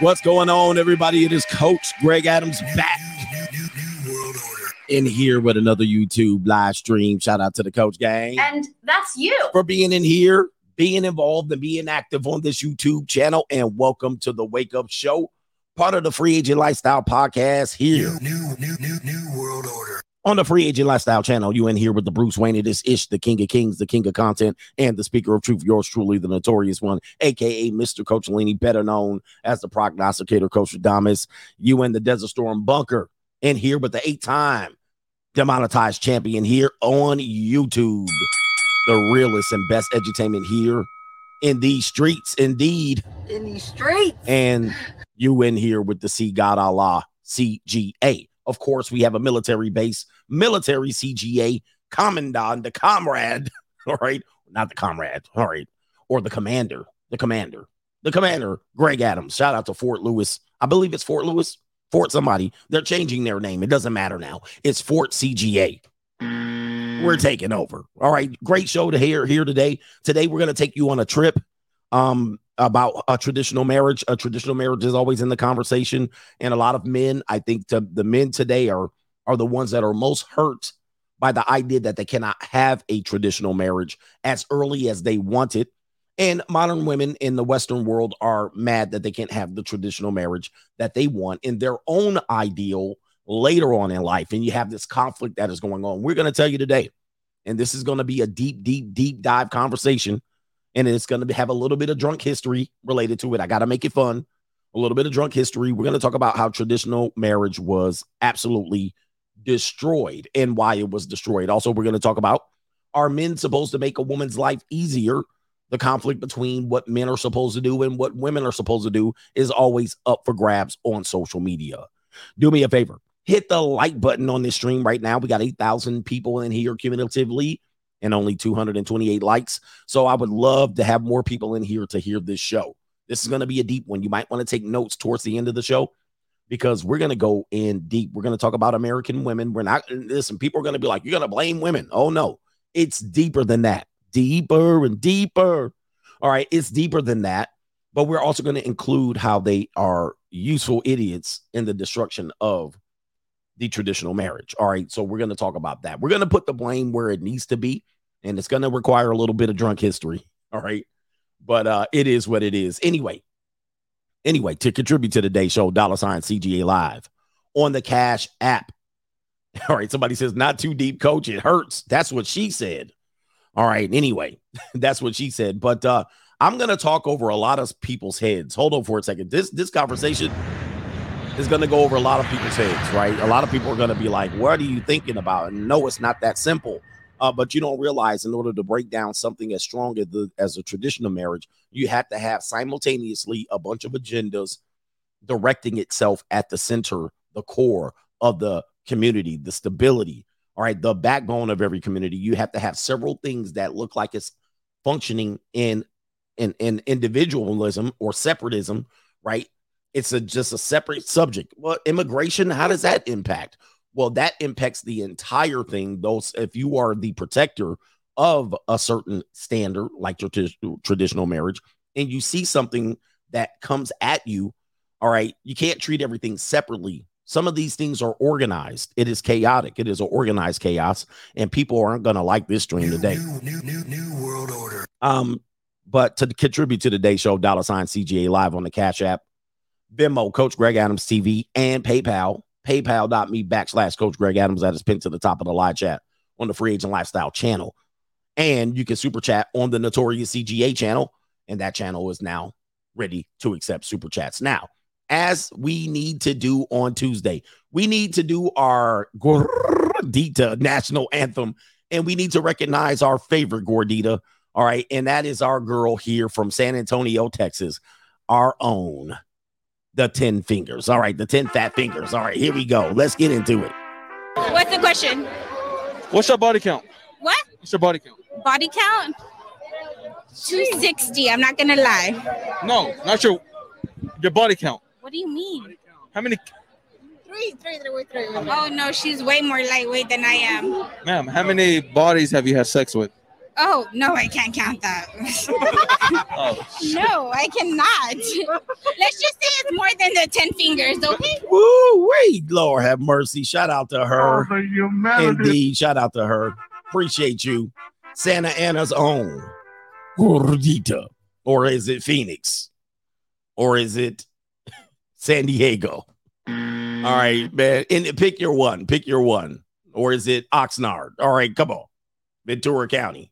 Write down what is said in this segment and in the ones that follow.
What's going on, everybody? It is Coach Greg Adams back in here with another YouTube live stream. Shout out to the Coach Gang. And that's you. For being in here, being involved, and being active on this YouTube channel. And welcome to the Wake Up Show, part of the Free Agent Lifestyle Podcast here. New, new, new, new world order. On the Free Agent Lifestyle channel, you in here with the Bruce Wayne. It is Ish, the King of Kings, the King of Content, and the Speaker of Truth. Yours truly, the Notorious One, aka Mr. Coach Lini, better known as the Prognosticator, Coach Adamas. You in the Desert Storm Bunker, in here with the eight-time demonetized champion here on YouTube, the realest and best edutainment here in these streets, indeed. In these streets. And you in here with the C God Allah CGA. Of course, we have a military base, military CGA, commandant, the comrade, all right, not the comrade, all right, or the commander, the commander, the commander, Greg Adams. Shout out to Fort Lewis. I believe it's Fort Lewis, Fort somebody. They're changing their name. It doesn't matter now. It's Fort CGA. We're taking over. All right, great show to hear here today. Today we're going to take you on a trip um about a traditional marriage. A traditional marriage is always in the conversation, and a lot of men, I think, to, the men today are are the ones that are most hurt by the idea that they cannot have a traditional marriage as early as they want it. And modern women in the Western world are mad that they can't have the traditional marriage that they want in their own ideal later on in life. And you have this conflict that is going on. We're going to tell you today, and this is going to be a deep, deep, deep dive conversation and it's going to have a little bit of drunk history related to it. I got to make it fun. A little bit of drunk history. We're going to talk about how traditional marriage was absolutely destroyed and why it was destroyed. Also, we're going to talk about are men supposed to make a woman's life easier? The conflict between what men are supposed to do and what women are supposed to do is always up for grabs on social media. Do me a favor, hit the like button on this stream right now. We got 8,000 people in here cumulatively and only 228 likes. So I would love to have more people in here to hear this show. This is going to be a deep one. You might want to take notes towards the end of the show because we're going to go in deep. We're going to talk about American women. We're not, listen, people are going to be like, you're going to blame women. Oh, no, it's deeper than that. Deeper and deeper. All right, it's deeper than that. But we're also going to include how they are useful idiots in the destruction of the traditional marriage. All right. So we're going to talk about that. We're going to put the blame where it needs to be, and it's going to require a little bit of drunk history. All right. But uh, it is what it is. Anyway, anyway, to contribute to today's show, dollar sign CGA Live on the Cash app. All right. Somebody says, not too deep, coach. It hurts. That's what she said. All right. Anyway, that's what she said. But uh, I'm to talk over a lot of people's heads. Hold on for a second. This this conversation is to go over a lot of people's heads, right? A lot of people are to be like, "What are you thinking about?" And no, it's not that simple. Uh, but you don't realize in order to break down something as strong as, the, as a traditional marriage, you have to have simultaneously a bunch of agendas directing itself at the center, the core of the community, the stability, all right, the backbone of every community. You have to have several things that look like it's functioning in in, in individualism or separatism, right? it's a just a separate subject. Well, immigration, how does that impact? Well, that impacts the entire thing. Those if you are the protector of a certain standard like traditional marriage and you see something that comes at you, all right, you can't treat everything separately. Some of these things are organized. It is chaotic. It is an organized chaos, and people aren't going to like this dream today. New, new, new, new world order. Um, but to contribute to today's show, dollar sign CGA live on the Cash App, Venmo, Coach Greg Adams TV, and PayPal, paypal.me backslash Coach Greg Adams. That is pinned to the top of the live chat on the Free Agent Lifestyle channel. And you can super chat on the Notorious CGA channel. And that channel is now ready to accept super chats. Now, as we need to do on Tuesday, we need to do our Gordita national anthem and we need to recognize our favorite Gordita. All right. And that is our girl here from San Antonio, Texas, our own the 10 fingers. All right, the 10 fat fingers. All right, here we go. Let's get into it. What's the question? What's your body count? What? What's your body count? Body count? 260. I'm not gonna lie. No, not your your body count. What do you mean? How many Three, three, three, three. Oh no, she's way more lightweight than I am. ma'am, how many bodies have you had sex with? Oh no, I can't count that. Oh, no, I cannot. Let's just say it's more than the ten fingers, okay? Woo wait, Lord have mercy. Shout out to her. Oh, Indeed, shout out to her. Appreciate you. Santa Ana's own. Gordita. Or is it Phoenix? Or is it San Diego? All right, man. And pick your one. Pick your one. Or is it Oxnard? All right, come on. Ventura County.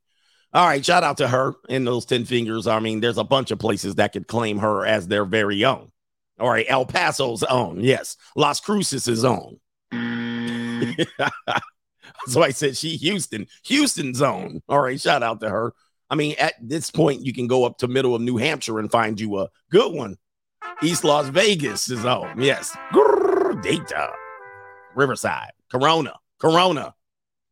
All right, shout out to her and those 10 fingers. I mean, there's a bunch of places that could claim her as their very own. All right, El Paso's own. Yes. Las Cruces' is own. so I said she Houston, Houston's own. All right, shout out to her. I mean, at this point, you can go up to middle of New Hampshire and find you a good one. East Las Vegas is own. Yes. Grrr, Data. Riverside. Corona. Corona.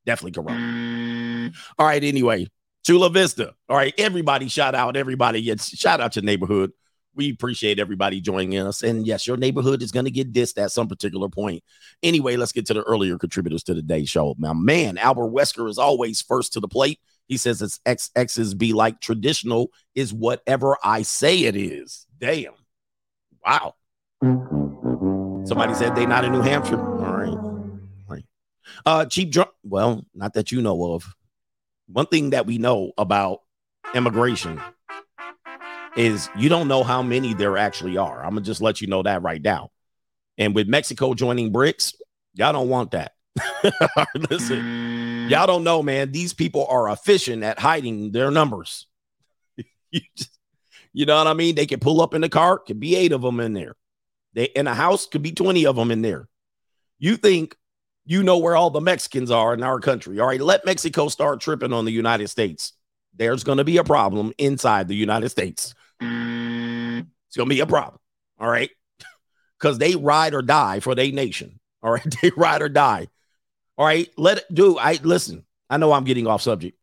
Definitely Corona. All right, anyway. Chula Vista. All right, everybody shout out. Everybody gets shout out your neighborhood. We appreciate everybody joining us. And yes, your neighborhood is going to get dissed at some particular point. Anyway, let's get to the earlier contributors to today's show. Now, man, Albert Wesker is always first to the plate. He says it's XX's be like traditional is whatever I say it is. Damn. Wow. Somebody said they not in New Hampshire. All right. All right. Uh cheap drunk. Well, not that you know of. One thing that we know about immigration is you don't know how many there actually are. I'm gonna just let you know that right now. And with Mexico joining BRICS, y'all don't want that. Listen, y'all don't know, man. These people are efficient at hiding their numbers. you, just- you know what I mean? They can pull up in the car, could be eight of them in there. They in a house could be 20 of them in there. You think you know where all the Mexicans are in our country. All right, let Mexico start tripping on the United States. There's going to be a problem inside the United States. It's going to be a problem. All right. Because they ride or die for their nation. All right. They ride or die. All right. Let it do. I listen. I know I'm getting off subject.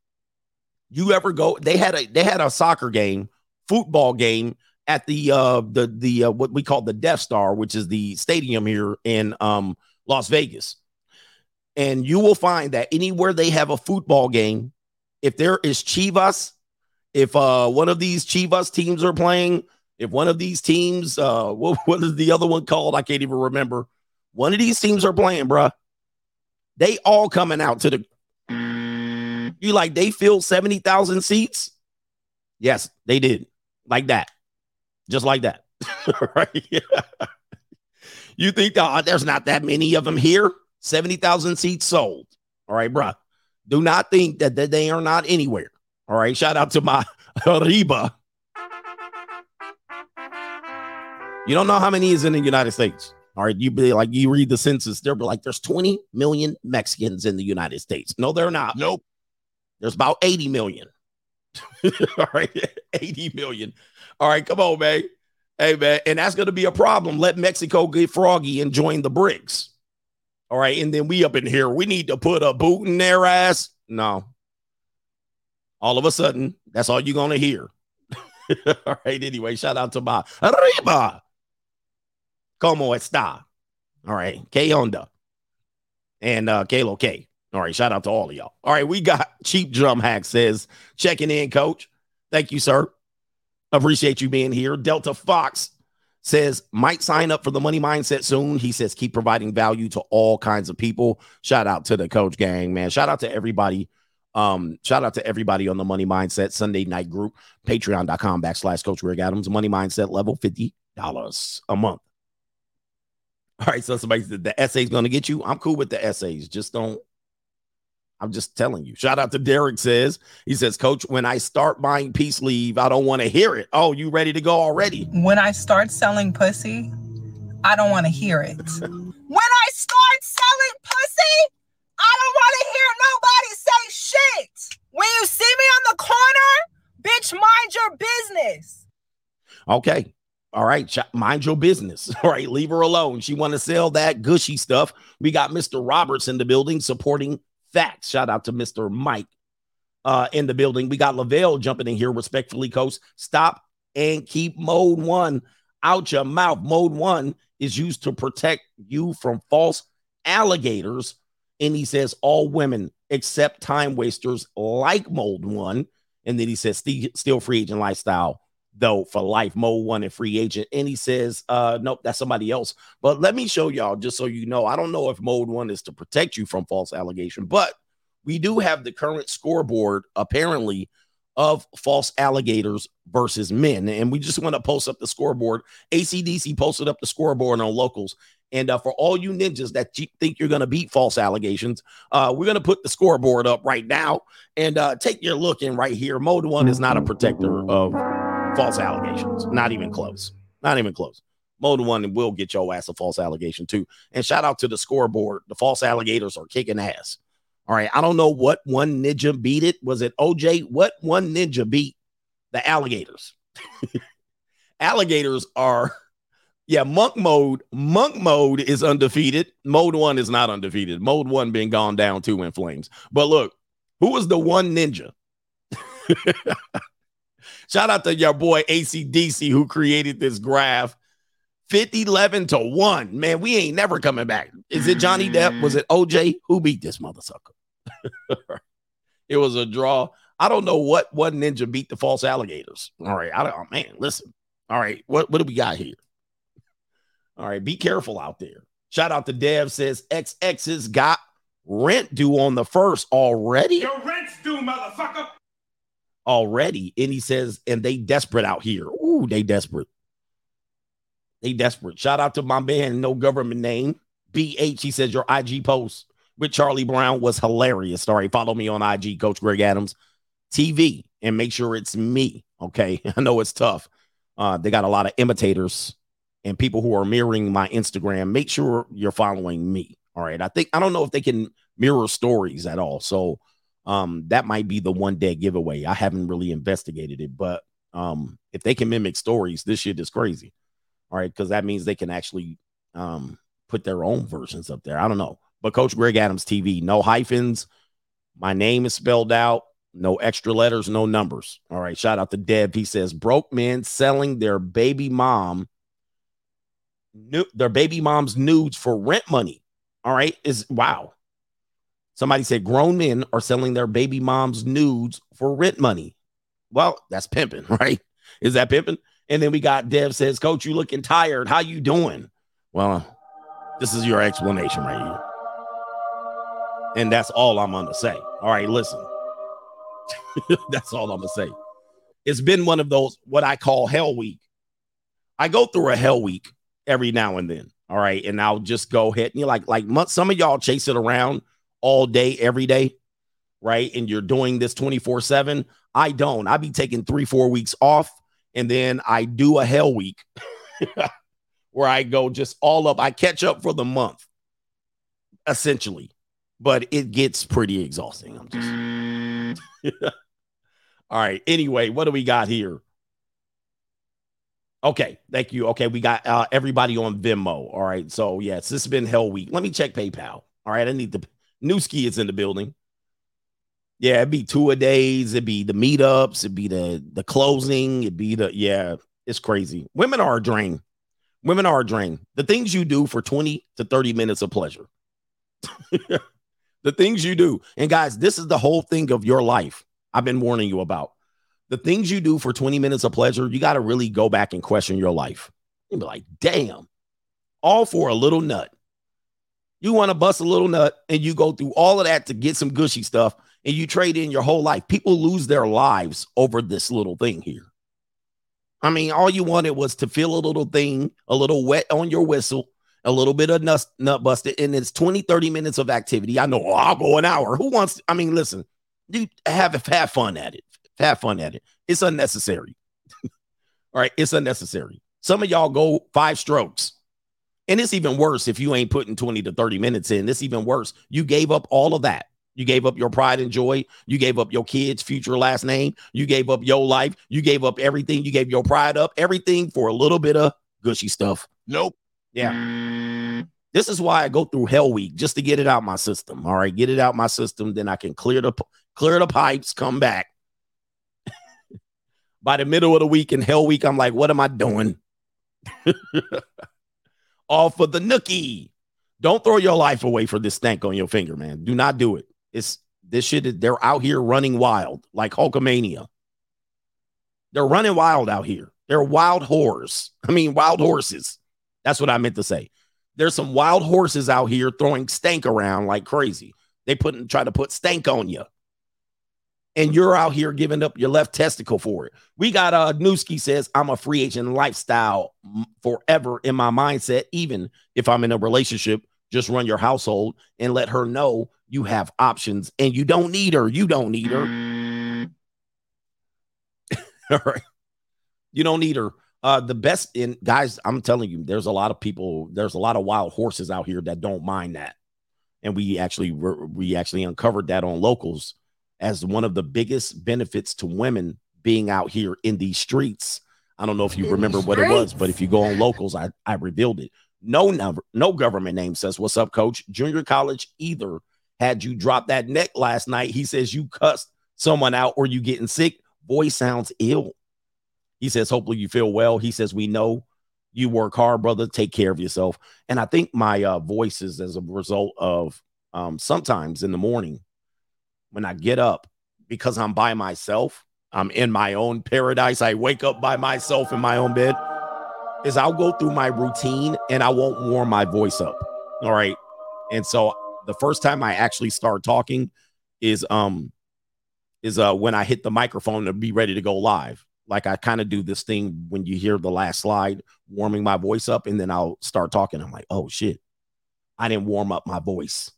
You ever go? They had a they had a soccer game, football game at the uh the the uh, what we call the Death Star, which is the stadium here in um Las Vegas. And you will find that anywhere they have a football game, if there is Chivas, if uh one of these Chivas teams are playing, if one of these teams, uh what, what is the other one called? I can't even remember. One of these teams are playing, bruh. They all coming out to the you like they filled 70,000 seats? Yes, they did. Like that. Just like that. right? You think uh, there's not that many of them here? 70,000 seats sold. All right, bruh. Do not think that, that they are not anywhere. All right. Shout out to my Arriba. You don't know how many is in the United States. All right. You be like, you read the census, they're like, there's 20 million Mexicans in the United States. No, they're not. Nope. There's about 80 million. All right. 80 million. All right. Come on, man. Hey, man. And that's going to be a problem. Let Mexico get froggy and join the BRICS. All right. And then we up in here, we need to put a boot in their ass. No. All of a sudden, that's all you're going to hear. all right. Anyway, shout out to my Arriba. Como está? All right. K Honda and uh Kalo K. All right. Shout out to all of y'all. All right. We got Cheap Drum Hack says, checking in, coach. Thank you, sir. Appreciate you being here. Delta Fox says, might sign up for the money mindset soon. He says, keep providing value to all kinds of people. Shout out to the coach gang, man. Shout out to everybody. Um, shout out to everybody on the money mindset Sunday night group, patreon.com backslash coach Greg Adams, money mindset level $50 a month. All right, so somebody said the essay's gonna get you. I'm cool with the essays. Just don't. I'm just telling you. Shout out to Derek says he says, Coach, when I start buying peace leave, I don't want to hear it. Oh, you ready to go already? When I start selling pussy, I don't want to hear it. when I start selling pussy, I don't want to hear nobody say shit. When you see me on the corner, bitch, mind your business. Okay. All right. Mind your business. All right. Leave her alone. She want to sell that gushy stuff. We got Mr. Roberts in the building supporting facts. Shout out to Mr. Mike uh, in the building. We got Lavelle jumping in here respectfully, coach. Stop and keep mode one out your mouth. Mode one is used to protect you from false alligators And he says, all women except time wasters like Mode One. And then he says, "Sti- still free agent lifestyle, though, for life, Mode One and free agent. And he says, uh, nope, that's somebody else. But let me show y'all, just so you know, I don't know if Mode One is to protect you from false allegation, but we do have the current scoreboard, apparently, of false alligators versus men. And we just want to post up the scoreboard. ACDC posted up the scoreboard on locals. And uh, for all you ninjas that you think you're going to beat false allegations, uh, we're going to put the scoreboard up right now and uh, take your look in right here. Mode one is not a protector of false allegations, not even close. Not even close. Mode one will get your ass a false allegation too. And shout out to the scoreboard. The false alligators are kicking ass. All right. I don't know what one ninja beat it. Was it OJ? What one ninja beat the alligators? alligators are, yeah, monk mode. Monk mode is undefeated. Mode one is not undefeated. Mode one being gone down too in flames. But look, who was the one ninja? Shout out to your boy ACDC who created this graph. 50 11 to 1. Man, we ain't never coming back. Is it Johnny Depp? Was it OJ? Who beat this motherfucker? it was a draw. I don't know what one ninja beat the false alligators. All right. I don't oh, man, listen. All right. What, what do we got here? All right. Be careful out there. Shout out to Dev says XX's got rent due on the first already. Your rent's due, motherfucker. Already. And he says, and they desperate out here. Ooh, they desperate. They desperate. Shout out to my man, no government name. BH. He says your IG post with Charlie Brown was hilarious. Sorry, follow me on IG, Coach Greg Adams TV, and make sure it's me. Okay. I know it's tough. Uh, they got a lot of imitators and people who are mirroring my Instagram. Make sure you're following me. All right. I think I don't know if they can mirror stories at all. So um that might be the one day giveaway. I haven't really investigated it, but um if they can mimic stories, this shit is crazy. All right, because that means they can actually um, put their own versions up there. I don't know. But Coach Greg Adams TV, no hyphens. My name is spelled out, no extra letters, no numbers. All right. Shout out to Dev. He says broke men selling their baby mom, nu- their baby mom's nudes for rent money. All right. Is wow. Somebody said grown men are selling their baby mom's nudes for rent money. Well, that's pimping, right? Is that pimping? And then we got Dev says, Coach, you looking tired. How you doing? Well, this is your explanation right here. And that's all I'm gonna say. All right, listen. that's all I'm gonna say. It's been one of those what I call hell week. I go through a hell week every now and then. All right, and I'll just go ahead and you like like some of y'all chase it around all day, every day, right? And you're doing this 24 7. I don't. I be taking three, four weeks off and then I do a hell week where I go just all up. I catch up for the month, essentially, but it gets pretty exhausting. I'm just all right. Anyway, what do we got here? Okay, thank you. Okay, we got uh, everybody on Venmo. All right, so yes, this has been hell week. Let me check PayPal. All right, I need the Newski is in the building. Yeah, it'd be two a days. It'd be the meetups. It'd be the the closing. It'd be the yeah. It's crazy. Women are a drain. Women are a drain. The things you do for twenty to thirty minutes of pleasure. the things you do, and guys, this is the whole thing of your life. I've been warning you about the things you do for twenty minutes of pleasure. You got to really go back and question your life. And be like, damn, all for a little nut. You want to bust a little nut, and you go through all of that to get some gushy stuff and you trade in your whole life. People lose their lives over this little thing here. I mean, all you wanted was to feel a little thing, a little wet on your whistle, a little bit of nut, nut busted, and it's 20, 30 minutes of activity. I know oh, I'll go an hour. Who wants? I mean, listen, you have have fun at it. Have fun at it. It's unnecessary. all right, it's unnecessary. Some of y'all go five strokes. And it's even worse if you ain't putting 20 to 30 minutes in. It's even worse. You gave up all of that you gave up your pride and joy. You gave up your kids' future last name. You gave up your life. You gave up everything. You gave your pride up, everything for a little bit of gushy stuff. Nope. Yeah. Mm. This is why I go through hell week just to get it out my system. All right, get it out my system, then I can clear the clear the pipes, come back. By the middle of the week in hell week, I'm like, what am I doing? All for the nookie Don't throw your life away for this stank on your finger, man. Do not do it. It's this shit. They're out here running wild like Hulkamania. They're running wild out here. They're wild whores. I mean, wild horses. That's what I meant to say. There's some wild horses out here throwing stank around like crazy. They put try to put stank on you. And you're out here giving up your left testicle for it. We got uh Newski says, I'm a free agent lifestyle forever in my mindset, even if I'm in a relationship. Just run your household and let her know you have options and you don't need her. You don't need her. All right. You don't need her. Uh, the best in guys, I'm telling you, there's a lot of people, there's a lot of wild horses out here that don't mind that. And we actually we actually uncovered that on locals as one of the biggest benefits to women being out here in these streets. I don't know if you In remember what it was, but if you go on locals, I, I revealed it. No number, no government name says, What's up, coach? Junior college either had you drop that neck last night. He says you cussed someone out or you getting sick. Voice sounds ill. He says, Hopefully you feel well. He says, We know you work hard, brother. Take care of yourself. And I think my uh, voice is as a result of um, sometimes in the morning when I get up because I'm by myself, I'm in my own paradise. I wake up by myself in my own bed. Is I'll go through my routine and I won't warm my voice up. All right. And so the first time I actually start talking is um is uh when I hit the microphone to be ready to go live. Like I kind of do this thing when you hear the last slide, warming my voice up, and then I'll start talking. I'm like, oh shit, I didn't warm up my voice.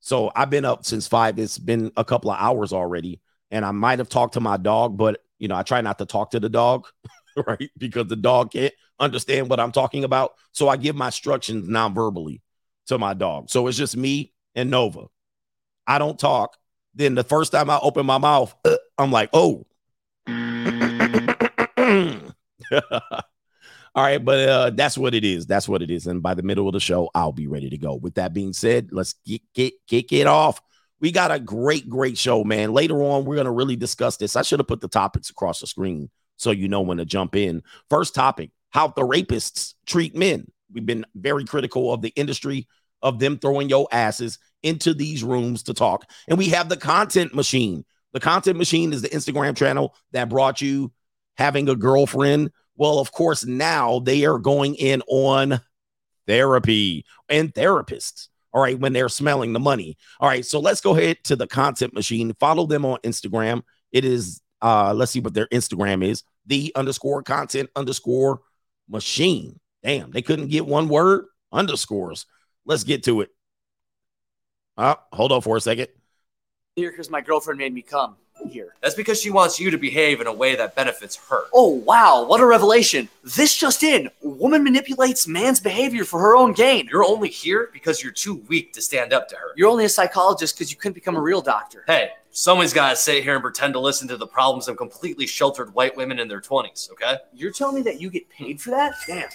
So I've been up since five. It's been a couple of hours already, and I might have talked to my dog, but you know, I try not to talk to the dog, right? Because the dog can't understand what I'm talking about. So I give my instructions non-verbally to my dog. So it's just me and Nova. I don't talk. Then the first time I open my mouth, I'm like, oh. Mm. All right, but uh, that's what it is. That's what it is. And by the middle of the show, I'll be ready to go. With that being said, let's get, get kick it off. We got a great, great show, man. Later on, we're gonna really discuss this. I should have put the topics across the screen so you know when to jump in. First topic: how the rapists treat men. We've been very critical of the industry of them throwing your asses into these rooms to talk. And we have the content machine. The content machine is the Instagram channel that brought you having a girlfriend. Well, of course, now they are going in on therapy and therapists. All right, when they're smelling the money. All right, so let's go ahead to the content machine. Follow them on Instagram. It is uh let's see what their Instagram is. The underscore content underscore machine. Damn, they couldn't get one word underscores. Let's get to it. Uh, hold on for a second. here because my girlfriend made me come here. That's because she wants you to behave in a way that benefits her. Oh, wow. What a revelation. This just in. Woman manipulates man's behavior for her own gain. You're only here because you're too weak to stand up to her. You're only a psychologist because you couldn't become a real doctor. Hey, someone's got to sit here and pretend to listen to the problems of completely sheltered white women in their 20s, okay? You're telling me that you get paid for that? Damn.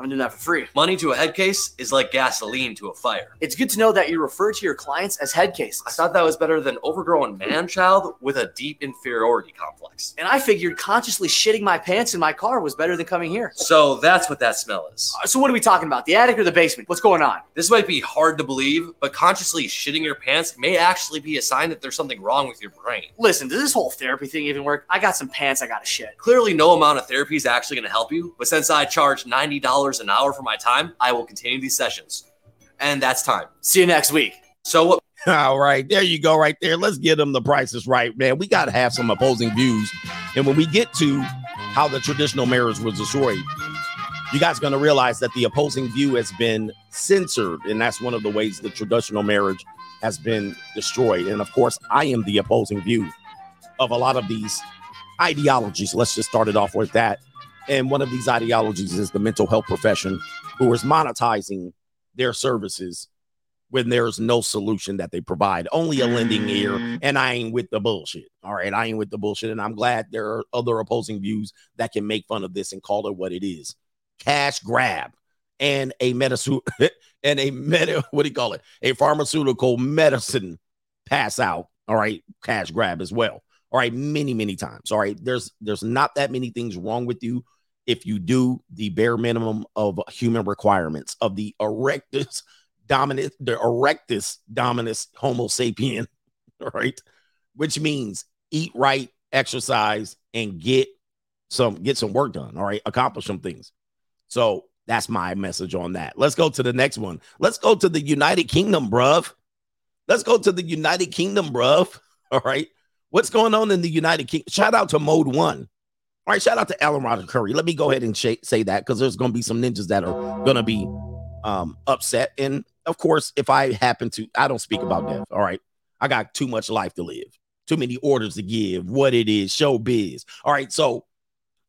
I'm gonna that for free. Money to a head case is like gasoline to a fire. It's good to know that you refer to your clients as head cases. I thought that was better than overgrown man child with a deep inferiority complex. and I figured consciously shitting my pants in my car was better than coming here. So that's what that smell is. Uh, So what are we talking about? The attic or the basement? What's going on? This might be hard to believe, but consciously shitting your pants may actually be a sign that there's something wrong with your brain. Listen, does this whole therapy thing even work? I got some pants I gotta shit. Clearly, no amount of therapy is actually going to help you, but since I charge $90 an hour for my time, I will continue these sessions. And that's time. See you next week. So, what All right, there you go, right there. Let's get them the prices right, man. We got to have some opposing views. And when we get to how the traditional marriage was destroyed, you guys are going to realize that the opposing view has been censored. And that's one of the ways the traditional marriage has been destroyed. And of course, I am the opposing view of a lot of these ideologies. Let's just start it off with that. And one of these ideologies is the mental health profession who is monetizing their services when there's no solution that they provide, only a lending ear. And I ain't with the bullshit. All right. I ain't with the bullshit. And I'm glad there are other opposing views that can make fun of this and call it what it is cash grab and a medicine and a meta, what do you call it? A pharmaceutical medicine pass out. All right. Cash grab as well. All right. Many, many times. All right. There's there's not that many things wrong with you if you do the bare minimum of human requirements of the erectus dominant, the erectus dominus Homo sapien, right? Which means eat right, exercise, and get some get some work done. All right, accomplish some things. So that's my message on that. Let's go to the next one. Let's go to the United Kingdom, bruv. Let's go to the United Kingdom, bruv. All right. What's going on in the United Kingdom? Shout out to Mode One. All right. Shout out to Alan Roger Currie. Let me go ahead and sh- say that because there's going to be some ninjas that are going to be um, upset. And of course, if I happen to, I don't speak about death. All right. I got too much life to live, too many orders to give, what it is, show biz. All right. So,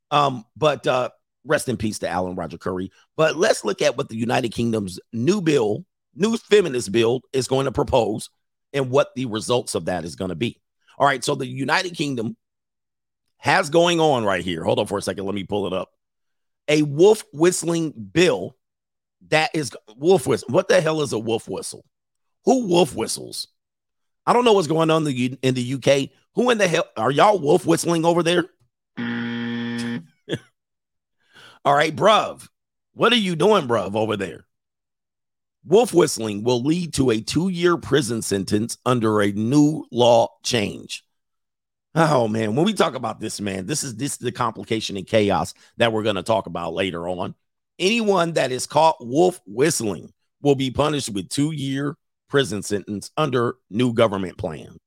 um, but uh, rest in peace to Alan Roger Currie. But let's look at what the United Kingdom's new bill, new feminist bill, is going to propose and what the results of that is going to be. All right. So the United Kingdom has going on right here. Hold on for a second. Let me pull it up. A wolf whistling bill that is wolf whistle. What the hell is a wolf whistle? Who wolf whistles? I don't know what's going on in the, in the UK. Who in the hell are y'all wolf whistling over there? Mm. All right, bruv. What are you doing, bruv, over there? Wolf whistling will lead to a two year prison sentence under a new law change. Oh man, when we talk about this, man, this is this is the complication and chaos that we're going to talk about later on. Anyone that is caught wolf whistling will be punished with two year prison sentence under new government plan.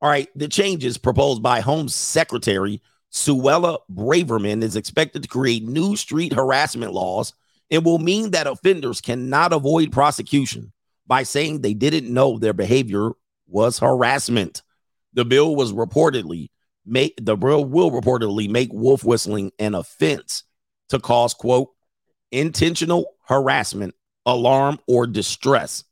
All right, the changes proposed by Home Secretary Suella Braverman is expected to create new street harassment laws and will mean that offenders cannot avoid prosecution by saying they didn't know their behavior was harassment. The bill was reportedly make the bill will reportedly make wolf whistling an offense to cause quote intentional harassment, alarm, or distress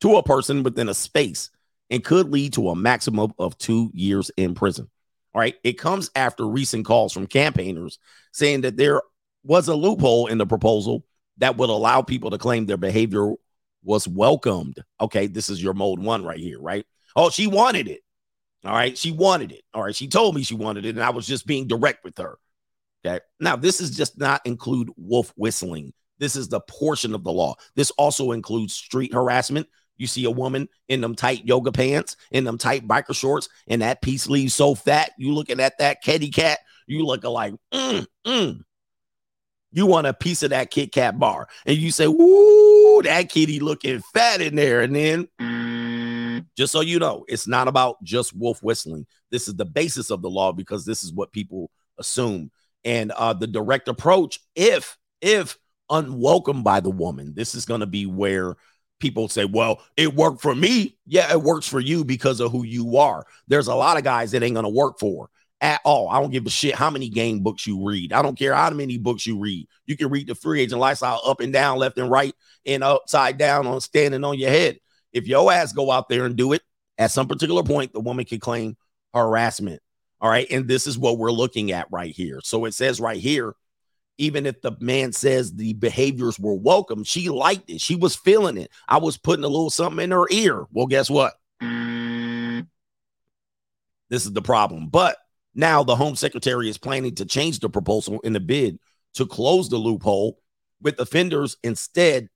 to a person within a space and could lead to a maximum of two years in prison. All right. It comes after recent calls from campaigners saying that there was a loophole in the proposal that would allow people to claim their behavior was welcomed. Okay. This is your mode one right here, right? Oh, she wanted it. All right. She wanted it. All right. She told me she wanted it, and I was just being direct with her. Okay. Now, this is just not include wolf whistling. This is the portion of the law. This also includes street harassment. You see a woman in them tight yoga pants, in them tight biker shorts, and that piece leaves so fat. You looking at that kitty cat, you looking like, mm, mm. You want a piece of that Kit Kat bar, and you say, "Woo, that kitty looking fat in there." And then, mm, just so you know, it's not about just wolf whistling. This is the basis of the law because this is what people assume. And uh, the direct approach, if if unwelcome by the woman, this is going to be where people say, well, it worked for me. Yeah, it works for you because of who you are. There's a lot of guys that ain't going to work for at all. I don't give a shit how many game books you read. I don't care how many books you read. You can read the free agent lifestyle up and down, left and right, and upside down on standing on your head. If your ass go out there and do it, at some particular point, the woman can claim harassment. All right. And this is what we're looking at right here. So it says right here, even if the man says the behaviors were welcome, she liked it. She was feeling it. I was putting a little something in her ear. Well, guess what? This is the problem. But now the Home Secretary is planning to change the proposal in the bid to close the loophole, with offenders instead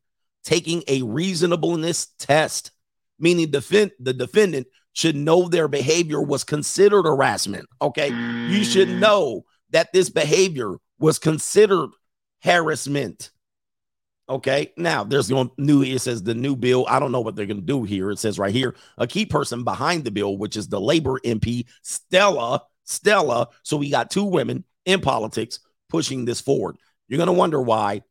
taking a reasonableness test, meaning defend, the defendant should know their behavior was considered harassment. Okay. You should mm. know that this behavior was considered harassment. Okay. Now there's no new, it says the new bill. I don't know what they're going to do here. It says right here, a key person behind the bill, which is the Labor MP, Stella. Stella. So we got two women in politics pushing this forward. You're going to wonder why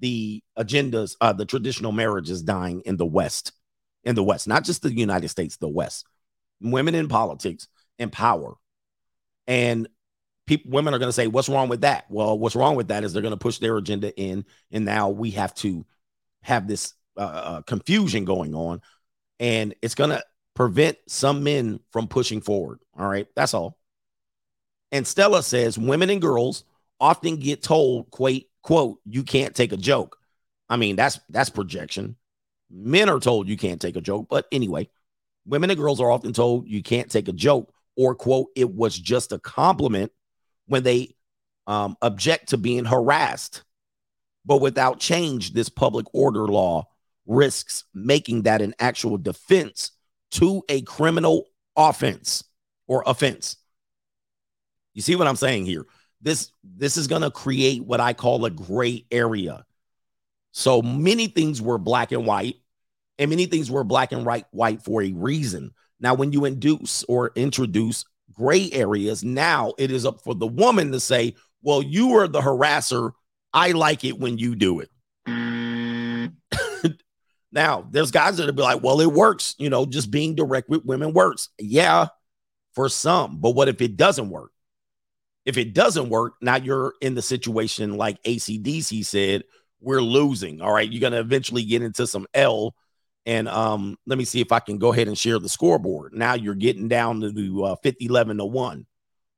the agendas, uh, the traditional marriage is dying in the West, in the West, not just the United States, the West. Women in politics and power. And people women are going to say what's wrong with that well what's wrong with that is they're going to push their agenda in and now we have to have this uh, uh, confusion going on and it's going to prevent some men from pushing forward all right that's all and stella says women and girls often get told quote quote you can't take a joke i mean that's that's projection men are told you can't take a joke but anyway women and girls are often told you can't take a joke or quote it was just a compliment when they um, object to being harassed. But without change, this public order law risks making that an actual defense to a criminal offense or offense. You see what I'm saying here? This this is going to create what I call a gray area. So many things were black and white, and many things were black and white white for a reason. Now, when you induce or introduce gray areas, now it is up for the woman to say, "Well, you are the harasser. I like it when you do it." now, there's guys that'll be like, "Well, it works. You know, just being direct with women works." Yeah, for some, but what if it doesn't work? If it doesn't work, now you're in the situation like ACDC said, we're losing. All right. You're going to eventually get into some L. And um, let me see if I can go ahead and share the scoreboard. Now you're getting down to the uh, 50 11 to 1.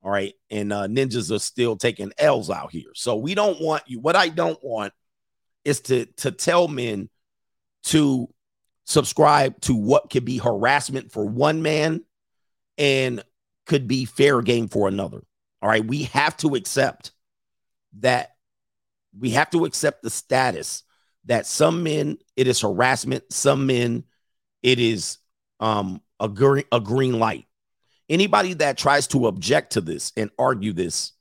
All right. And uh, ninjas are still taking L's out here. So we don't want you. What I don't want is to to tell men to subscribe to what could be harassment for one man and could be fair game for another. All right. We have to accept that we have to accept the status that some men it is harassment, some men it is um a green, a green light. Anybody that tries to object to this and argue this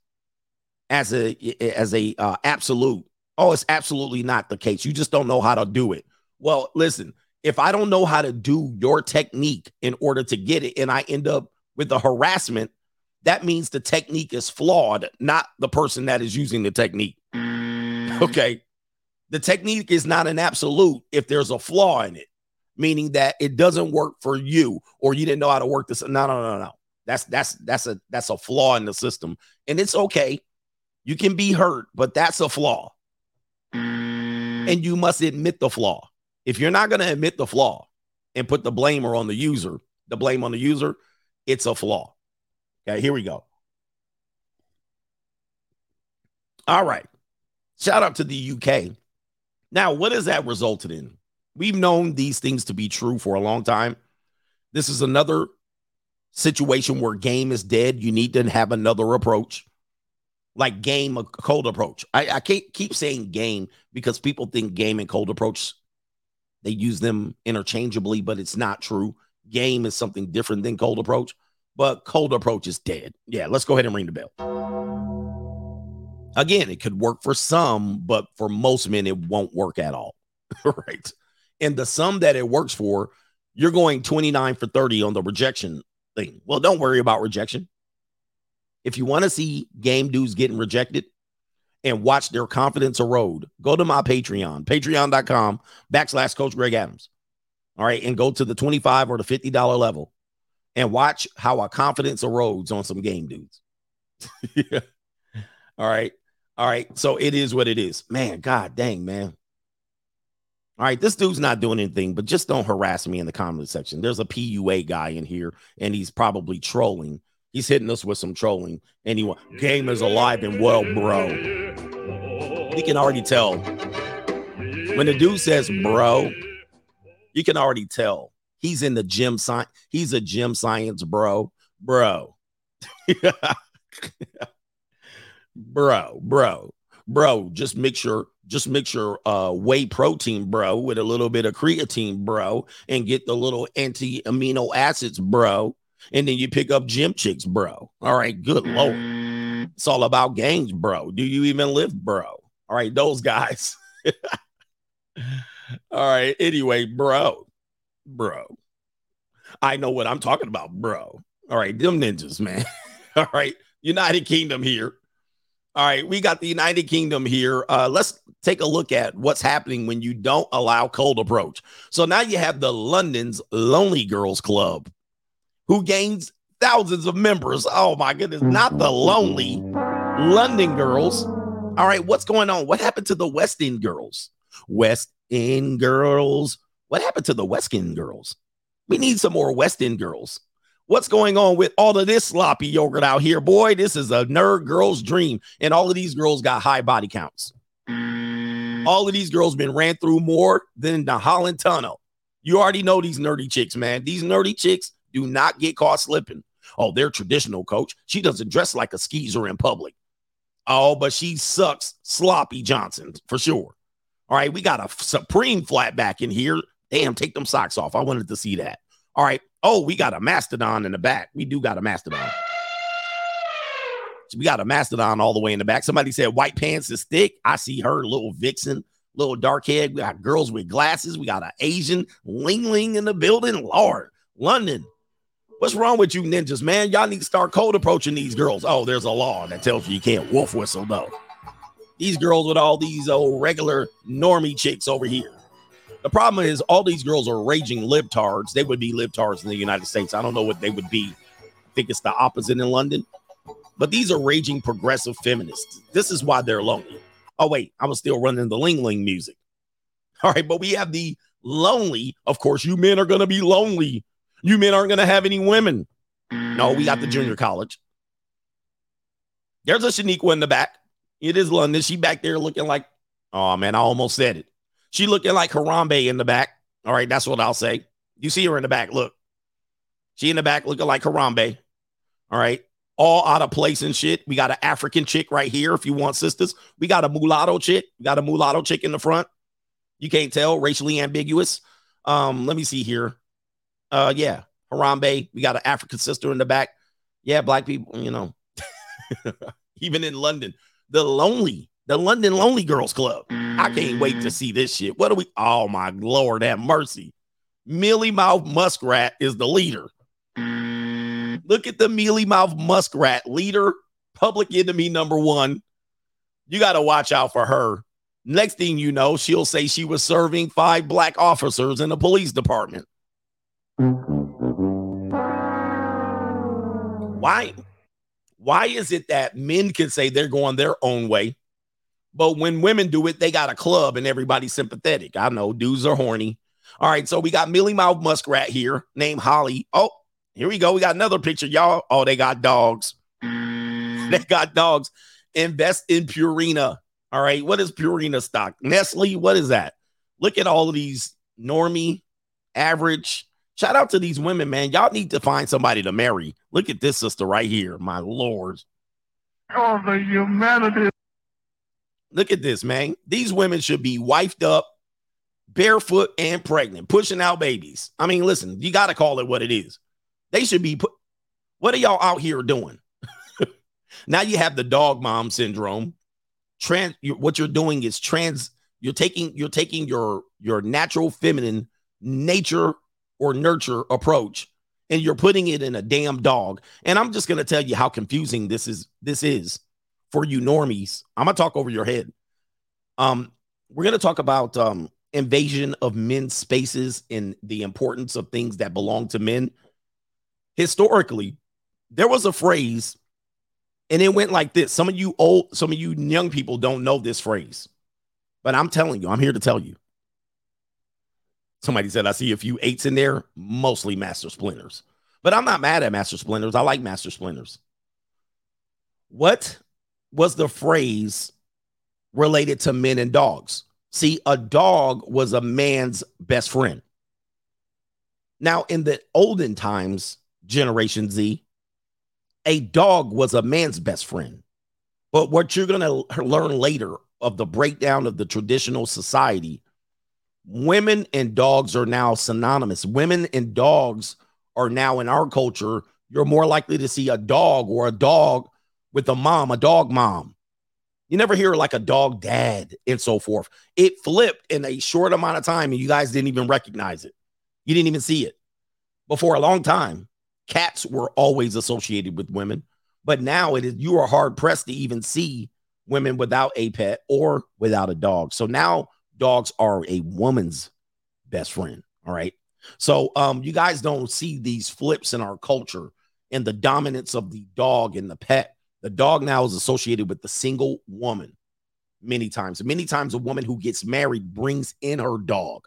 as a as a uh, absolute, oh, it's absolutely not the case. You just don't know how to do it. Well, listen, if I don't know how to do your technique in order to get it, and I end up with the harassment, that means the technique is flawed, not the person that is using the technique. Mm. Okay. The technique is not an absolute if there's a flaw in it, meaning that it doesn't work for you or you didn't know how to work this. No, no, no, no. That's that's that's a that's a flaw in the system. And it's okay. You can be hurt, but that's a flaw. Mm. And you must admit the flaw. If you're not going to admit the flaw and put the blamer on the user, the blame on the user, it's a flaw. Here we go. All right. Shout out to the UK. Now, what has that resulted in? We've known these things to be true for a long time. This is another situation where game is dead. You need to have another approach, like game, a cold approach. I, I can't keep saying game because people think game and cold approach, they use them interchangeably, but it's not true. Game is something different than cold approach, but cold approach is dead. Yeah, let's go ahead and ring the bell. Again, it could work for some, but for most men, it won't work at all. right. And the some that it works for, you're going 29 for 30 on the rejection thing. Well, don't worry about rejection. If you want to see game dudes getting rejected and watch their confidence erode, go to my Patreon, patreon.com backslash coach Greg Adams. All right. And go to the 25 or the $50 level and watch how our confidence erodes on some game dudes. yeah. All right. All right. So it is what it is. Man, God dang, man. All right, this dude's not doing anything, but just don't harass me in the comment section. There's a PUA guy in here, and he's probably trolling. He's hitting us with some trolling. Anyway, game is alive and well, bro. You can already tell. When the dude says bro, you can already tell he's in the gym science. He's a gym science bro, bro. bro, bro, bro. Just make sure, just make sure uh whey protein, bro, with a little bit of creatine, bro, and get the little anti amino acids, bro. And then you pick up gym chicks, bro. All right, good lord. It's all about games, bro. Do you even live, bro? All right, those guys. all right. Anyway, bro, bro. I know what I'm talking about, bro. All right, them ninjas, man. all right, United Kingdom here. All right, we got the United Kingdom here. Uh, let's take a look at what's happening when you don't allow cold approach. So now you have the London's Lonely Girls Club, who gains thousands of members. Oh my goodness, not the lonely London girls. All right, what's going on? What happened to the West End girls? West End girls. What happened to the West End girls? We need some more West End girls. What's going on with all of this sloppy yogurt out here? Boy, this is a nerd girl's dream. And all of these girls got high body counts. All of these girls been ran through more than the Holland Tunnel. You already know these nerdy chicks, man. These nerdy chicks do not get caught slipping. Oh, they're traditional, coach. She doesn't dress like a skeezer in public. Oh, but she sucks sloppy Johnson for sure. All right, we got a supreme flat back in here. Damn, take them socks off. I wanted to see that. All right. Oh, we got a mastodon in the back. We do got a mastodon. We got a mastodon all the way in the back. Somebody said white pants is thick. I see her, little vixen, little dark head. We got girls with glasses. We got an Asian ling ling in the building. Lord, London. What's wrong with you ninjas, man? Y'all need to start cold approaching these girls. Oh, there's a law that tells you you can't wolf whistle though. These girls with all these old regular normie chicks over here. The problem is all these girls are raging libtards. They would be libtards in the United States. I don't know what they would be. I think it's the opposite in London. But these are raging progressive feminists. This is why they're lonely. Oh, wait, I was still running the Ling Ling music. All right, but we have the lonely. Of course, you men are going to be lonely. You men aren't going to have any women. No, we got the junior college. There's a Shaniqua in the back. It is London. She back there looking like, oh man, I almost said it. She looking like Harambe in the back. All right, that's what I'll say. You see her in the back. Look, she in the back looking like Harambe. All right, all out of place and shit. We got an African chick right here. If you want sisters, we got a mulatto chick. We got a mulatto chick in the front. You can't tell, racially ambiguous. Um, let me see here. Uh, yeah, Harambe. We got an African sister in the back. Yeah, black people. You know, even in London, the lonely the London Lonely Girls Club. I can't wait to see this shit. What do we? Oh my lord, have mercy. Mealy Mouth Muskrat is the leader. Look at the Mealy Mouth Muskrat leader, public enemy number one. You got to watch out for her. Next thing you know, she'll say she was serving five black officers in the police department. Why? Why is it that men can say they're going their own way but when women do it, they got a club and everybody's sympathetic. I know dudes are horny. All right, so we got Millie Mouth Muskrat here named Holly. Oh, here we go. We got another picture, y'all. Oh, they got dogs. they got dogs. Invest in Purina. All right, what is Purina stock? Nestle, what is that? Look at all of these normie, average. Shout out to these women, man. Y'all need to find somebody to marry. Look at this sister right here, my lord. Oh, the humanity. Look at this, man. These women should be wifed up, barefoot, and pregnant, pushing out babies. I mean, listen, you got to call it what it is. They should be put. What are y'all out here doing? now you have the dog mom syndrome. Trans. You, what you're doing is trans. You're taking you're taking your your natural feminine nature or nurture approach and you're putting it in a damn dog. And I'm just gonna tell you how confusing this is. This is for you normies. I'm gonna talk over your head. Um, we're gonna talk about um invasion of men's spaces and the importance of things that belong to men. Historically, there was a phrase, and it went like this. Some of you old, some of you young people don't know this phrase, but I'm telling you, I'm here to tell you. Somebody said, I see a few eights in there, mostly master splinters. But I'm not mad at master splinters. I like master splinters. What was the phrase related to men and dogs. See, a dog was a man's best friend. Now, in the olden times, Generation Z, a dog was a man's best friend. But what you're going to learn later of the breakdown of the traditional society, women and dogs are now synonymous. Women and dogs are now in our culture. You're more likely to see a dog or a dog with a mom, a dog mom. You never hear like a dog dad and so forth. It flipped in a short amount of time and you guys didn't even recognize it. You didn't even see it. But for a long time, cats were always associated with women. But now it is you are hard pressed to even see women without a pet or without a dog. So now dogs are a woman's best friend. All right. So um you guys don't see these flips in our culture and the dominance of the dog and the pet the dog now is associated with the single woman many times. Many times, a woman who gets married brings in her dog.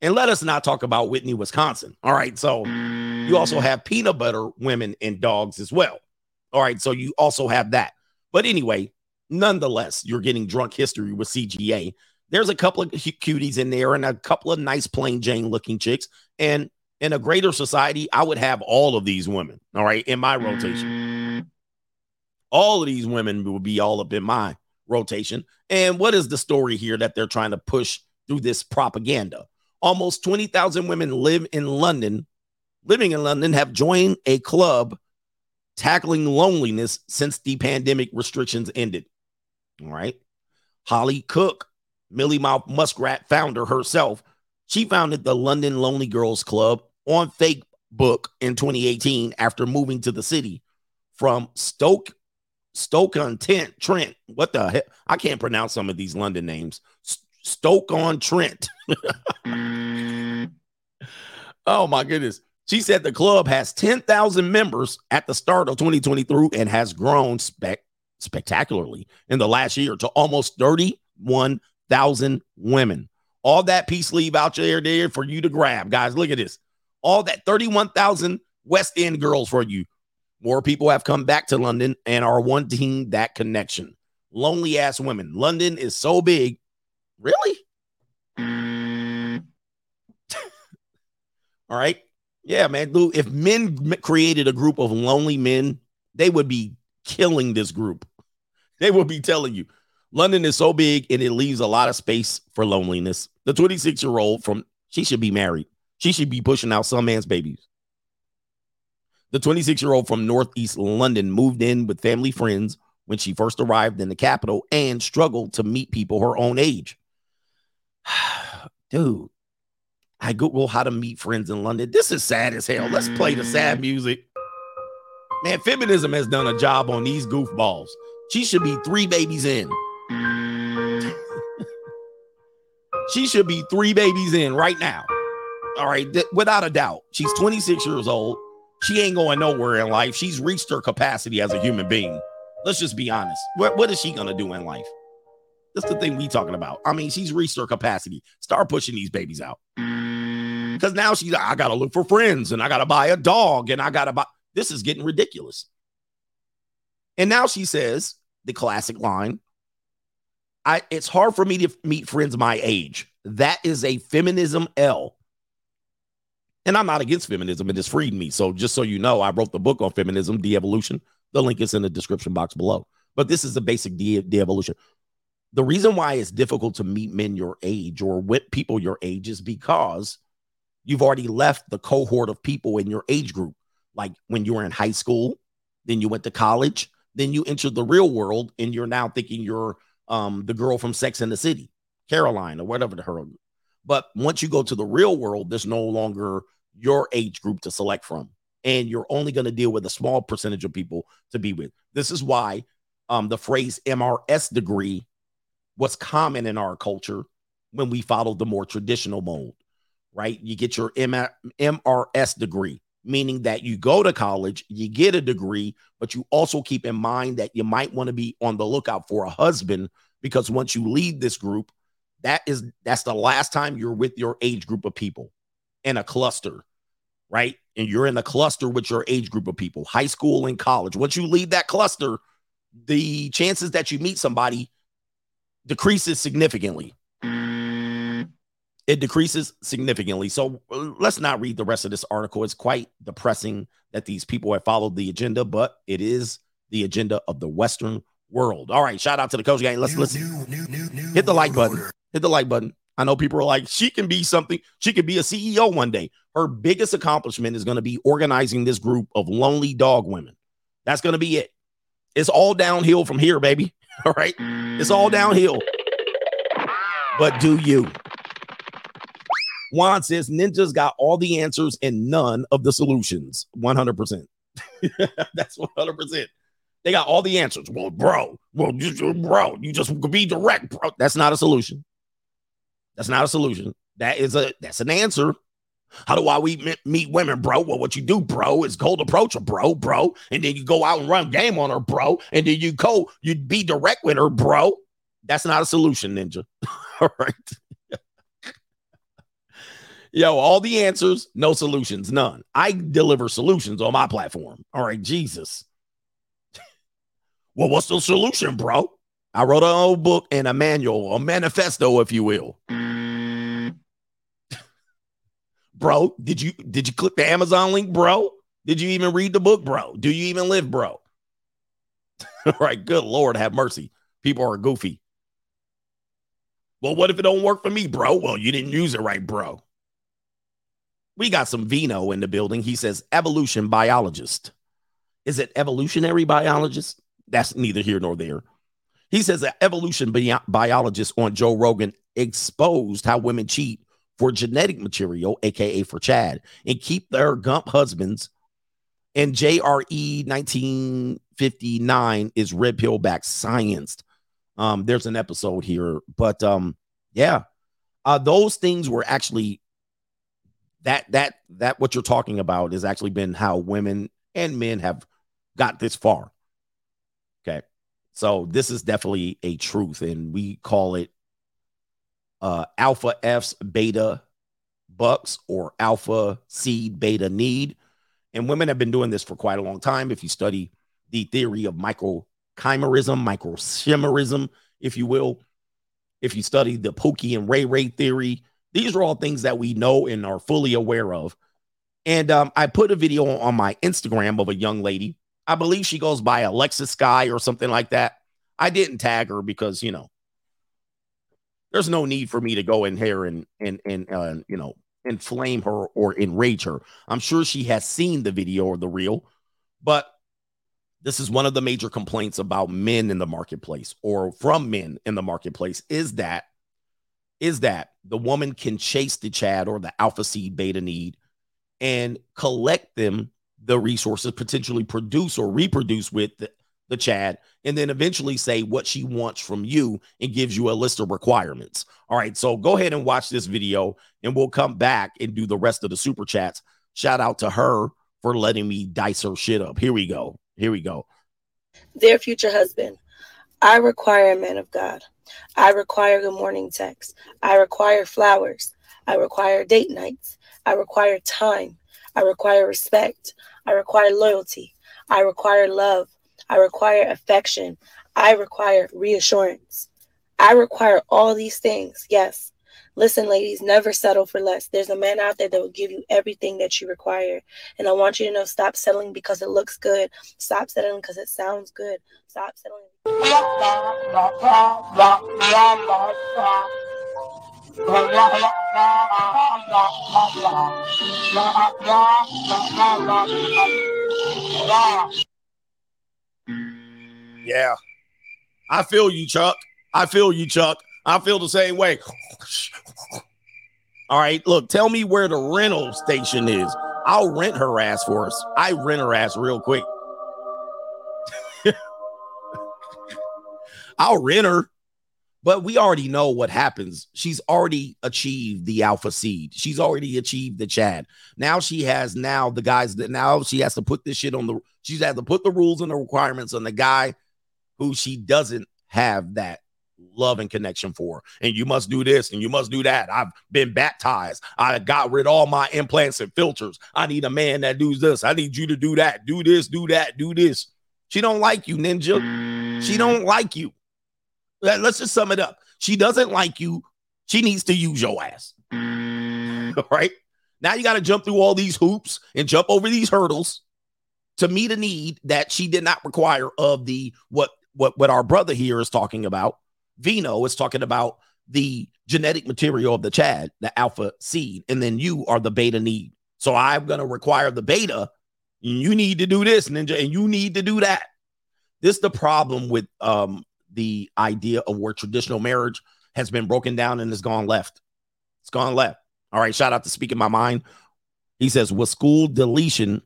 And let us not talk about Whitney, Wisconsin. All right. So you also have peanut butter women and dogs as well. All right. So you also have that. But anyway, nonetheless, you're getting drunk history with CGA. There's a couple of cuties in there and a couple of nice plain Jane looking chicks. And in a greater society, I would have all of these women, all right, in my rotation all of these women will be all up in my rotation. And what is the story here that they're trying to push through this propaganda? Almost 20,000 women live in London, living in London, have joined a club tackling loneliness since the pandemic restrictions ended. All right. Holly Cook, Millie Mouth Muskrat founder herself, she founded the London Lonely Girls Club on Facebook in 2018 after moving to the city from Stoke Stoke on Trent. Trent. What the hell? I can't pronounce some of these London names. Stoke on Trent. oh my goodness. She said the club has 10,000 members at the start of 2023 and has grown spec- spectacularly in the last year to almost 31,000 women. All that peace leave out there, there for you to grab. Guys, look at this. All that 31,000 West End girls for you. More people have come back to London and are wanting that connection. Lonely ass women. London is so big. Really? All right. Yeah, man. Dude, if men created a group of lonely men, they would be killing this group. They would be telling you London is so big and it leaves a lot of space for loneliness. The 26 year old from she should be married. She should be pushing out some man's babies. The 26 year old from Northeast London moved in with family friends when she first arrived in the capital and struggled to meet people her own age. Dude, I Google how to meet friends in London. This is sad as hell. Let's play the sad mm. music. Man, feminism has done a job on these goofballs. She should be three babies in. she should be three babies in right now. All right, th- without a doubt. She's 26 years old. She ain't going nowhere in life. She's reached her capacity as a human being. Let's just be honest. What, what is she gonna do in life? That's the thing we talking about. I mean, she's reached her capacity. Start pushing these babies out. Because now she's I gotta look for friends and I gotta buy a dog and I gotta buy this is getting ridiculous. And now she says the classic line. I it's hard for me to meet friends my age. That is a feminism L. And I'm not against feminism, it has freed me. So just so you know, I wrote the book on feminism, de-evolution. The link is in the description box below. But this is the basic de- de-evolution. The reason why it's difficult to meet men your age or with people your age is because you've already left the cohort of people in your age group. Like when you were in high school, then you went to college, then you entered the real world, and you're now thinking you're um, the girl from Sex in the City, Caroline, or whatever the her. But once you go to the real world, there's no longer your age group to select from, and you're only going to deal with a small percentage of people to be with. This is why um, the phrase MRS degree was common in our culture when we followed the more traditional mode, right? You get your M- MRS degree, meaning that you go to college, you get a degree, but you also keep in mind that you might want to be on the lookout for a husband because once you leave this group, that is that's the last time you're with your age group of people in a cluster, right? And you're in a cluster with your age group of people, high school and college. Once you leave that cluster, the chances that you meet somebody decreases significantly. It decreases significantly. So let's not read the rest of this article. It's quite depressing that these people have followed the agenda, but it is the agenda of the Western world. All right, shout out to the coach gang. Let's New- listen. new- new- Hit the like button. Hit the like button. I know people are like, she can be something. She could be a CEO one day. Her biggest accomplishment is going to be organizing this group of lonely dog women. That's going to be it. It's all downhill from here, baby. All right. It's all downhill. But do you? Juan says ninjas got all the answers and none of the solutions. 100%. That's 100%. They got all the answers. Well, bro, well, you, bro, you just be direct, bro. That's not a solution. That's not a solution. That is a that's an answer. How do I we meet women, bro? Well, what you do, bro, is cold approach her, bro, bro, and then you go out and run game on her, bro, and then you go, you be direct with her, bro. That's not a solution, ninja. all right. Yo, all the answers, no solutions, none. I deliver solutions on my platform. All right, Jesus. well, what's the solution, bro? I wrote an old book and a manual, a manifesto, if you will. bro, did you did you click the Amazon link, bro? Did you even read the book, bro? Do you even live, bro? All right, good Lord, have mercy. People are goofy. Well, what if it don't work for me, bro? Well, you didn't use it right, bro. We got some Vino in the building. He says evolution biologist. Is it evolutionary biologist? That's neither here nor there. He says that evolution bi- biologist on Joe Rogan exposed how women cheat for genetic material, aka for Chad, and keep their Gump husbands. And JRE 1959 is red pill back scienced. Um, there's an episode here, but um, yeah, uh, those things were actually that that that what you're talking about has actually been how women and men have got this far. So this is definitely a truth, and we call it uh, alpha F's beta bucks or alpha seed beta need. And women have been doing this for quite a long time. If you study the theory of microchimerism, microchimerism, if you will, if you study the Pookie and Ray Ray theory, these are all things that we know and are fully aware of. And um, I put a video on my Instagram of a young lady. I believe she goes by Alexis Sky or something like that. I didn't tag her because, you know, there's no need for me to go in here and and and uh, you know inflame her or enrage her. I'm sure she has seen the video or the reel, but this is one of the major complaints about men in the marketplace or from men in the marketplace is that is that the woman can chase the chad or the alpha seed beta need and collect them the resources potentially produce or reproduce with the, the Chad, and then eventually say what she wants from you and gives you a list of requirements. All right, so go ahead and watch this video, and we'll come back and do the rest of the super chats. Shout out to her for letting me dice her shit up. Here we go. Here we go. Dear future husband, I require a man of God. I require good morning text. I require flowers. I require date nights. I require time. I require respect. I require loyalty. I require love. I require affection. I require reassurance. I require all these things. Yes. Listen, ladies, never settle for less. There's a man out there that will give you everything that you require. And I want you to know stop settling because it looks good. Stop settling because it sounds good. Stop settling. Yeah. I feel you, Chuck. I feel you, Chuck. I feel the same way. All right, look, tell me where the rental station is. I'll rent her ass for us. I rent her ass real quick. I'll rent her, but we already know what happens. She's already achieved the alpha seed. She's already achieved the Chad. Now she has now the guys that now she has to put this shit on the. She's had to put the rules and the requirements on the guy who she doesn't have that love and connection for. And you must do this and you must do that. I've been baptized. I got rid of all my implants and filters. I need a man that does this. I need you to do that. Do this, do that, do this. She don't like you, ninja. She don't like you. Let- Let's just sum it up. She doesn't like you. She needs to use your ass. All right. Now you got to jump through all these hoops and jump over these hurdles to meet a need that she did not require of the what what what our brother here is talking about. Vino is talking about the genetic material of the Chad, the alpha seed, and then you are the beta need. So I'm gonna require the beta. and You need to do this, ninja, and you need to do that. This is the problem with um the idea of where traditional marriage has been broken down and has gone left. It's gone left. All right, shout out to speaking my mind. He says, was school deletion?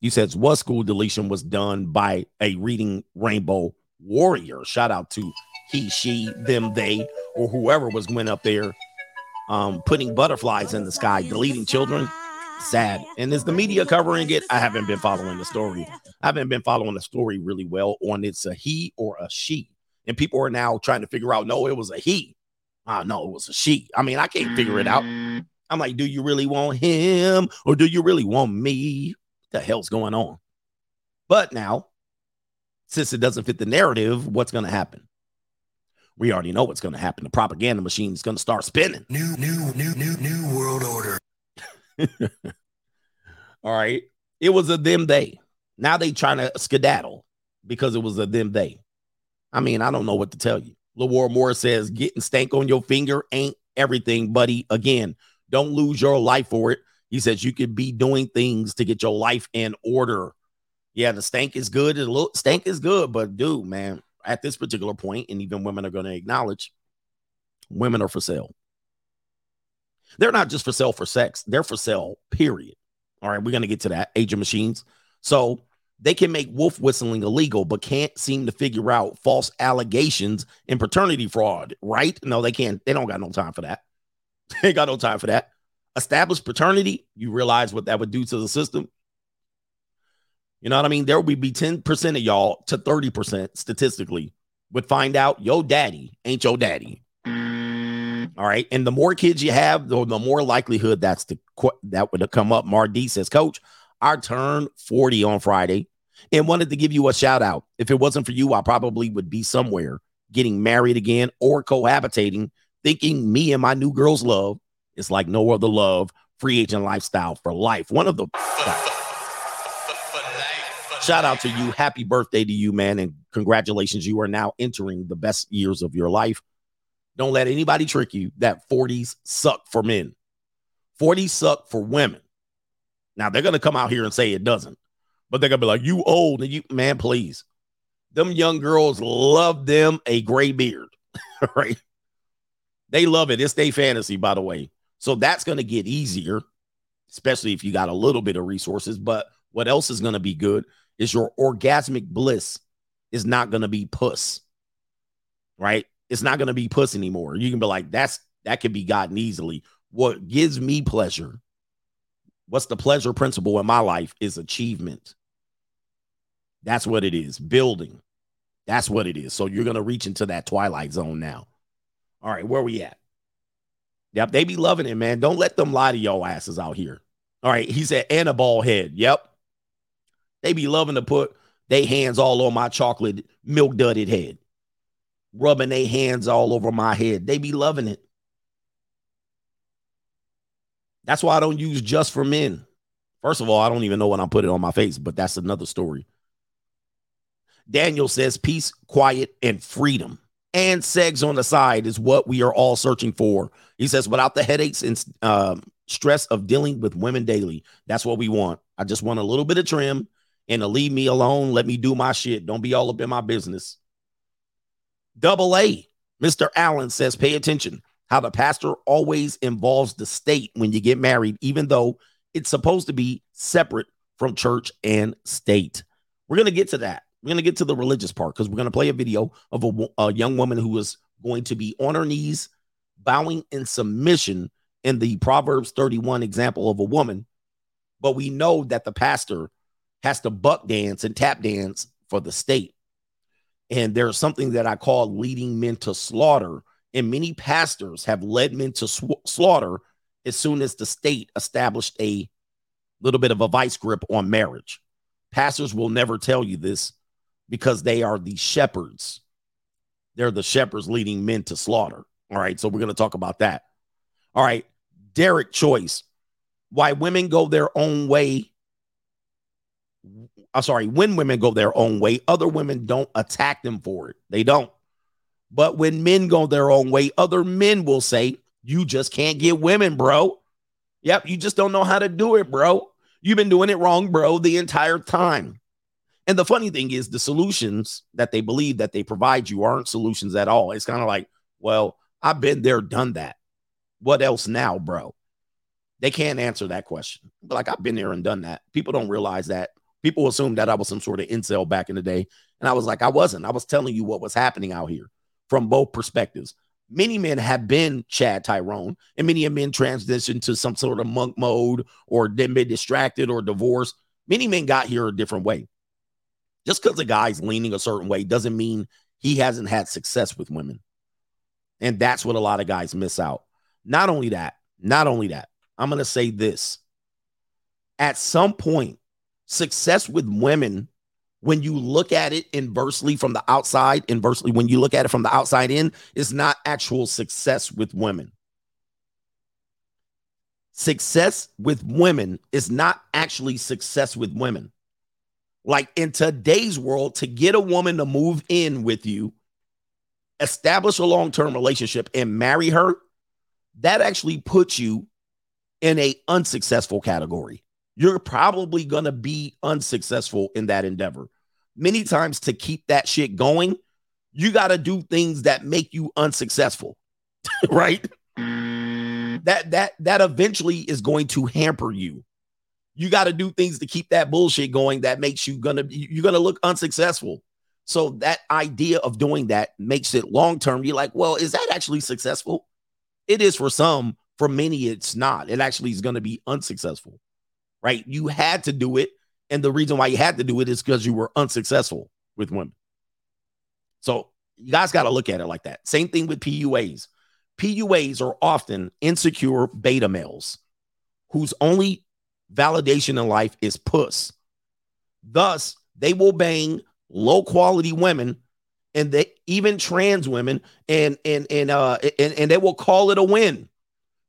He says, was school deletion was done by a reading rainbow warrior. Shout out to he, she, them, they, or whoever was went up there um putting butterflies in the sky, deleting children. Sad. And is the media covering it? I haven't been following the story. I haven't been following the story really well on it's a he or a she. And people are now trying to figure out, no, it was a he. Ah, no, it was a she. I mean, I can't figure it out. I'm like, do you really want him or do you really want me? What the hell's going on? But now, since it doesn't fit the narrative, what's going to happen? We already know what's going to happen. The propaganda machine is going to start spinning. New, new, new, new, new world order. All right. It was a them they. Now they trying to skedaddle because it was a them they. I mean, I don't know what to tell you. Lawar Moore says getting stank on your finger ain't everything, buddy. Again, don't lose your life for it. He says you could be doing things to get your life in order. Yeah, the stank is good. The stank is good, but dude, man, at this particular point, and even women are going to acknowledge, women are for sale. They're not just for sale for sex; they're for sale. Period. All right, we're going to get to that. Age of Machines. So they can make wolf whistling illegal, but can't seem to figure out false allegations and paternity fraud, right? No, they can't. They don't got no time for that. they got no time for that. Established paternity, you realize what that would do to the system. You know what I mean? There would be 10% of y'all to 30% statistically would find out your daddy ain't your daddy. All right. And the more kids you have, the, the more likelihood that's the that would have come up. Mardi says, Coach, I turned 40 on Friday and wanted to give you a shout out. If it wasn't for you, I probably would be somewhere getting married again or cohabitating, thinking me and my new girl's love is like no other love, free agent lifestyle for life. One of the shout out to you. Happy birthday to you, man. And congratulations. You are now entering the best years of your life. Don't let anybody trick you that 40s suck for men. 40s suck for women. Now they're gonna come out here and say it doesn't, but they're gonna be like, you old and you man, please. Them young girls love them a gray beard, right? They love it. It's their fantasy, by the way. So that's gonna get easier, especially if you got a little bit of resources. But what else is gonna be good is your orgasmic bliss is not gonna be puss, right? It's not gonna be puss anymore. You can be like, that's that could be gotten easily. What gives me pleasure What's the pleasure principle in my life is achievement. That's what it is. Building. That's what it is. So you're going to reach into that twilight zone now. All right, where we at? Yep, they be loving it, man. Don't let them lie to your asses out here. All right, he said, and a ball head. Yep. They be loving to put their hands all on my chocolate milk dudded head, rubbing their hands all over my head. They be loving it. That's why I don't use just for men. First of all, I don't even know when I put it on my face, but that's another story. Daniel says peace, quiet, and freedom. And sex on the side is what we are all searching for. He says, without the headaches and um, stress of dealing with women daily, that's what we want. I just want a little bit of trim and to leave me alone. Let me do my shit. Don't be all up in my business. Double A, Mr. Allen says, pay attention how the pastor always involves the state when you get married, even though it's supposed to be separate from church and state. We're going to get to that. We're going to get to the religious part because we're going to play a video of a, a, young woman who is going to be on her knees, bowing in submission in the Proverbs 31 example of a woman. But we know that the pastor has to buck dance and tap dance for the state. And there's something that I call leading men to slaughter and many pastors have led men to sw- slaughter as soon as the state established a little bit of a vice grip on marriage. Pastors will never tell you this because they are the shepherds. They're the shepherds leading men to slaughter. All right. So we're going to talk about that. All right. Derek Choice. Why women go their own way. I'm sorry. When women go their own way, other women don't attack them for it. They don't. But when men go their own way, other men will say, You just can't get women, bro. Yep, you just don't know how to do it, bro. You've been doing it wrong, bro, the entire time. And the funny thing is, the solutions that they believe that they provide you aren't solutions at all. It's kind of like, well, I've been there, done that. What else now, bro? They can't answer that question. Like, I've been there and done that. People don't realize that. People assume that I was some sort of incel back in the day. And I was like, I wasn't. I was telling you what was happening out here from both perspectives. Many men have been Chad Tyrone, and many men transitioned to some sort of monk mode or then been distracted or divorced. Many men got here a different way. Just because a guy's leaning a certain way doesn't mean he hasn't had success with women. And that's what a lot of guys miss out. Not only that, not only that, I'm going to say this. At some point, success with women when you look at it inversely from the outside, inversely, when you look at it from the outside in, is not actual success with women. Success with women is not actually success with women. Like in today's world, to get a woman to move in with you establish a long term relationship and marry her, that actually puts you in a unsuccessful category. You're probably going to be unsuccessful in that endeavor. Many times to keep that shit going, you got to do things that make you unsuccessful. right? Mm. That that that eventually is going to hamper you. You got to do things to keep that bullshit going that makes you gonna you're gonna look unsuccessful. So that idea of doing that makes it long term. You're like, well, is that actually successful? It is for some. For many, it's not. It actually is going to be unsuccessful, right? You had to do it, and the reason why you had to do it is because you were unsuccessful with women. So you guys got to look at it like that. Same thing with PUAs. PUAs are often insecure beta males whose only validation in life is puss. Thus, they will bang low quality women and they even trans women and and and uh and, and they will call it a win.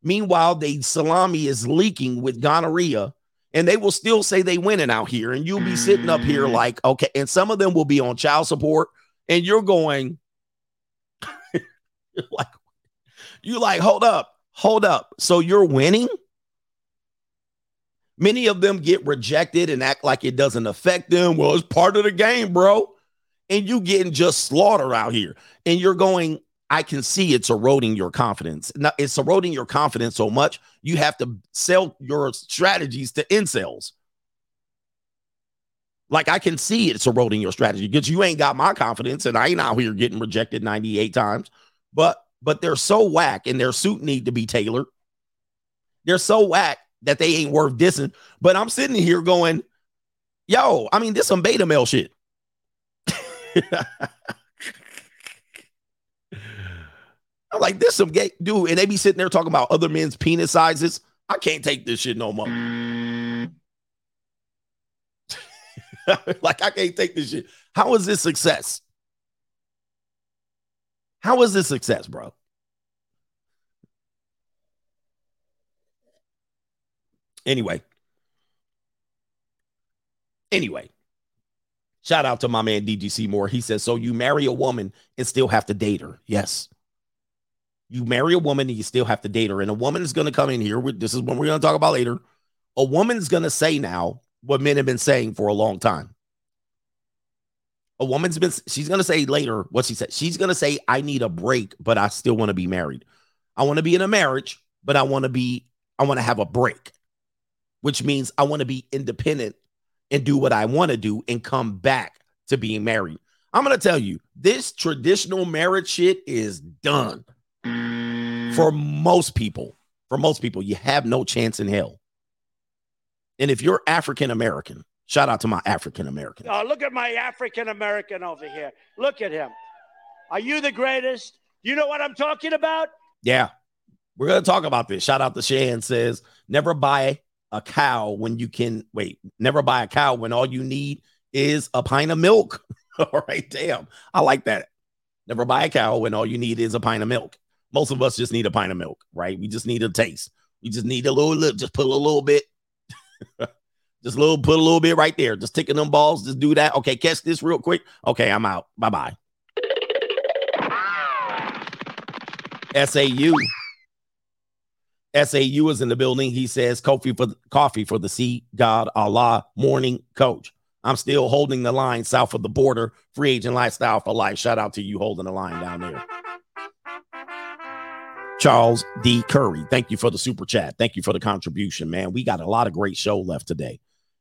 Meanwhile, the salami is leaking with gonorrhea and they will still say they winning out here. And you'll be sitting up here mm. like okay and some of them will be on child support. And you're going like you like hold up hold up. So you're winning? Many of them get rejected and act like it doesn't affect them. Well it's part of the game bro. And you getting just slaughtered out here. And you're going i can see it's eroding your confidence now it's eroding your confidence so much you have to sell your strategies to incels like I can see it's eroding your strategy because you ain't got my confidence and I ain't out here getting rejected 98 times. But but they're so whack and their suit need to be tailored. They're so whack that they ain't worth dissing. But I'm sitting here going, yo, I mean, this some beta male shit. I'm like, this some gay dude, and they be sitting there talking about other men's penis sizes. I can't take this shit no more. like, I can't take this shit. How is this success? How is this success, bro? Anyway. Anyway. Shout out to my man DGC Moore. He says, So you marry a woman and still have to date her. Yes. You marry a woman and you still have to date her. And a woman is going to come in here. With, this is what we're going to talk about later. A woman's going to say now what men have been saying for a long time. A woman's been, she's going to say later what she said. She's going to say, I need a break, but I still want to be married. I want to be in a marriage, but I want to be, I want to have a break, which means I want to be independent and do what I want to do and come back to being married. I'm going to tell you, this traditional marriage shit is done for most people. For most people, you have no chance in hell. And if you're African American, shout out to my African American. Oh, look at my African American over here. Look at him. Are you the greatest? You know what I'm talking about? Yeah, we're going to talk about this. Shout out to Shan says, never buy a cow when you can wait, never buy a cow when all you need is a pint of milk. all right, damn. I like that. Never buy a cow when all you need is a pint of milk. Most of us just need a pint of milk, right? We just need a taste. We just need a little, just put a little bit, just a little, put a little bit right there. Just taking them balls, just do that. Okay, catch this real quick. Okay, I'm out. Bye bye. SAU. SAU is in the building. He says coffee for coffee for the sea god Allah morning coach. I'm still holding the line south of the border. Free agent lifestyle for life. Shout out to you holding the line down there. Charles D. Curry, thank you for the super chat. Thank you for the contribution, man. We got a lot of great show left today.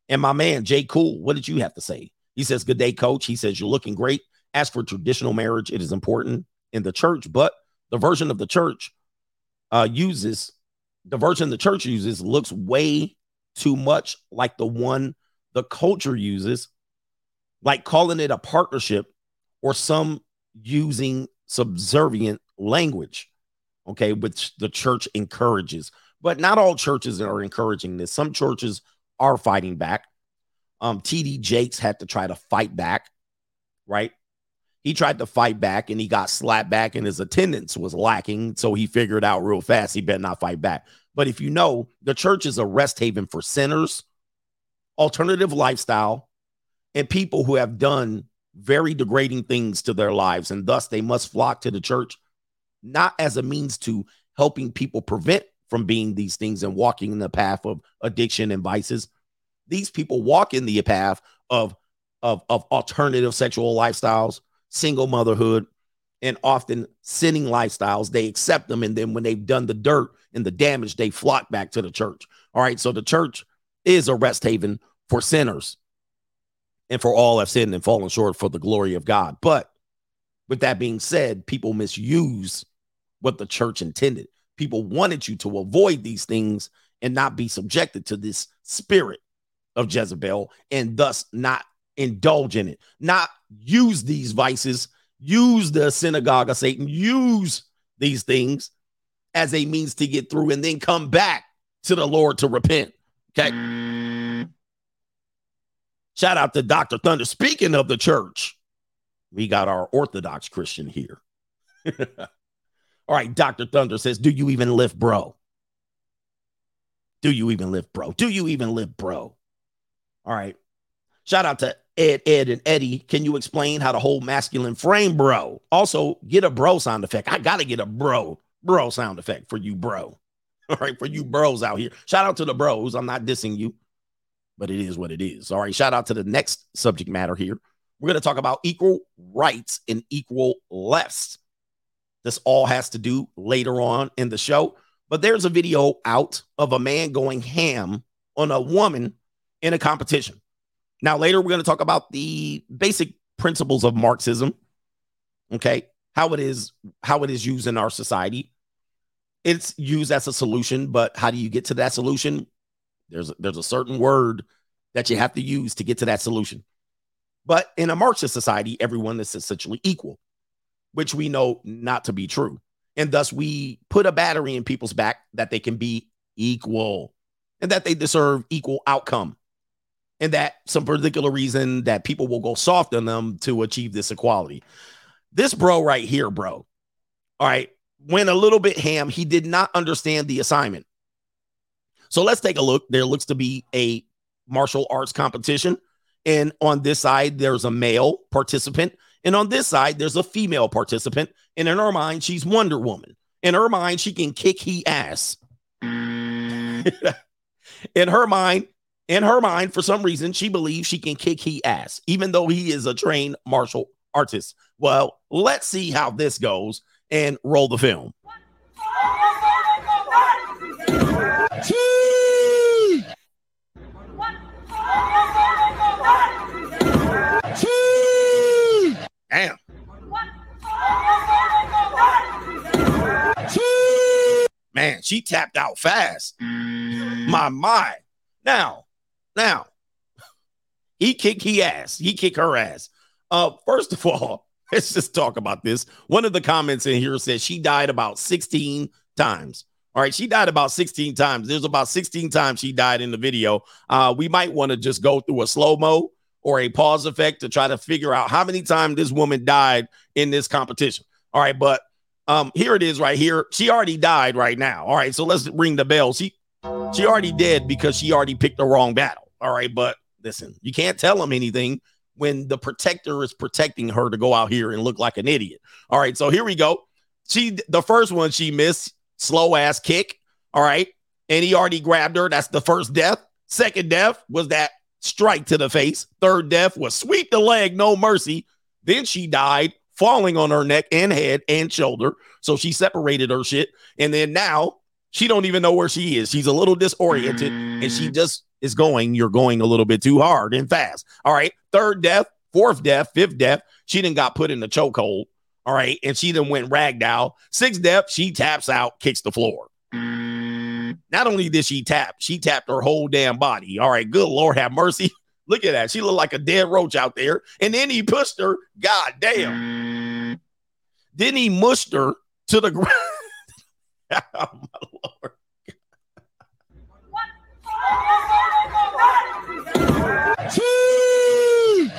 And my man, Jay Cool, what did you have to say? He says, Good day, coach. He says, You're looking great. As for traditional marriage, it is important in the church, but the version of the church uh, uses, the version the church uses looks way too much like the one the culture uses, like calling it a partnership or some using subservient language okay, which the church encourages. But not all churches are encouraging this. Some churches are fighting back. Um, TD Jakes had to try to fight back, right? He tried to fight back and he got slapped back, and his attendance was lacking. So he figured out real fast he better not fight back. But if you know, the church is a rest haven for sinners, alternative lifestyle, and people who have done very degrading things to their lives, and thus they must flock to the church, not as a means to helping people prevent from being these things and walking in the path of addiction and vices. These people walk in the path of, of, of alternative sexual lifestyles, single motherhood, and often sinning lifestyles. They accept them. And then when they've done the dirt and the damage, they flock back to the church. All right. So the church is a rest haven for sinners and for all have sinned and fallen short for the glory of God. But with that being said, people misuse what the church intended. People wanted you to avoid these things and not be subjected to this spirit of Jezebel and thus not indulge in it, not use these vices, use the synagogue of Satan, use these things as a means to get through and then come back to the Lord to repent. Okay. Shout out to Dr. Thunder. Speaking of the church, we got our Orthodox Christian here. All right, Dr. Thunder says, Do you even live, bro? Do you even live, bro? Do you even live, bro? All right. Shout out to Ed, Ed, and Eddie. Can you explain how to hold masculine frame, bro? Also, get a bro sound effect. I got to get a bro, bro sound effect for you, bro. All right, for you bros out here. Shout out to the bros. I'm not dissing you, but it is what it is. All right, shout out to the next subject matter here. We're going to talk about equal rights and equal lefts. This all has to do later on in the show. But there's a video out of a man going ham on a woman in a competition. Now, later, we're going to talk about the basic principles of Marxism. Okay. How it is, how it is used in our society. It's used as a solution, but how do you get to that solution? There's there's a certain word that you have to use to get to that solution. But in a Marxist society, everyone is essentially equal which we know not to be true. And thus we put a battery in people's back that they can be equal and that they deserve equal outcome. And that some particular reason that people will go soft on them to achieve this equality. This bro right here, bro. All right, went a little bit ham. He did not understand the assignment. So let's take a look. There looks to be a martial arts competition. And on this side, there's a male participant and on this side, there's a female participant. And in her mind, she's Wonder Woman. In her mind, she can kick he ass. in her mind, in her mind, for some reason, she believes she can kick he ass, even though he is a trained martial artist. Well, let's see how this goes and roll the film. Damn. Man, she tapped out fast. My my. Now, now, he kick he ass. He kick her ass. Uh, first of all, let's just talk about this. One of the comments in here says she died about 16 times. All right, she died about 16 times. There's about 16 times she died in the video. Uh, we might want to just go through a slow mo or a pause effect to try to figure out how many times this woman died in this competition. All right, but um here it is right here. She already died right now. All right, so let's ring the bell. She she already dead because she already picked the wrong battle. All right, but listen, you can't tell them anything when the protector is protecting her to go out here and look like an idiot. All right, so here we go. She the first one she missed, slow ass kick. All right, and he already grabbed her. That's the first death. Second death was that strike to the face. Third death was sweep the leg, no mercy. Then she died, falling on her neck and head and shoulder. So she separated her shit. And then now she don't even know where she is. She's a little disoriented and she mm. just is going, you're going a little bit too hard and fast. All right. Third death, fourth death, fifth death. She didn't got put in the chokehold. All right. And she then went ragdoll. Sixth death, she taps out, kicks the floor. Mm. Not only did she tap, she tapped her whole damn body. All right, good Lord have mercy. Look at that. She looked like a dead roach out there. And then he pushed her. God damn. Then he mushed her to the ground. oh, my Lord.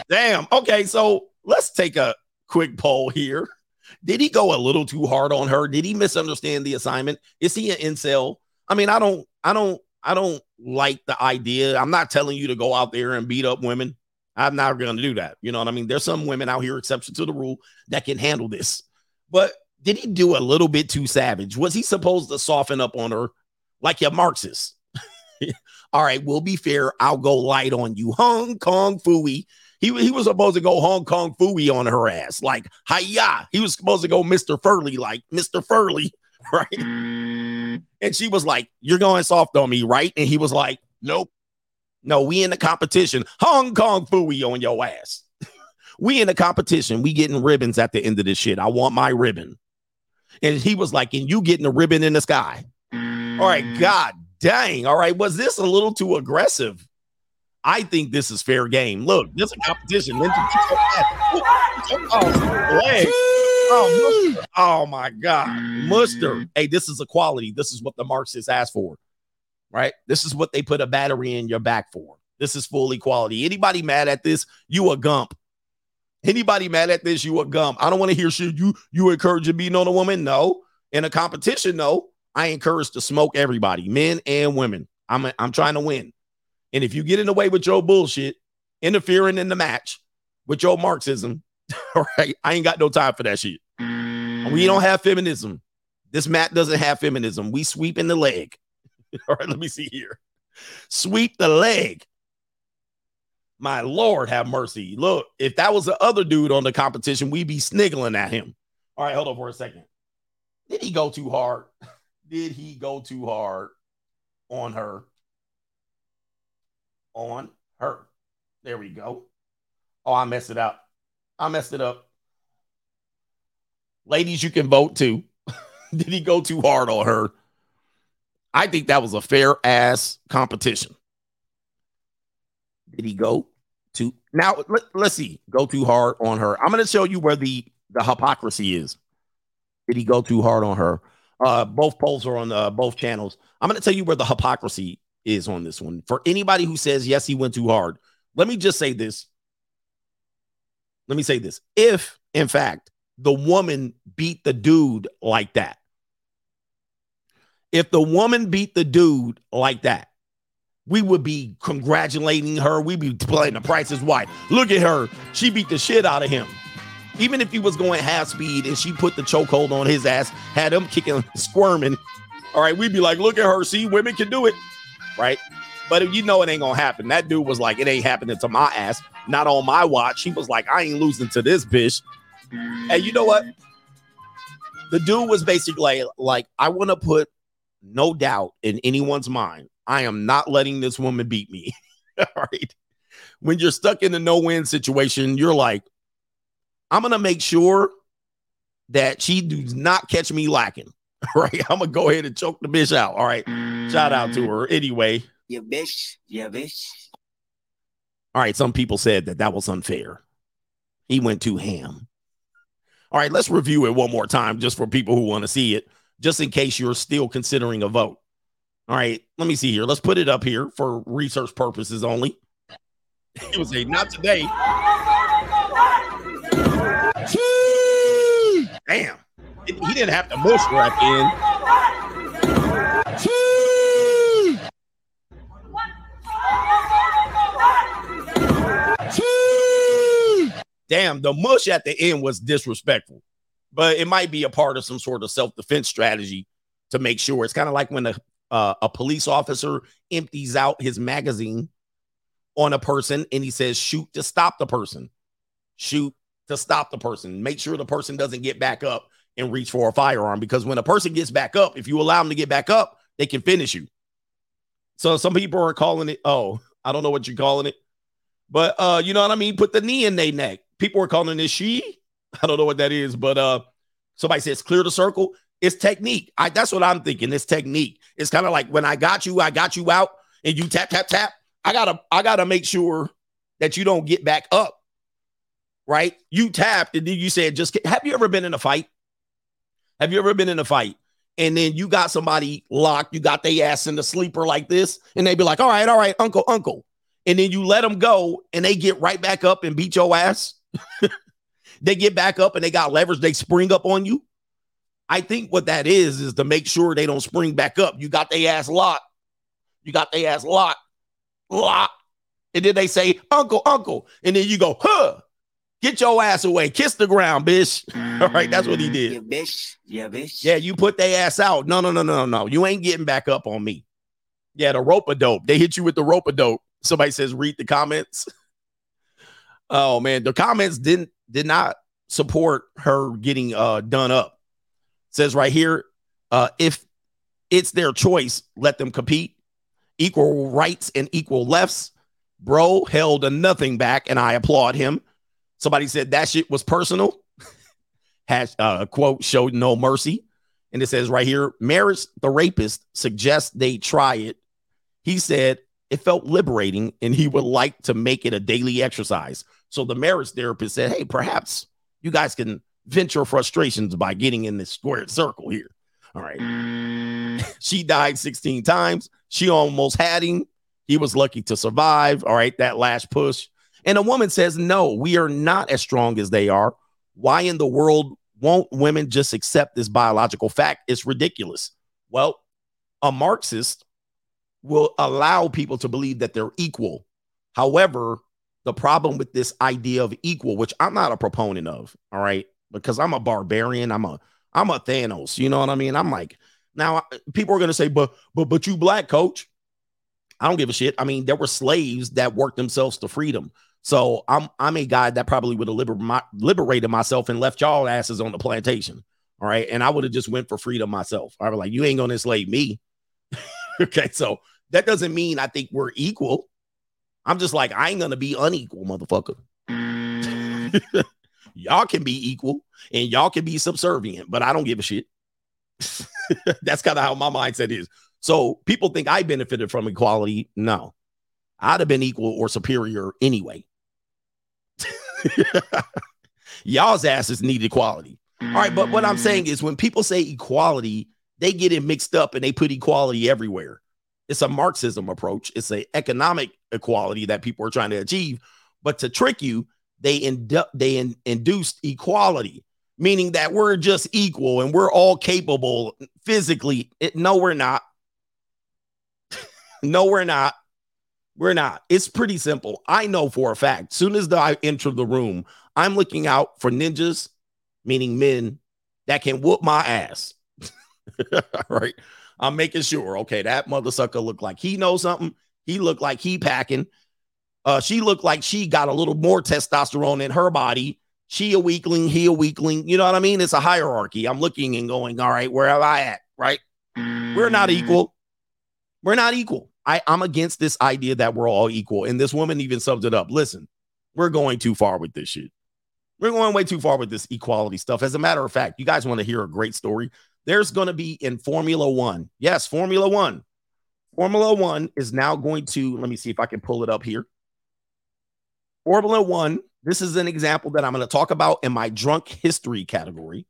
Damn. Okay, so let's take a quick poll here. Did he go a little too hard on her? Did he misunderstand the assignment? Is he an incel? I mean, I don't, I don't, I don't like the idea. I'm not telling you to go out there and beat up women. I'm not going to do that. You know what I mean? There's some women out here, exception to the rule, that can handle this. But did he do a little bit too savage? Was he supposed to soften up on her like a Marxist? All right, we'll be fair. I'll go light on you. Hong Kong Phooey. He, he was supposed to go Hong Kong Phooey on her ass. Like, hiya. He was supposed to go Mr. Furley, like Mr. Furley, right? And she was like, You're going soft on me, right? And he was like, Nope. No, we in the competition. Hong Kong Phooey on your ass. we in the competition. We getting ribbons at the end of this shit. I want my ribbon. And he was like, and you getting a ribbon in the sky. All right, mm. God dang. All right, was this a little too aggressive? I think this is fair game. Look, this is a competition. Lindsay, get your ass- Oh, leg. Oh, oh my God. Mustard. Mm-hmm. Hey, this is equality. This is what the Marxists asked for. Right? This is what they put a battery in your back for. This is full equality. Anybody mad at this? You a gump. Anybody mad at this? You a gump. I don't want to hear shit. You you encouraging beating on a woman? No. In a competition, no. I encourage to smoke everybody, men and women. I'm I'm trying to win. And if you get in the way with your bullshit, interfering in the match with your Marxism, all right, I ain't got no time for that shit. We don't have feminism. This mat doesn't have feminism. We sweep in the leg. all right, let me see here. Sweep the leg. My Lord, have mercy. Look, if that was the other dude on the competition, we'd be sniggling at him. All right, hold on for a second. Did he go too hard? Did he go too hard on her? On her. There we go. Oh, I messed it up. I messed it up. Ladies, you can vote too. Did he go too hard on her? I think that was a fair ass competition. Did he go too now? Let, let's see. Go too hard on her. I'm going to show you where the the hypocrisy is. Did he go too hard on her? Uh, both polls are on uh, both channels. I'm going to tell you where the hypocrisy is on this one. For anybody who says yes, he went too hard. Let me just say this. Let me say this. If in fact the woman beat the dude like that, if the woman beat the dude like that, we would be congratulating her. We'd be playing the price is right. Look at her. She beat the shit out of him. Even if he was going half speed and she put the chokehold on his ass, had him kicking, squirming. All right, we'd be like, look at her. See, women can do it. Right. But you know it ain't gonna happen, that dude was like, it ain't happening to my ass, not on my watch. He was like, I ain't losing to this bitch. And you know what? The dude was basically like, I want to put no doubt in anyone's mind. I am not letting this woman beat me. All right. When you're stuck in a no win situation, you're like, I'm to make sure that she does not catch me lacking. All right. I'm to go ahead and choke the bitch out. All right. Shout out to her. Anyway. You bitch. You bitch. All right. Some people said that that was unfair. He went too ham. All right. Let's review it one more time just for people who want to see it, just in case you're still considering a vote. All right. Let me see here. Let's put it up here for research purposes only. It was a not today. Damn. He didn't have to mush her at Damn, the mush at the end was disrespectful, but it might be a part of some sort of self defense strategy to make sure. It's kind of like when a uh, a police officer empties out his magazine on a person and he says, "Shoot to stop the person, shoot to stop the person, make sure the person doesn't get back up and reach for a firearm." Because when a person gets back up, if you allow them to get back up, they can finish you. So some people are calling it. Oh, I don't know what you're calling it. But uh, you know what I mean? Put the knee in their neck. People are calling it she. I don't know what that is, but uh, somebody says clear the circle. It's technique. I that's what I'm thinking. It's technique. It's kind of like when I got you, I got you out, and you tap tap tap. I gotta I gotta make sure that you don't get back up. Right? You tapped, and then you said, just have you ever been in a fight? Have you ever been in a fight? And then you got somebody locked, you got their ass in the sleeper like this, and they be like, all right, all right, uncle, uncle and then you let them go and they get right back up and beat your ass. they get back up and they got leverage, they spring up on you. I think what that is is to make sure they don't spring back up. You got their ass locked. You got their ass locked, locked, And then they say, Uncle, Uncle. And then you go, huh, get your ass away. Kiss the ground, bitch. All right, that's what he mm-hmm. did. Yeah, bitch. Yeah, bitch. Yeah, you put their ass out. No, no, no, no, no. You ain't getting back up on me. Yeah, the rope a dope. They hit you with the rope a dope. Somebody says, read the comments. Oh man, the comments didn't did not support her getting uh done up. says right here, uh, if it's their choice, let them compete. Equal rights and equal lefts. Bro held a nothing back, and I applaud him. Somebody said that shit was personal. Has uh, quote showed no mercy. And it says right here, marriage, therapist suggests they try it. He said it felt liberating and he would like to make it a daily exercise. So the marriage therapist said, Hey, perhaps you guys can vent your frustrations by getting in this squared circle here. All right. Mm. she died 16 times. She almost had him. He was lucky to survive. All right. That last push. And a woman says, No, we are not as strong as they are. Why in the world won't women just accept this biological fact? It's ridiculous. Well, a Marxist will allow people to believe that they're equal. However, the problem with this idea of equal, which I'm not a proponent of, all right, because I'm a barbarian, I'm a I'm a Thanos, you know what I mean? I'm like, now people are gonna say, but but but you black coach. I don't give a shit. I mean, there were slaves that worked themselves to freedom. So I'm I'm a guy that probably would have liber- liberated myself and left y'all asses on the plantation. All right. And I would have just went for freedom myself. I was like, you ain't gonna enslave me. okay. So that doesn't mean I think we're equal. I'm just like, I ain't gonna be unequal, motherfucker. Mm. y'all can be equal and y'all can be subservient, but I don't give a shit. That's kind of how my mindset is. So people think I benefited from equality. No, I'd have been equal or superior anyway. Y'all's asses need equality. All right, but what I'm mm. saying is when people say equality, they get it mixed up and they put equality everywhere. It's a Marxism approach. It's an economic equality that people are trying to achieve. But to trick you, they indu- they in- induced equality, meaning that we're just equal and we're all capable physically. It, no, we're not. no, we're not. We're not. It's pretty simple. I know for a fact. Soon as the, I enter the room, I'm looking out for ninjas, meaning men that can whoop my ass. right. I'm making sure. Okay, that mother sucker looked like he knows something. He looked like he packing. Uh, she looked like she got a little more testosterone in her body. She a weakling, he a weakling. You know what I mean? It's a hierarchy. I'm looking and going, all right, where am I at? Right? We're not equal. We're not equal. I, I'm against this idea that we're all equal. And this woman even sums it up. Listen, we're going too far with this shit. We're going way too far with this equality stuff. As a matter of fact, you guys want to hear a great story? There's going to be in Formula One. Yes, Formula One. Formula One is now going to, let me see if I can pull it up here. Formula One, this is an example that I'm going to talk about in my drunk history category.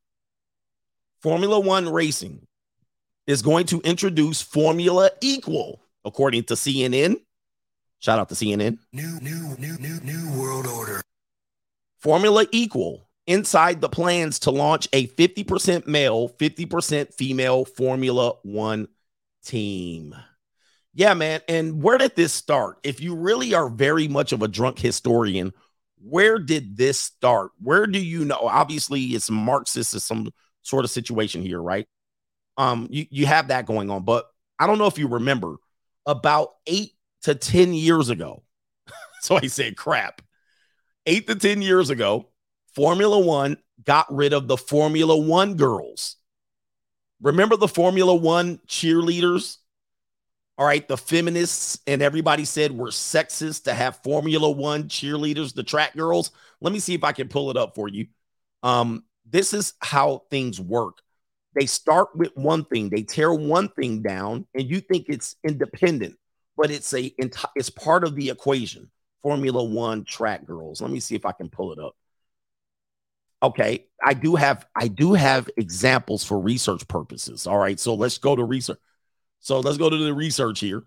Formula One racing is going to introduce Formula Equal, according to CNN. Shout out to CNN. New, new, new, new, new world order. Formula Equal inside the plans to launch a 50% male, 50% female Formula One team. Yeah, man. And where did this start? If you really are very much of a drunk historian, where did this start? Where do you know? Obviously, it's Marxist, or some sort of situation here, right? Um, you, you have that going on, but I don't know if you remember about eight to 10 years ago. so I said crap. Eight to 10 years ago, Formula One got rid of the Formula One girls. Remember the Formula One cheerleaders? All right, the feminists and everybody said we're sexist to have Formula One cheerleaders, the track girls. Let me see if I can pull it up for you. Um, this is how things work. They start with one thing, they tear one thing down, and you think it's independent, but it's a it's part of the equation. Formula One track girls. Let me see if I can pull it up. Okay, I do have I do have examples for research purposes. All right, so let's go to research. So let's go to the research here.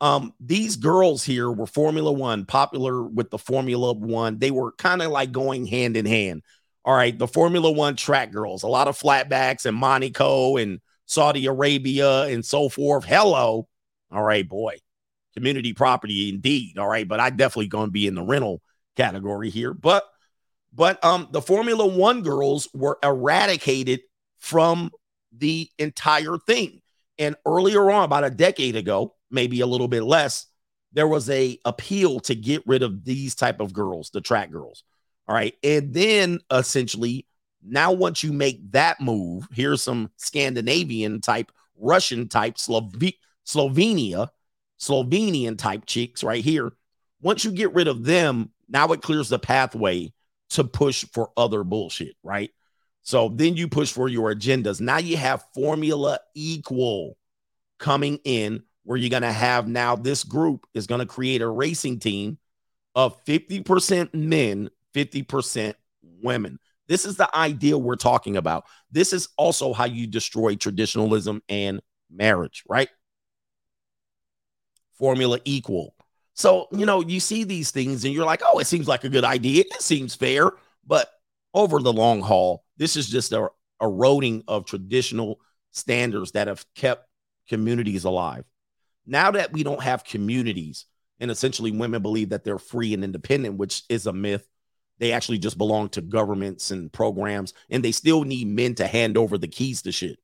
Um, these girls here were Formula One, popular with the Formula One. They were kind of like going hand in hand. All right, the Formula One track girls, a lot of flatbacks and Monaco and Saudi Arabia and so forth. Hello. All right, boy. community property indeed. All right. But I definitely to be in the rental category here. But but um the Formula One girls were eradicated from the entire thing. And earlier on, about a decade ago, maybe a little bit less, there was a appeal to get rid of these type of girls, the track girls. All right. And then essentially, now once you make that move, here's some Scandinavian type, Russian type, Slove- Slovenia, Slovenian type chicks right here. Once you get rid of them, now it clears the pathway to push for other bullshit, right? So then you push for your agendas. Now you have Formula Equal coming in where you're going to have now this group is going to create a racing team of 50% men, 50% women. This is the idea we're talking about. This is also how you destroy traditionalism and marriage, right? Formula equal. So, you know, you see these things and you're like, oh, it seems like a good idea. It seems fair. But over the long haul, this is just a eroding of traditional standards that have kept communities alive. Now that we don't have communities, and essentially women believe that they're free and independent, which is a myth. They actually just belong to governments and programs, and they still need men to hand over the keys to shit.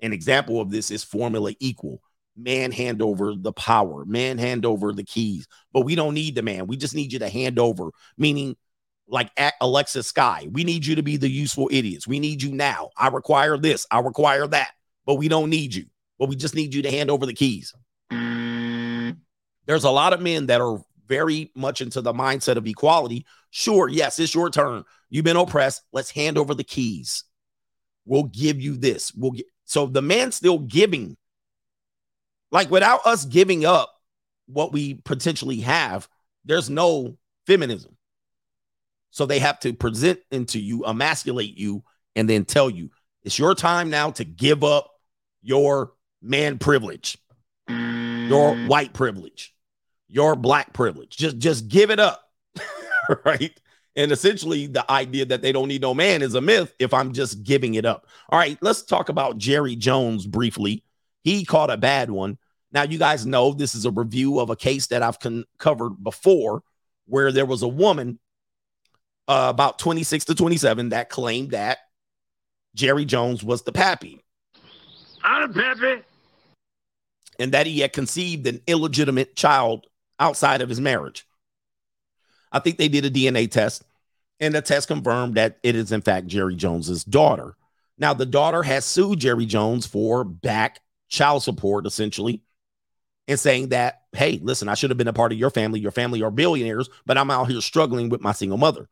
An example of this is Formula Equal. Man hand over the power, man hand over the keys. But we don't need the man. We just need you to hand over, meaning like Alexa Sky. We need you to be the useful idiots. We need you now. I require this. I require that. But we don't need you. But we just need you to hand over the keys. There's a lot of men that are very much into the mindset of equality. Sure, yes, it's your turn. You've been oppressed. Let's hand over the keys. We'll give you this. We'll get so the man's still giving. Like without us giving up what we potentially have, there's no feminism. So they have to present into you, emasculate you, and then tell you it's your time now to give up your man privilege, your mm. white privilege, your black privilege. Just just give it up. right? And essentially, the idea that they don't need no man is a myth if I'm just giving it up. All right, let's talk about Jerry Jones briefly. He caught a bad one. Now, you guys know this is a review of a case that I've con- covered before where there was a woman uh, about 26 to 27 that claimed that Jerry Jones was the pappy. I'm the pappy. And that he had conceived an illegitimate child outside of his marriage. I think they did a DNA test, and the test confirmed that it is, in fact, Jerry Jones's daughter. Now, the daughter has sued Jerry Jones for back child support, essentially, and saying that, hey, listen, I should have been a part of your family. Your family are billionaires, but I'm out here struggling with my single mother.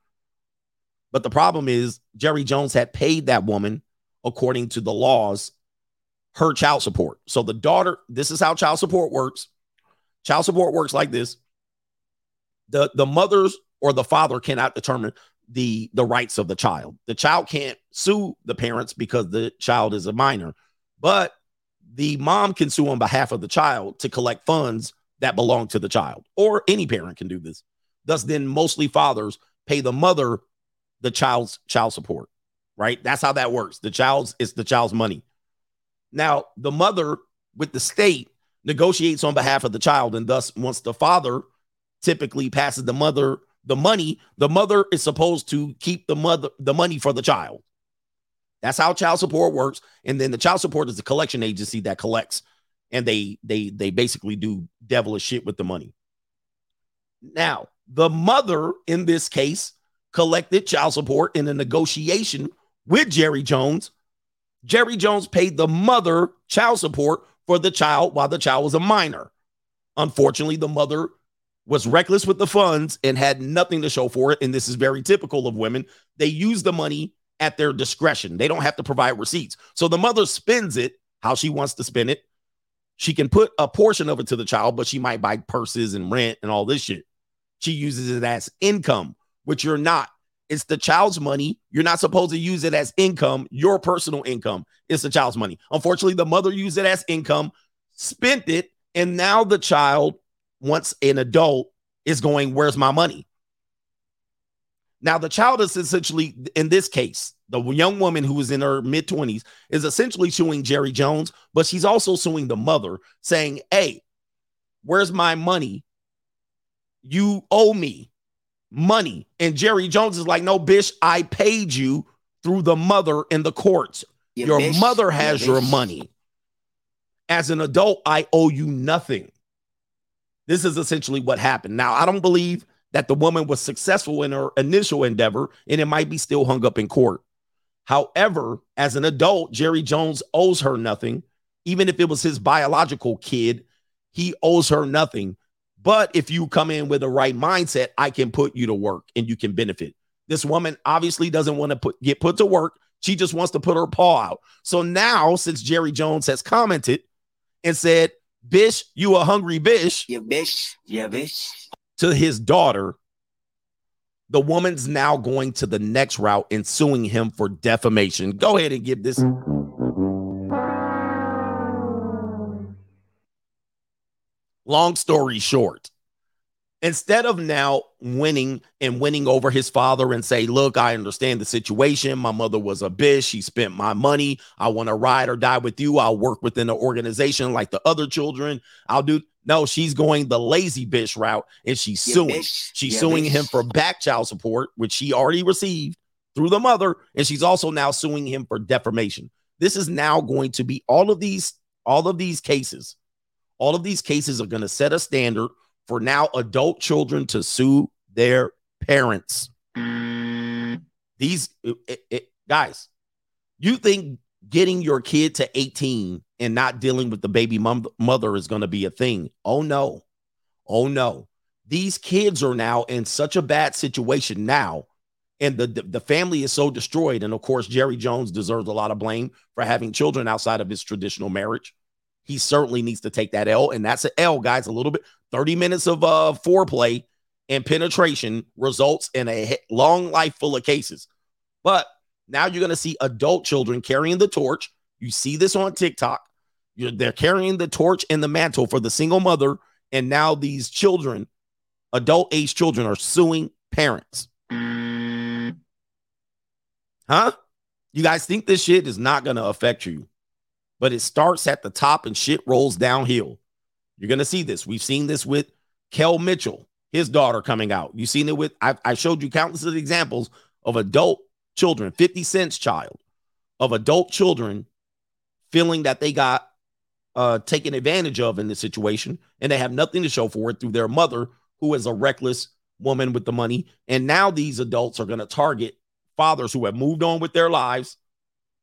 But the problem is, Jerry Jones had paid that woman, according to the laws, her child support. So the daughter, this is how child support works. Child support works like this the the mothers or the father cannot determine the the rights of the child. The child can't sue the parents because the child is a minor, but the mom can sue on behalf of the child to collect funds that belong to the child, or any parent can do this. Thus, then mostly fathers pay the mother the child's child support, right? That's how that works. The child's it's the child's money. Now, the mother with the state negotiates on behalf of the child, and thus, once the father typically passes the mother the money, the mother is supposed to keep the mother the money for the child. That's how child support works. And then the child support is the collection agency that collects, and they they they basically do devilish shit with the money. Now, the mother in this case collected child support in a negotiation with Jerry Jones. Jerry Jones paid the mother child support for the child while the child was a minor. Unfortunately, the mother was reckless with the funds and had nothing to show for it. And this is very typical of women. They use the money at their discretion, they don't have to provide receipts. So the mother spends it how she wants to spend it. She can put a portion of it to the child, but she might buy purses and rent and all this shit. She uses it as income, which you're not. It's the child's money. You're not supposed to use it as income, your personal income. It's the child's money. Unfortunately, the mother used it as income, spent it, and now the child once an adult is going, Where's my money? Now, the child is essentially, in this case, the young woman who is in her mid 20s is essentially suing Jerry Jones, but she's also suing the mother, saying, Hey, Where's my money? You owe me money. And Jerry Jones is like, No, bitch, I paid you through the mother in the courts. Yeah, Your bitch. mother has your bitch. money. As an adult, I owe you nothing. This is essentially what happened. Now, I don't believe that the woman was successful in her initial endeavor, and it might be still hung up in court. However, as an adult, Jerry Jones owes her nothing. Even if it was his biological kid, he owes her nothing. But if you come in with the right mindset, I can put you to work and you can benefit. This woman obviously doesn't want to put get put to work. She just wants to put her paw out. So now, since Jerry Jones has commented and said, Bish, you a hungry bish Yeah, bitch. Yeah, bitch. To his daughter, the woman's now going to the next route and suing him for defamation. Go ahead and give this. Long story short, instead of now winning and winning over his father and say, Look, I understand the situation. My mother was a bitch. She spent my money. I want to ride or die with you. I'll work within the organization like the other children. I'll do. No, she's going the lazy bitch route and she's Yeah, suing. bitch. She's Yeah, suing bitch. him for back child support, which she already received through the mother, and she's also now suing him for defamation. This is now going to be all of these, all of these cases, all of these cases are going to set a standard for now adult children to sue their parents. Mm. These it- it- it- guys, you think getting your kid to 18 and not dealing with the baby mom, mother is going to be a thing? Oh no. Oh no. These kids are now in such a bad situation now and the, the the family is so destroyed and of course Jerry Jones deserves a lot of blame for having children outside of his traditional marriage. He certainly needs to take that L and that's an L guys a little bit 30 minutes of uh foreplay and penetration results in a long life full of cases. But now you're going to see adult children carrying the torch. You see this on TikTok. You're, they're carrying the torch and the mantle for the single mother. And now these children, adult age children, are suing parents. Huh? You guys think this shit is not going to affect you, but it starts at the top and shit rolls downhill. You're going to see this. We've seen this with Kel Mitchell, his daughter coming out. You've seen it with, I, I showed you countless of examples of adult children, 50 Cent's child, of adult children feeling that they got uh, taken advantage of in this situation and they have nothing to show for it through their mother, who is a reckless woman with the money. And now these adults are going to target fathers who have moved on with their lives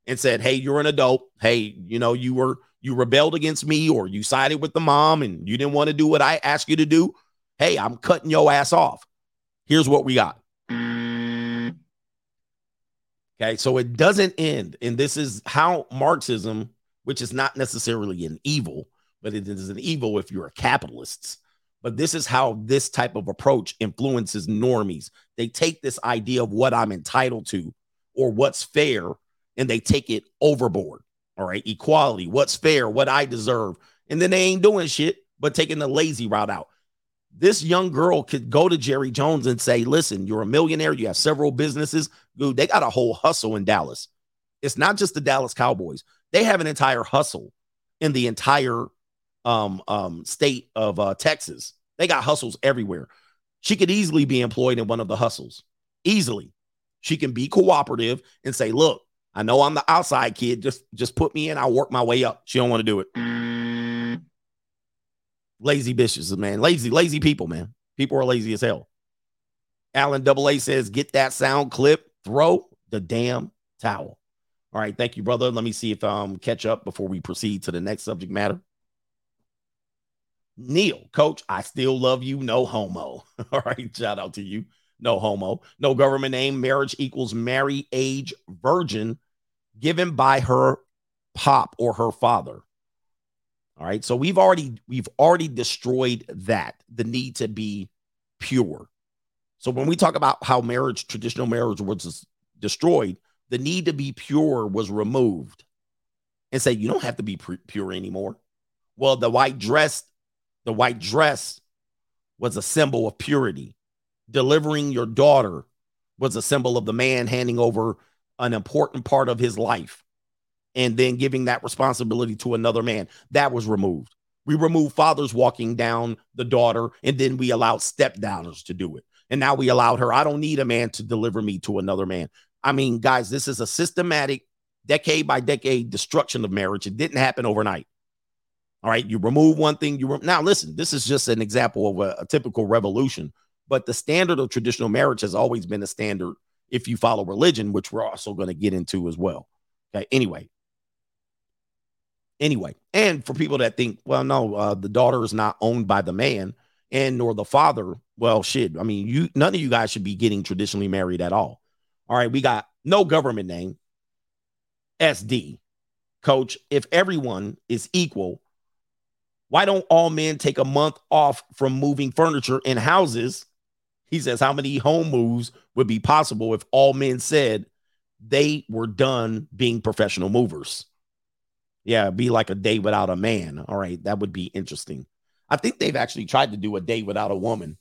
and said, Hey, you're an adult. Hey, you know, you were, you rebelled against me or you sided with the mom and you didn't want to do what I asked you to do. Hey, I'm cutting your ass off. Here's what we got. Okay, so it doesn't end. And this is how Marxism, which is not necessarily an evil, but it is an evil if you're a capitalist. But this is how this type of approach influences normies. They take this idea of what I'm entitled to or what's fair and they take it overboard. All right, equality, what's fair, what I deserve. And then they ain't doing shit but taking the lazy route out. This young girl could go to Jerry Jones and say, Listen, you're a millionaire, you have several businesses. Dude, they got a whole hustle in Dallas. It's not just the Dallas Cowboys, they have an entire hustle in the entire um, um, state of uh, Texas. They got hustles everywhere. She could easily be employed in one of the hustles. Easily. She can be cooperative and say, Look, I know I'm the outside kid. Just just put me in. I'll work my way up. She don't want to do it. Lazy bitches, man. Lazy, lazy people, man. People are lazy as hell. Alan Double A says, get that sound clip, throw the damn towel. All right, thank you, brother. Let me see if I um catch up before we proceed to the next subject matter. Neil, coach, I still love you. No homo. All right, shout out to you. No homo. No government name. Marriage equals marry age virgin given by her pop or her father. All right. So we've already we've already destroyed that the need to be pure. So when we talk about how marriage, traditional marriage was destroyed, the need to be pure was removed, and say you don't have to be pu- pure anymore. Well, the white dress, the white dress, was a symbol of purity. Delivering your daughter was a symbol of the man handing over an important part of his life and then giving that responsibility to another man. That was removed. We removed fathers walking down the daughter, and then we allowed step downers to do it. And now we allowed her. I don't need a man to deliver me to another man. I mean, guys, this is a systematic, decade by decade destruction of marriage. It didn't happen overnight. All right, you remove one thing. You re- now listen. This is just an example of a, a typical revolution. But the standard of traditional marriage has always been a standard if you follow religion, which we're also going to get into as well. Okay. Anyway, anyway, and for people that think, well, no, uh, the daughter is not owned by the man and nor the father. Well, shit. I mean, you none of you guys should be getting traditionally married at all. All right, we got no government name. SD, coach. If everyone is equal, why don't all men take a month off from moving furniture in houses? He says, How many home moves would be possible if all men said they were done being professional movers? Yeah, be like a day without a man. All right, that would be interesting. I think they've actually tried to do a day without a woman.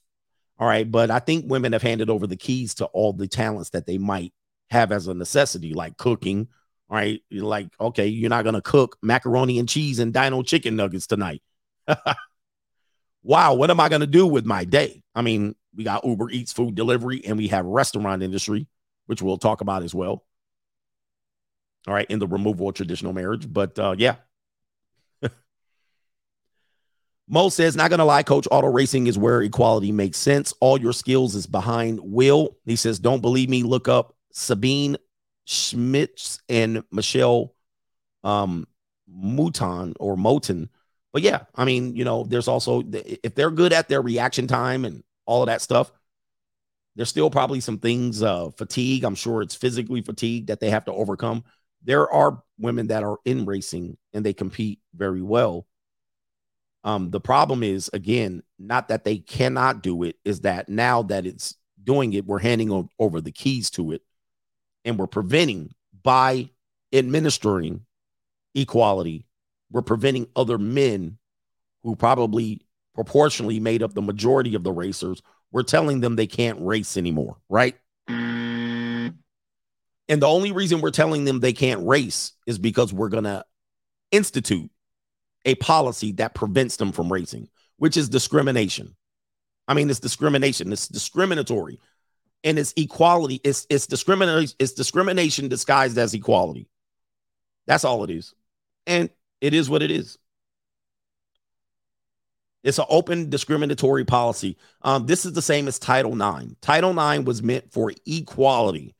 All right, but I think women have handed over the keys to all the talents that they might have as a necessity, like cooking. All right, like, okay, you're not gonna cook macaroni and cheese and dino chicken nuggets tonight. wow, what am I gonna do with my day? I mean, we got Uber Eats food delivery, and we have restaurant industry, which we'll talk about as well. All right, in the removal of traditional marriage, but uh, yeah, Mo says, not gonna lie, coach, auto racing is where equality makes sense. All your skills is behind will. He says, don't believe me, look up Sabine Schmitz and Michelle um Mouton or Moton. But yeah, I mean, you know, there's also if they're good at their reaction time and all of that stuff, there's still probably some things, uh, fatigue. I'm sure it's physically fatigue that they have to overcome. There are women that are in racing and they compete very well um, the problem is, again, not that they cannot do it, is that now that it's doing it, we're handing o- over the keys to it and we're preventing by administering equality, we're preventing other men who probably proportionally made up the majority of the racers, we're telling them they can't race anymore, right? And the only reason we're telling them they can't race is because we're going to institute a policy that prevents them from racing, which is discrimination. I mean, it's discrimination. It's discriminatory, and it's equality. It's it's discrimination. It's discrimination disguised as equality. That's all it is, and it is what it is. It's an open discriminatory policy. Um, this is the same as Title IX. Title IX was meant for equality.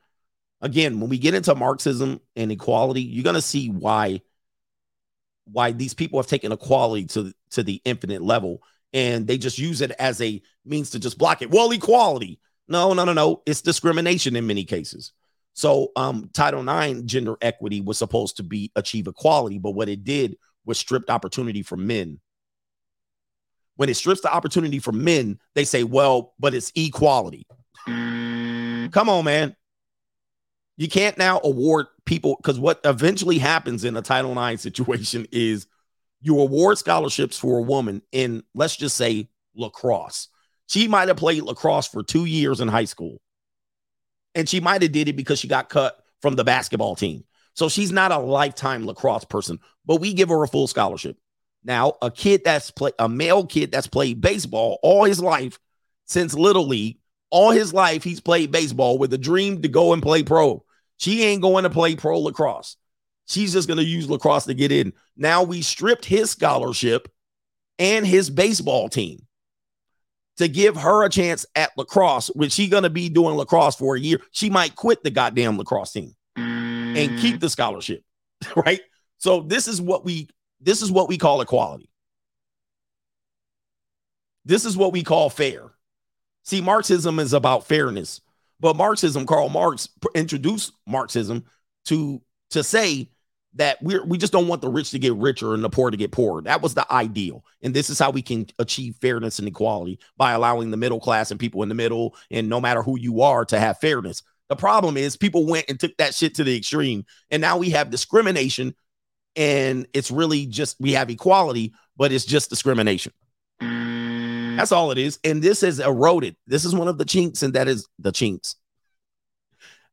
Again, when we get into Marxism and equality, you're going to see why why these people have taken equality to to the infinite level and they just use it as a means to just block it. Well, equality. No, no, no, no. It's discrimination in many cases. So um Title IX gender equity was supposed to be achieve equality, but what it did was stripped opportunity for men. When it strips the opportunity for men, they say, well, but it's equality. Come on, man. You can't now award people because what eventually happens in a Title IX situation is you award scholarships for a woman in, let's just say, lacrosse. She might have played lacrosse for two years in high school. And she might have did it because she got cut from the basketball team. So she's not a lifetime lacrosse person, but we give her a full scholarship. Now, a kid that's play a male kid that's played baseball all his life since little league, all his life he's played baseball with a dream to go and play pro. She ain't going to play pro lacrosse. She's just going to use lacrosse to get in. Now we stripped his scholarship and his baseball team to give her a chance at lacrosse, which she's going to be doing lacrosse for a year. She might quit the goddamn lacrosse team and mm. keep the scholarship, right? So this is what we this is what we call equality. This is what we call fair. See, Marxism is about fairness. But Marxism, Karl Marx introduced Marxism to to say that we we just don't want the rich to get richer and the poor to get poorer. That was the ideal. And this is how we can achieve fairness and equality by allowing the middle class and people in the middle and no matter who you are to have fairness. The problem is people went and took that shit to the extreme and now we have discrimination and it's really just we have equality, but it's just discrimination. That's all it is. And this is eroded. This is one of the chinks, and that is the chinks.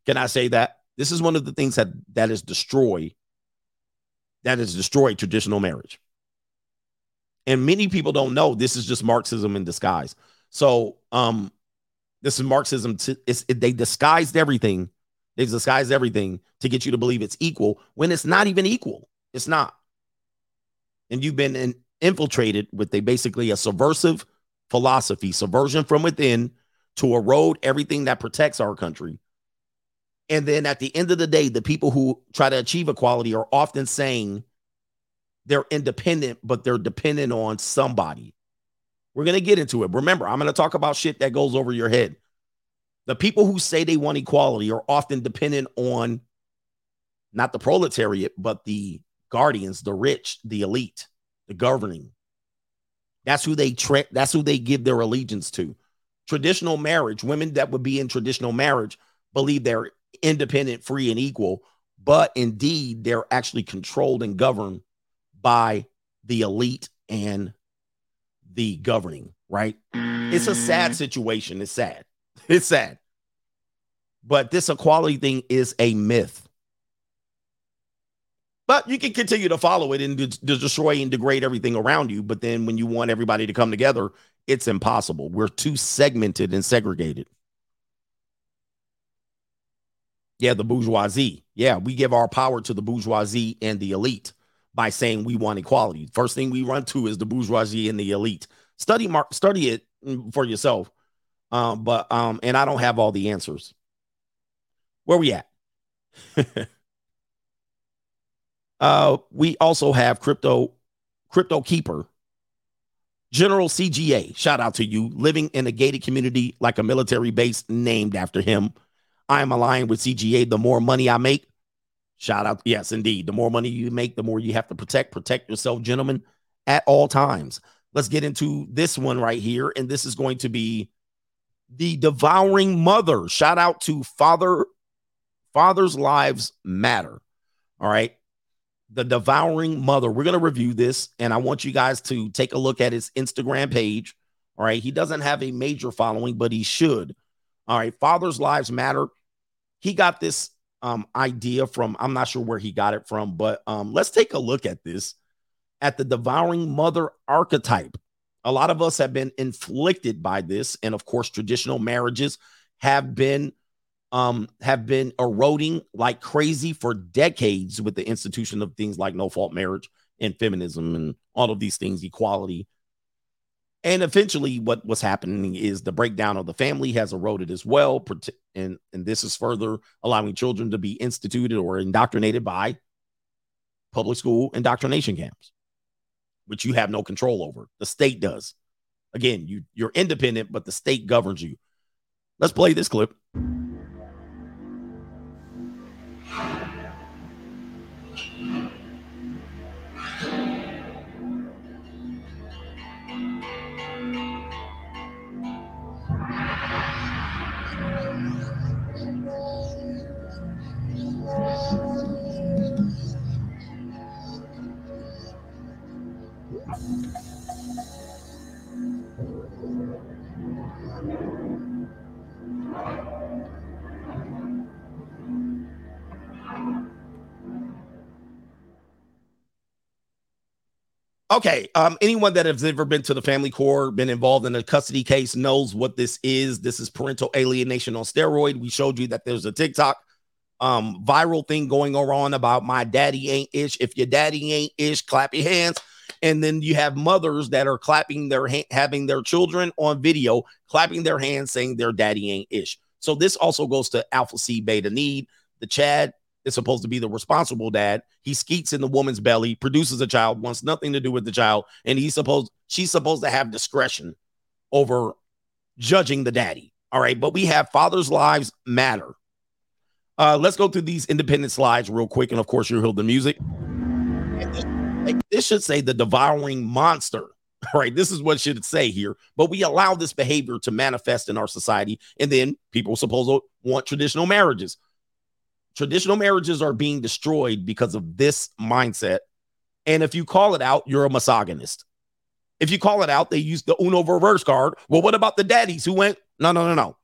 Can I say that? This is one of the things that that is destroy, that is destroyed traditional marriage. And many people don't know this is just Marxism in disguise. So, um, this is Marxism. To, it's, it, they disguised everything. They disguised everything to get you to believe it's equal when it's not even equal. It's not. And you've been in, infiltrated with a basically a subversive philosophy, subversion from within to erode everything that protects our country. And then at the end of the day, the people who try to achieve equality are often saying they're independent, but they're dependent on somebody. We're going to get into it. Remember, I'm going to talk about shit that goes over your head. The people who say they want equality are often dependent on not the proletariat, but the guardians, the rich, the elite, the governing. That's who they tra- that's who they give their allegiance to. Traditional marriage, women that would be in traditional marriage believe they're independent, free, and equal, but indeed they're actually controlled and governed by the elite and the governing, right? It's a sad mm-hmm. situation. It's sad. It's sad. But this equality thing is a myth. But you can continue to follow it and destroy and degrade everything around you. But then when you want everybody to come together, it's impossible. We're too segmented and segregated. Yeah, the bourgeoisie. Yeah, we give our power to the bourgeoisie and the elite by saying we want equality. First thing we run to is the bourgeoisie and the elite. Study mark, study it for yourself. Um, but um, and I don't have all the answers. Where we at? uh, we also have crypto, crypto keeper, General CGA. Shout out to you, living in a gated community like a military base named after him. I am aligned with CGA. The more money I make, shout out. Yes, indeed. The more money you make, the more you have to protect. Protect yourself, gentlemen, at all times. Let's get into this one right here. And this is going to be the devouring mother. Shout out to Father, Father's Lives Matter. All right. The devouring mother. We're going to review this, and I want you guys to take a look at his Instagram page. All right. He doesn't have a major following, but he should. All right. Father's Lives Matter. He got this um, idea from, I'm not sure where he got it from, but um, let's take a look at this at the devouring mother archetype. A lot of us have been inflicted by this, and of course, traditional marriages have been um, have been eroding like crazy for decades with the institution of things like no fault marriage and feminism and all of these things, equality. And eventually, what was happening is the breakdown of the family has eroded as well, and and this is further allowing children to be instituted or indoctrinated by public school indoctrination camps which you have no control over. The state does. Again, you you're independent, but the state governs you. Let's play this clip. Okay. Um, anyone that has ever been to the family court, been involved in a custody case, knows what this is. This is parental alienation on steroid. We showed you that there's a TikTok um viral thing going on about my daddy ain't ish. If your daddy ain't ish, clap your hands. And then you have mothers that are clapping their ha- having their children on video, clapping their hands, saying their daddy ain't ish. So this also goes to Alpha C Beta Need, the Chad is supposed to be the responsible dad. He skeets in the woman's belly, produces a child, wants nothing to do with the child, and he's supposed she's supposed to have discretion over judging the daddy. All right, but we have fathers' lives matter. Uh, let's go through these independent slides real quick, and of course, you hear the music. This, should say the devouring monster. All right, this is what should say here. But we allow this behavior to manifest in our society, and then people suppose want traditional marriages traditional marriages are being destroyed because of this mindset. And if you call it out, you're a misogynist. If you call it out, they use the Uno reverse card. Well, what about the daddies who went? No, no, no, no.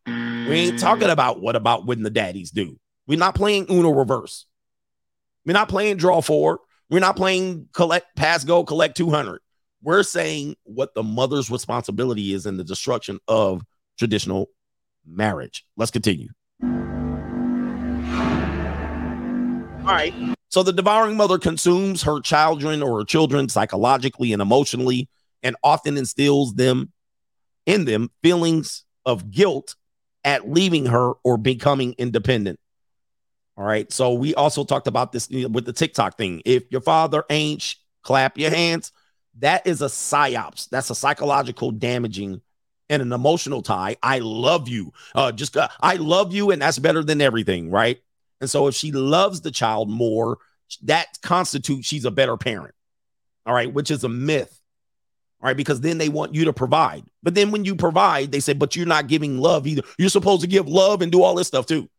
We ain't talking about what about when the daddies do. We're not playing Uno reverse. We're not playing draw four. We're not playing collect pass go collect 200. We're saying what the mother's responsibility is in the destruction of traditional marriage. Let's continue. All right. So the devouring mother consumes her children or her children psychologically and emotionally and often instills them in them feelings of guilt at leaving her or becoming independent. All right. So we also talked about this with the TikTok thing. If your father ain't, clap your hands. That is a psyops. That's a psychological damaging and an emotional tie. I love you. Uh, just uh, I love you, and that's better than everything, right? And so if she loves the child more, that constitutes she's a better parent. All right, which is a myth. All right, because then they want you to provide. But then when you provide, they say, but you're not giving love either. You're supposed to give love and do all this stuff too.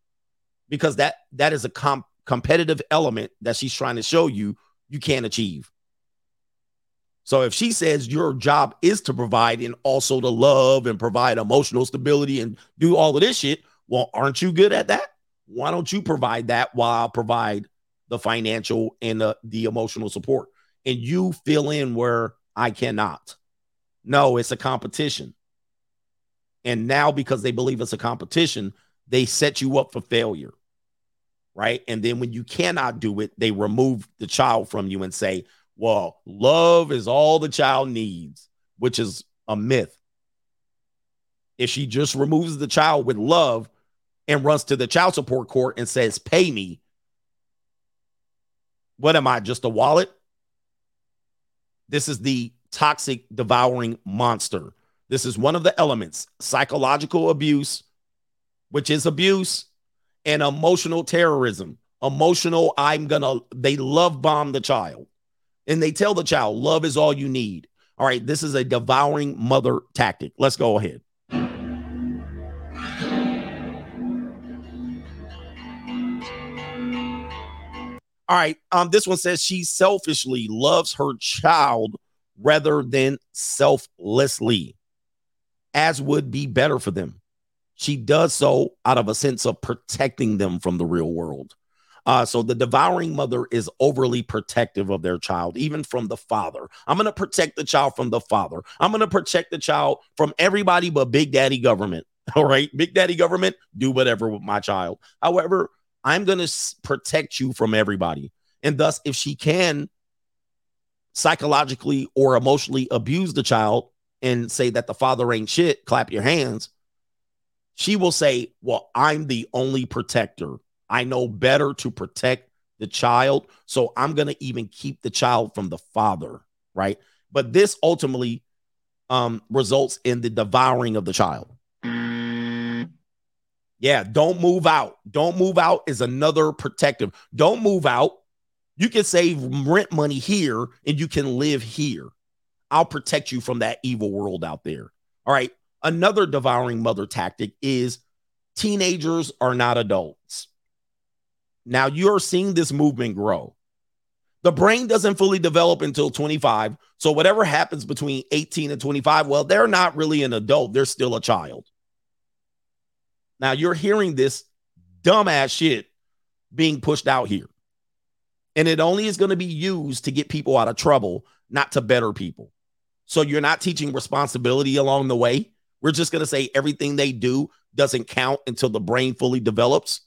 Because that that is a comp- competitive element that she's trying to show you you can't achieve. So if she says your job is to provide and also to love and provide emotional stability and do all of this shit, well, aren't you good at that? Why don't you provide that while I provide the financial and the, the emotional support? And you fill in where I cannot. No, it's a competition. And now, because they believe it's a competition, they set you up for failure. Right. And then when you cannot do it, they remove the child from you and say, well, love is all the child needs, which is a myth. If she just removes the child with love and runs to the child support court and says, pay me, what am I, just a wallet? This is the toxic devouring monster. This is one of the elements psychological abuse, which is abuse, and emotional terrorism. Emotional, I'm gonna, they love bomb the child. And they tell the child, love is all you need. All right, this is a devouring mother tactic. Let's go ahead. All right, um, this one says she selfishly loves her child rather than selflessly, as would be better for them. She does so out of a sense of protecting them from the real world. Uh, so the devouring mother is overly protective of their child, even from the father. I'm going to protect the child from the father. I'm going to protect the child from everybody but Big Daddy government. All right. Big Daddy government, do whatever with my child. However, I'm going to protect you from everybody. And thus, if she can psychologically or emotionally abuse the child and say that the father ain't shit, clap your hands, she will say, Well, I'm the only protector. I know better to protect the child. So I'm going to even keep the child from the father. Right. But this ultimately um, results in the devouring of the child. Yeah, don't move out. Don't move out is another protective. Don't move out. You can save rent money here and you can live here. I'll protect you from that evil world out there. All right. Another devouring mother tactic is teenagers are not adults. Now you're seeing this movement grow. The brain doesn't fully develop until 25. So whatever happens between 18 and 25, well, they're not really an adult, they're still a child. Now you're hearing this dumbass shit being pushed out here. And it only is going to be used to get people out of trouble, not to better people. So you're not teaching responsibility along the way. We're just going to say everything they do doesn't count until the brain fully develops,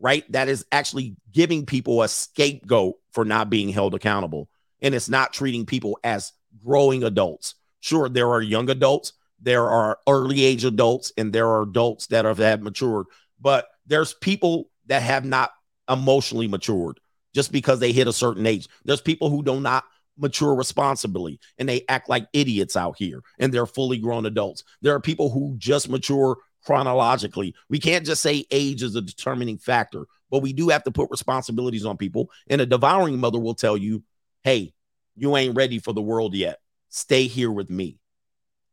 right? That is actually giving people a scapegoat for not being held accountable. And it's not treating people as growing adults. Sure, there are young adults, there are early age adults, and there are adults that have, have matured, but there's people that have not emotionally matured just because they hit a certain age. There's people who do not mature responsibly and they act like idiots out here and they're fully grown adults. There are people who just mature chronologically. We can't just say age is a determining factor, but we do have to put responsibilities on people. And a devouring mother will tell you, hey, you ain't ready for the world yet. Stay here with me.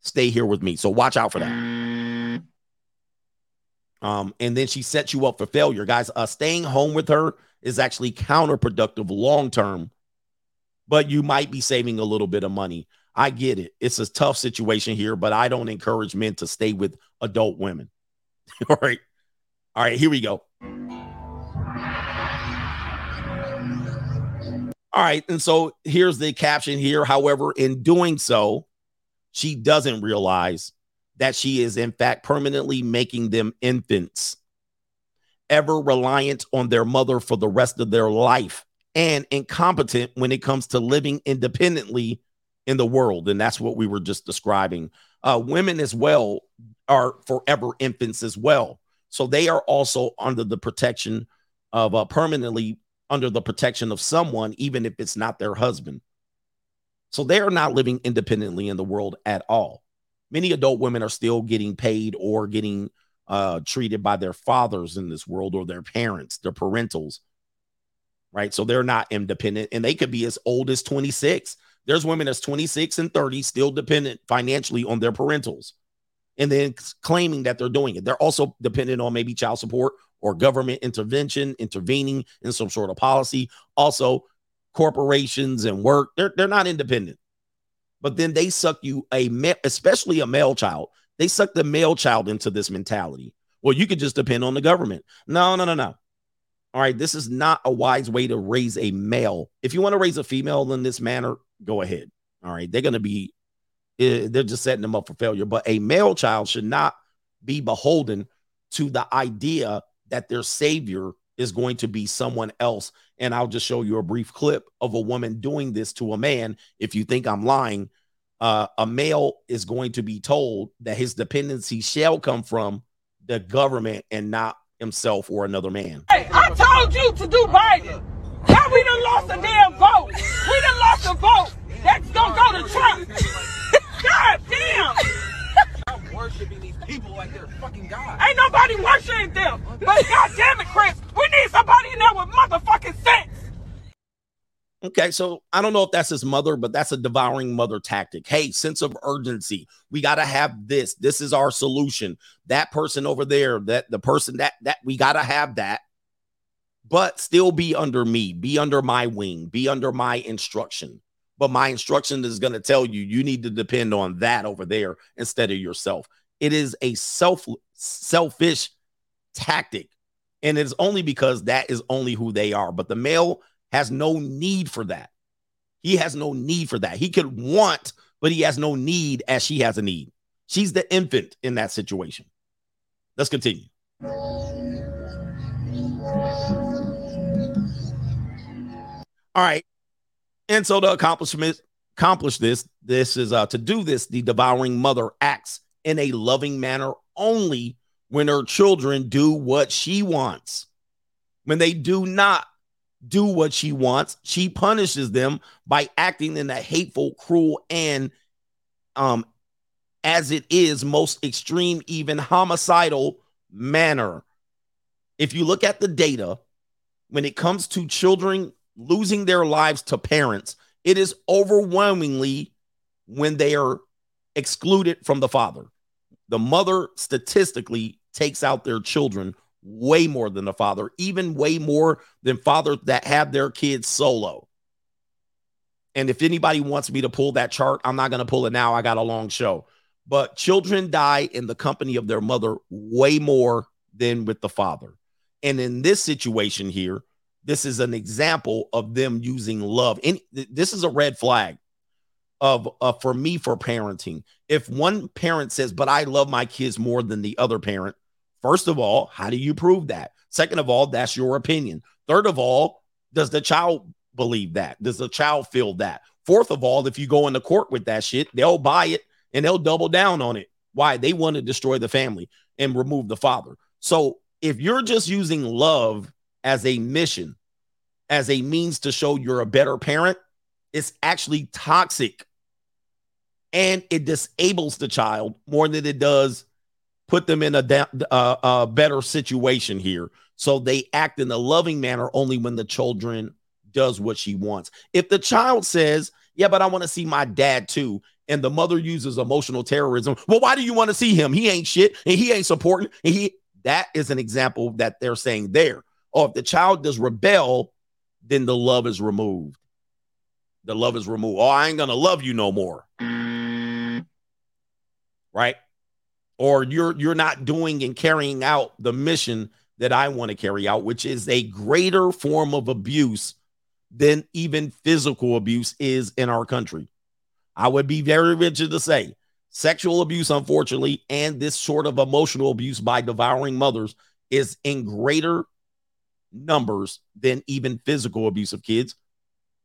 Stay here with me. So watch out for that. Um, and then she sets you up for failure, guys. Uh, staying home with her is actually counterproductive long term, but you might be saving a little bit of money. I get it. It's a tough situation here, but I don't encourage men to stay with adult women. All right. All right, here we go. All All right. And so here's the caption here. However, in doing so, she doesn't realize that she is, in fact, permanently making them infants, ever reliant on their mother for the rest of their life, and incompetent when it comes to living independently in the world. And that's what we were just describing. Uh, women as well are forever infants as well. So they are also under the protection of uh, permanently under the protection of someone, even if it's not their husband. So they are not living independently in the world at all. Many adult women are still getting paid or getting uh, treated by their fathers in this world or their parents, their parentals, right? So they're not independent and they could be as old as 26. There's women that's 26 and 30 still dependent financially on their parentals and then claiming that they're doing it. They're also dependent on maybe child support or government intervention, intervening in some sort of policy. Also, corporations and work, they're, they're not independent. But then they suck you a especially a male child. They suck the male child into this mentality. Well, you could just depend on the government. No, no, no, no. All right, this is not a wise way to raise a male. If you want to raise a female in this manner, go ahead. All right, they're going to be eh, they're just setting them up for failure. But a male child should not be beholden to the idea that their savior is going to be someone else. And I'll just show you a brief clip of a woman doing this to a man. If you think I'm lying, uh, a male is going to be told that his dependency shall come from the government and not himself or another man. Hey, I told you to do Biden. Now we done lost a damn vote. We done lost a vote. That's gonna go to Trump. God damn. I'm worshiping these people like they're fucking God. Ain't nobody worshiping them. But God damn it, Chris, we need somebody in there with motherfucking sense. Okay, so I don't know if that's his mother, but that's a devouring mother tactic. Hey, sense of urgency. We got to have this. This is our solution. That person over there, that the person that that we got to have that. But still be under me, be under my wing, be under my instruction. But my instruction is going to tell you you need to depend on that over there instead of yourself. It is a self selfish tactic. And it's only because that is only who they are. But the male has no need for that. He has no need for that. He could want, but he has no need as she has a need. She's the infant in that situation. Let's continue. All right. And so to accomplishment accomplish this, this is uh to do this, the devouring mother acts in a loving manner only when her children do what she wants. When they do not do what she wants, she punishes them by acting in a hateful, cruel, and um as it is most extreme, even homicidal manner. If you look at the data, when it comes to children losing their lives to parents, it is overwhelmingly when they are excluded from the father. The mother statistically takes out their children way more than the father, even way more than fathers that have their kids solo. And if anybody wants me to pull that chart, I'm not going to pull it now. I got a long show. But children die in the company of their mother way more than with the father. And in this situation here, this is an example of them using love. And this is a red flag of uh, for me for parenting. If one parent says, "But I love my kids more than the other parent," first of all, how do you prove that? Second of all, that's your opinion. Third of all, does the child believe that? Does the child feel that? Fourth of all, if you go into court with that shit, they'll buy it and they'll double down on it. Why? They want to destroy the family and remove the father. So if you're just using love as a mission, as a means to show you're a better parent, it's actually toxic. And it disables the child more than it does put them in a, da- uh, a better situation here. So they act in a loving manner only when the children does what she wants. If the child says, "Yeah, but I want to see my dad too," and the mother uses emotional terrorism, well, why do you want to see him? He ain't shit, and he ain't supporting. And he that is an example that they're saying there. Or if the child does rebel, then the love is removed. The love is removed. Oh, I ain't gonna love you no more. Right? Or you're you're not doing and carrying out the mission that I want to carry out, which is a greater form of abuse than even physical abuse is in our country. I would be very rigid to say sexual abuse, unfortunately, and this sort of emotional abuse by devouring mothers is in greater numbers than even physical abuse of kids.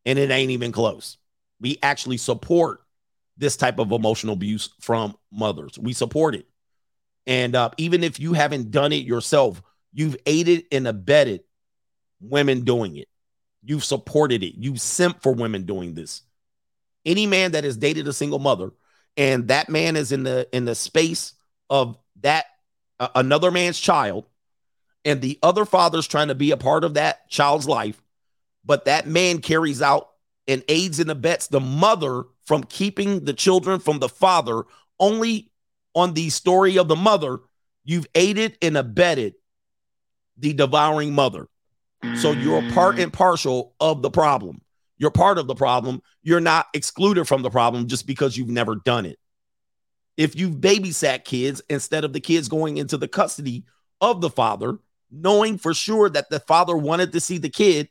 And it ain't even close. We actually support this type of emotional abuse from mothers. We support it. And uh, even if you haven't done it yourself, you've aided and abetted women doing it. You've supported it. You've sent for women doing this. Any man that has dated a single mother and that man is in the in the space of that uh, another man's child and the other father's trying to be a part of that child's life, but that man carries out and aids and abets the mother from keeping the children from the father only on the story of the mother, you've aided and abetted the devouring mother. So you're part and partial of the problem. You're part of the problem. You're not excluded from the problem just because you've never done it. If you've babysat kids instead of the kids going into the custody of the father, knowing for sure that the father wanted to see the kid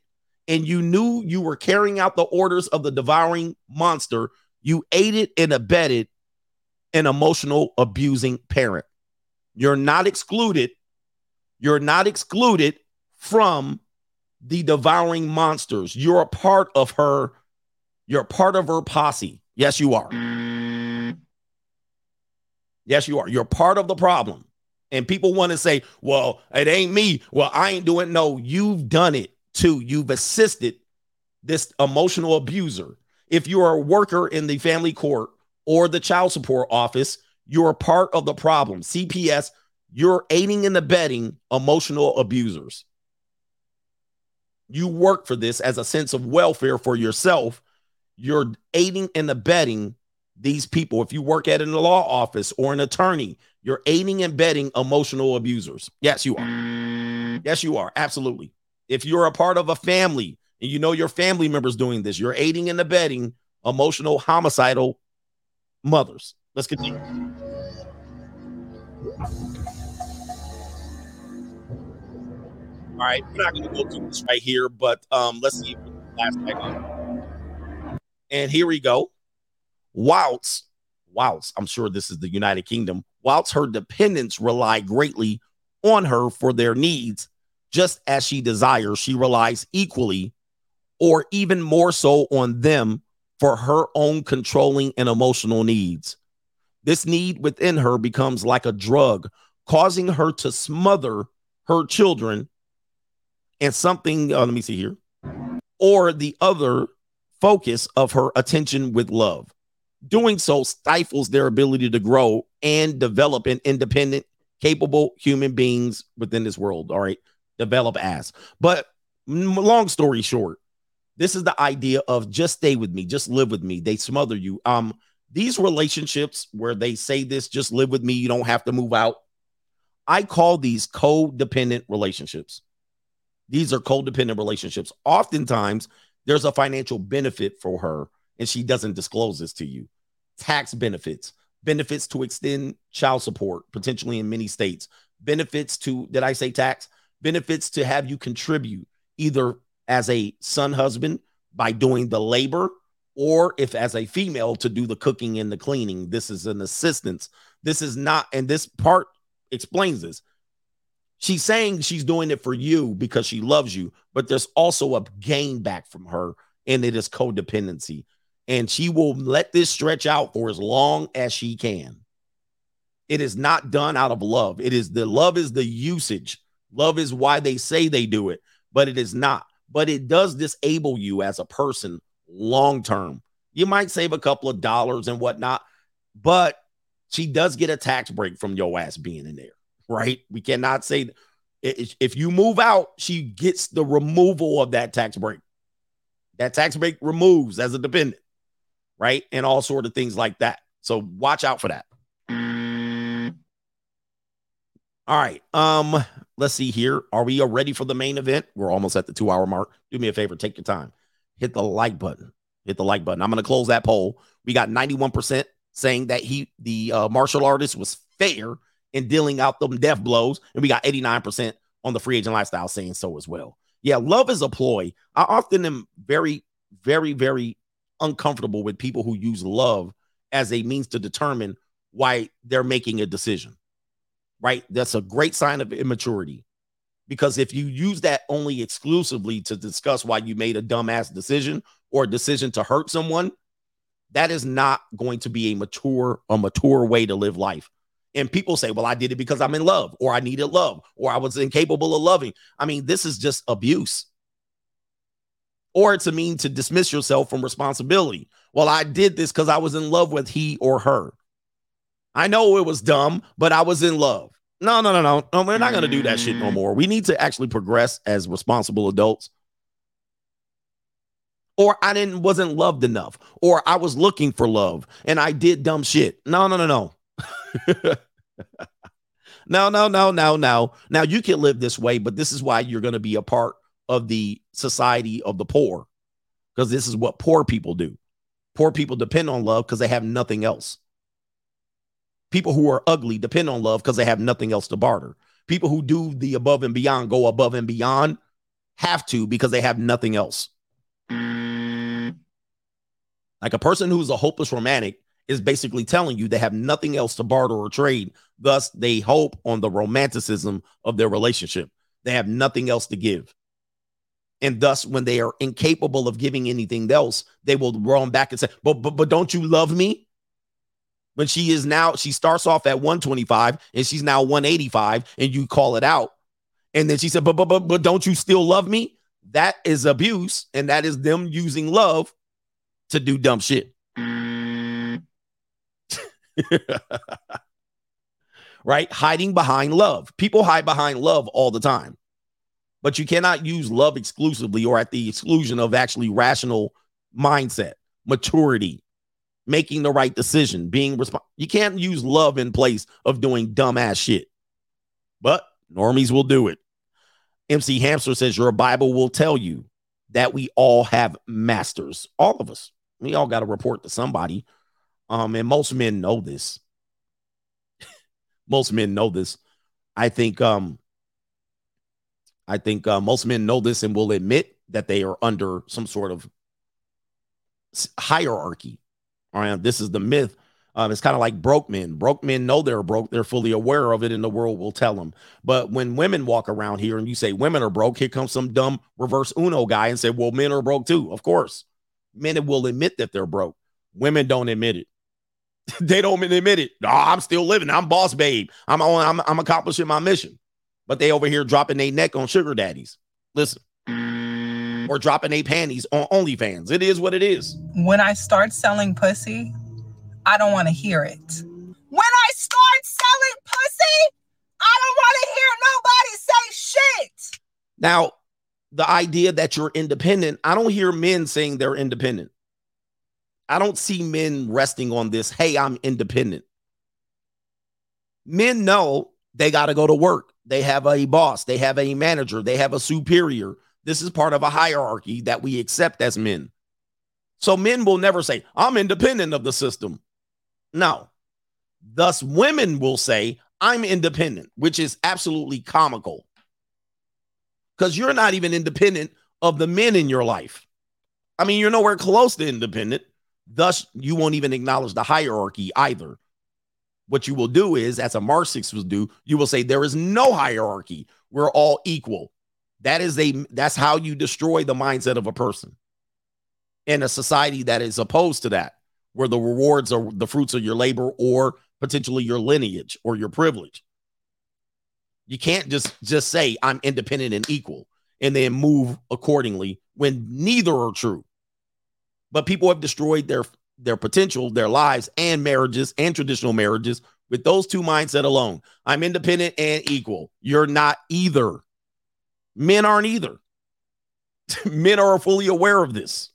and you knew you were carrying out the orders of the devouring monster, you aided and abetted an emotional abusing parent. You're not excluded. You're not excluded from the devouring monsters. You're a part of her. You're part of her posse. Yes, you are. Yes, you are. You're part of the problem. And people want to say, well, it ain't me. Well, I ain't doing No, you've done it too. You've assisted this emotional abuser. If you're a worker in the family court or the child support office, you're part of the problem. CPS, you're aiding and abetting emotional abusers. You work for this as a sense of welfare for yourself. You're aiding and abetting these people. If you work at an law office or an attorney, you're aiding and abetting emotional abusers. Yes, you are. Yes, you are. Absolutely. If you're a part of a family and you know your family members doing this, you're aiding and abetting emotional homicidal mothers. Let's continue. All right, we're not going to go through this right here, but um, let's see last And here we go. Whilst, whilst I'm sure this is the United Kingdom, whilst her dependents rely greatly on her for their needs, just as she desires, she relies equally or even more so on them for her own controlling and emotional needs. This need within her becomes like a drug, causing her to smother her children and something, uh, let me see here, or the other focus of her attention with love. Doing so stifles their ability to grow and develop an independent, capable human beings within this world. All right. Develop as. But long story short, this is the idea of just stay with me, just live with me. They smother you. Um, these relationships where they say this, just live with me, you don't have to move out. I call these codependent relationships. These are codependent relationships. Oftentimes, there's a financial benefit for her, and she doesn't disclose this to you. Tax benefits, benefits to extend child support, potentially in many states, benefits to, did I say tax? Benefits to have you contribute either as a son husband by doing the labor, or if as a female to do the cooking and the cleaning. This is an assistance. This is not, and this part explains this. She's saying she's doing it for you because she loves you, but there's also a gain back from her, and it is codependency. And she will let this stretch out for as long as she can. It is not done out of love. It is the love is the usage. Love is why they say they do it, but it is not. But it does disable you as a person long term. You might save a couple of dollars and whatnot, but she does get a tax break from your ass being in there right? We cannot say if you move out, she gets the removal of that tax break. That tax break removes as a dependent, right? And all sort of things like that. So watch out for that. All right. Um, let's see here. Are we ready for the main event? We're almost at the two hour mark. Do me a favor, take your time. Hit the like button. Hit the like button. I'm gonna close that poll. We got 91% saying that he the uh, martial artist was fair in dealing out them death blows. And we got 89% on the free agent lifestyle saying so as well. Yeah, love is a ploy. I often am very, very, very uncomfortable with people who use love as a means to determine why they're making a decision. Right? That's a great sign of immaturity. Because if you use that only exclusively to discuss why you made a dumbass decision or a decision to hurt someone, that is not going to be a mature, a mature way to live life. And people say, well, I did it because I'm in love, or I needed love, or I was incapable of loving. I mean, this is just abuse. Or it's a mean to dismiss yourself from responsibility. Well, I did this because I was in love with he or her. I know it was dumb, but I was in love. No, no, no, no. No, we're not going to do that shit no mm. more. We need to actually progress as responsible adults. Or I didn't wasn't loved enough, or I was looking for love and I did dumb shit. No, no, no, no. no, no, no, no, no. Now you can live this way, but this is why you're going to be a part of the society of the poor because this is what poor people do. Poor people depend on love because they have nothing else. People who are ugly depend on love because they have nothing else to barter. People who do the above and beyond go above and beyond have to because they have nothing else. Mm. Like a person who's a hopeless romantic is basically telling you they have nothing else to barter or trade. Thus, they hope on the romanticism of their relationship. They have nothing else to give. And thus, when they are incapable of giving anything else, they will run back and say, But but but don't you love me? When she is now, she starts off at 125 and she's now 185, and you call it out. And then she said, But but but but don't you still love me? That is abuse, and that is them using love to do dumb shit. right? Hiding behind love. People hide behind love all the time. But you cannot use love exclusively or at the exclusion of actually rational mindset, maturity, making the right decision, being responsible. You can't use love in place of doing dumbass shit. But normies will do it. MC Hamster says your Bible will tell you that we all have masters. All of us. We all got to report to somebody. Um, and most men know this. most men know this. I think um I think uh, most men know this and will admit that they are under some sort of hierarchy. All right, this is the myth. Um, it's kind of like broke men. Broke men know they're broke. They're fully aware of it, and the world will tell them. But when women walk around here and you say women are broke, here comes some dumb reverse Uno guy and say, "Well, men are broke too." Of course, men will admit that they're broke. Women don't admit it. they don't admit it. Oh, I'm still living. I'm boss babe. I'm on. I'm, I'm accomplishing my mission but they over here dropping their neck on sugar daddies. Listen, or dropping a panties on OnlyFans. It is what it is. When I start selling pussy, I don't want to hear it. When I start selling pussy, I don't want to hear nobody say shit. Now, the idea that you're independent, I don't hear men saying they're independent. I don't see men resting on this, hey, I'm independent. Men know they got to go to work. They have a boss, they have a manager, they have a superior. This is part of a hierarchy that we accept as men. So men will never say, I'm independent of the system. No. Thus, women will say, I'm independent, which is absolutely comical because you're not even independent of the men in your life. I mean, you're nowhere close to independent. Thus, you won't even acknowledge the hierarchy either what you will do is, as a Marxist will do, you will say there is no hierarchy. We're all equal. That is a that's how you destroy the mindset of a person. In a society that is opposed to that, where the rewards are the fruits of your labor or potentially your lineage or your privilege. You can't just just say I'm independent and equal and then move accordingly when neither are true. But people have destroyed their their potential, their lives, and marriages and traditional marriages with those two mindset alone. I'm independent and equal. You're not either. Men aren't either. Men are fully aware of this.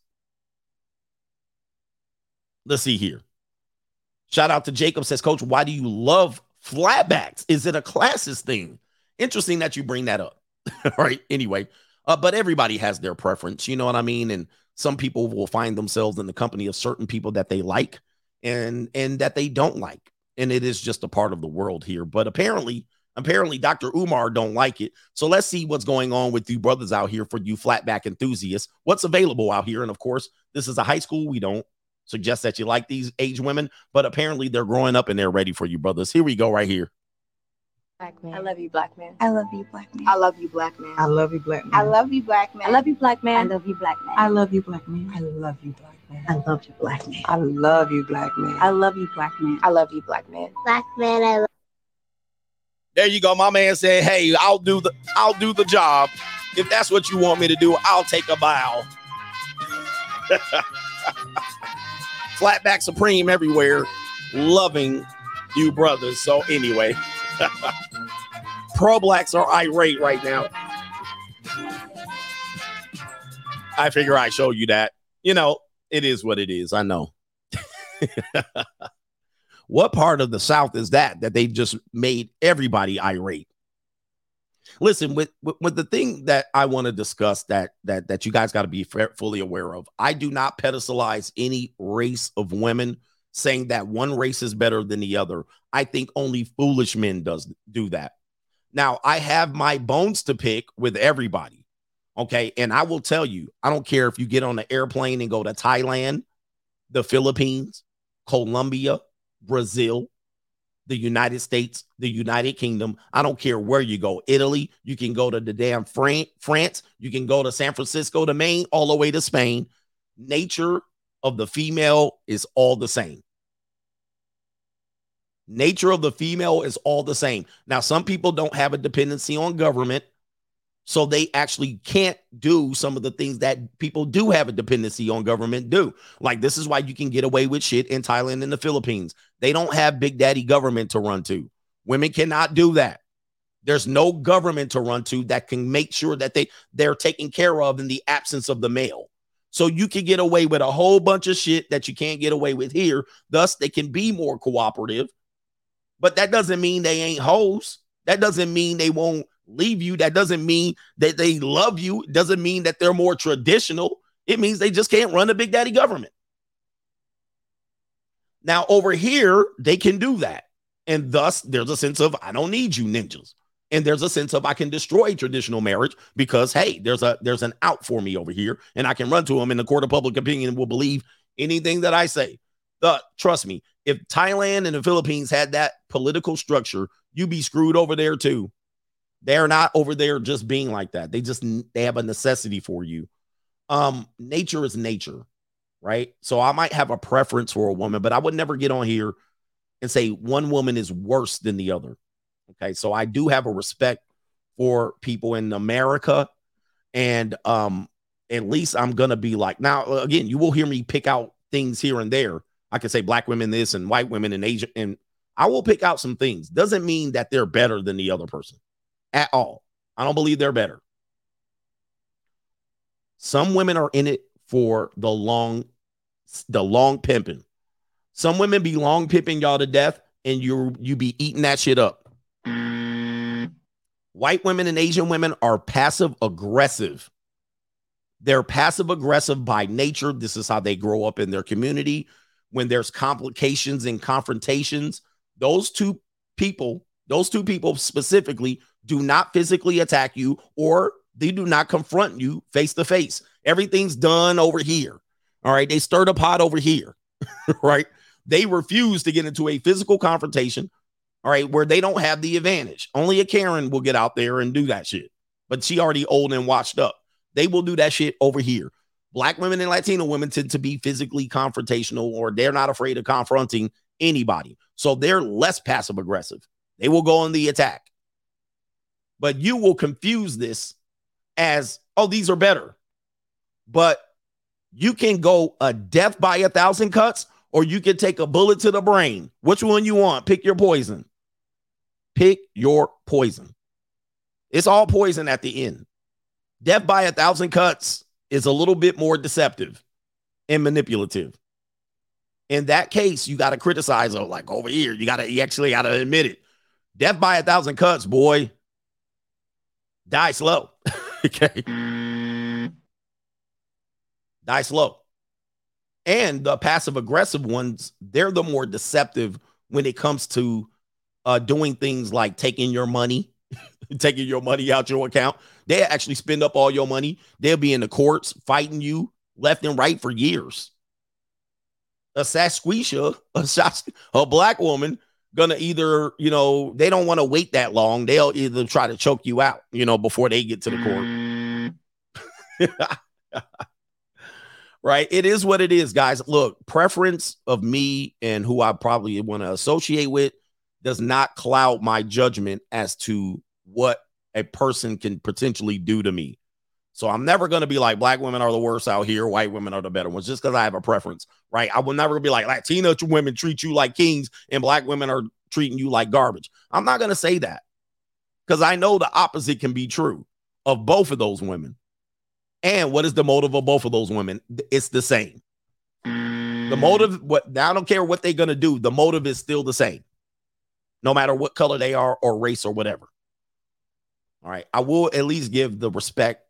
Let's see here. Shout out to Jacob says, Coach, why do you love flatbacks? Is it a classes thing? Interesting that you bring that up. All right. Anyway, uh, but everybody has their preference. You know what I mean? And some people will find themselves in the company of certain people that they like and and that they don't like and it is just a part of the world here but apparently Apparently, Dr. Umar don't like it. So let's see what's going on with you brothers out here for you flatback enthusiasts. What's available out here? And of course, this is a high school. We don't suggest that you like these age women, but apparently they're growing up and they're ready for you, brothers. Here we go, right here. Black man. I love you, black man. I love you, black man. I love you, black man. I love you, black man. I love you, black man. I love you, black man. I love you, black man. I love you, black man. I love you, black man. I love you, black man. I love you, black man. I love you, black man. I love you, black man. Black man, I love There you go. My man said, Hey, I'll do the I'll do the job. If that's what you want me to do, I'll take a bow. Flatback Supreme everywhere, loving you brothers. So anyway, pro blacks are irate right now. I figure I show you that. You know, it is what it is. I know. what part of the South is that that they've just made everybody irate? Listen, with, with, with the thing that I want to discuss that that that you guys got to be fully aware of. I do not pedestalize any race of women saying that one race is better than the other. I think only foolish men does do that. Now, I have my bones to pick with everybody. Okay, and I will tell you, I don't care if you get on an airplane and go to Thailand, the Philippines, Colombia, Brazil, the United States, the United Kingdom. I don't care where you go. Italy, you can go to the damn Fran- France, you can go to San Francisco to Maine, all the way to Spain. Nature of the female is all the same. Nature of the female is all the same. Now, some people don't have a dependency on government, so they actually can't do some of the things that people do have a dependency on government do. Like this is why you can get away with shit in Thailand and the Philippines. They don't have big daddy government to run to. Women cannot do that. There's no government to run to that can make sure that they they're taken care of in the absence of the male. So you can get away with a whole bunch of shit that you can't get away with here. Thus, they can be more cooperative. But that doesn't mean they ain't hoes. That doesn't mean they won't leave you. That doesn't mean that they love you. It doesn't mean that they're more traditional. It means they just can't run a big daddy government. Now, over here, they can do that. And thus, there's a sense of I don't need you ninjas. And there's a sense of I can destroy traditional marriage because hey, there's a there's an out for me over here, and I can run to them, and the court of public opinion will believe anything that I say. The trust me, if Thailand and the Philippines had that political structure, you'd be screwed over there too. They're not over there just being like that. They just they have a necessity for you. Um, nature is nature, right? So I might have a preference for a woman, but I would never get on here and say one woman is worse than the other. Okay, so I do have a respect for people in America, and um, at least I'm gonna be like now. Again, you will hear me pick out things here and there. I can say black women this and white women and Asian, and I will pick out some things. Doesn't mean that they're better than the other person at all. I don't believe they're better. Some women are in it for the long, the long pimping. Some women be long pimping y'all to death, and you you be eating that shit up. White women and Asian women are passive aggressive. They're passive aggressive by nature. This is how they grow up in their community. When there's complications and confrontations, those two people, those two people specifically, do not physically attack you or they do not confront you face to face. Everything's done over here. All right. They stirred a pot over here. right. They refuse to get into a physical confrontation. All right. Where they don't have the advantage. Only a Karen will get out there and do that shit. But she already old and washed up. They will do that shit over here. Black women and Latino women tend to be physically confrontational or they're not afraid of confronting anybody. So they're less passive aggressive. They will go on the attack. But you will confuse this as, oh, these are better. But you can go a death by a thousand cuts, or you can take a bullet to the brain. Which one you want? Pick your poison. Pick your poison. It's all poison at the end. Death by a thousand cuts is a little bit more deceptive and manipulative. In that case, you got to criticize it like over here. You got to, you actually got to admit it. Death by a thousand cuts, boy. Die slow. okay. Die slow. And the passive aggressive ones, they're the more deceptive when it comes to uh, doing things like taking your money, taking your money out your account. They actually spend up all your money. They'll be in the courts fighting you left and right for years. A Sasquisha, a, a black woman, gonna either, you know, they don't want to wait that long. They'll either try to choke you out, you know, before they get to the court. right? It is what it is, guys. Look, preference of me and who I probably want to associate with does not cloud my judgment as to what a person can potentially do to me. So I'm never going to be like black women are the worst out here, white women are the better ones, just because I have a preference, right? I will never be like Latina women treat you like kings and black women are treating you like garbage. I'm not going to say that because I know the opposite can be true of both of those women. And what is the motive of both of those women? It's the same. The mm. motive, what I don't care what they're gonna do, the motive is still the same, no matter what color they are or race or whatever. All right. I will at least give the respect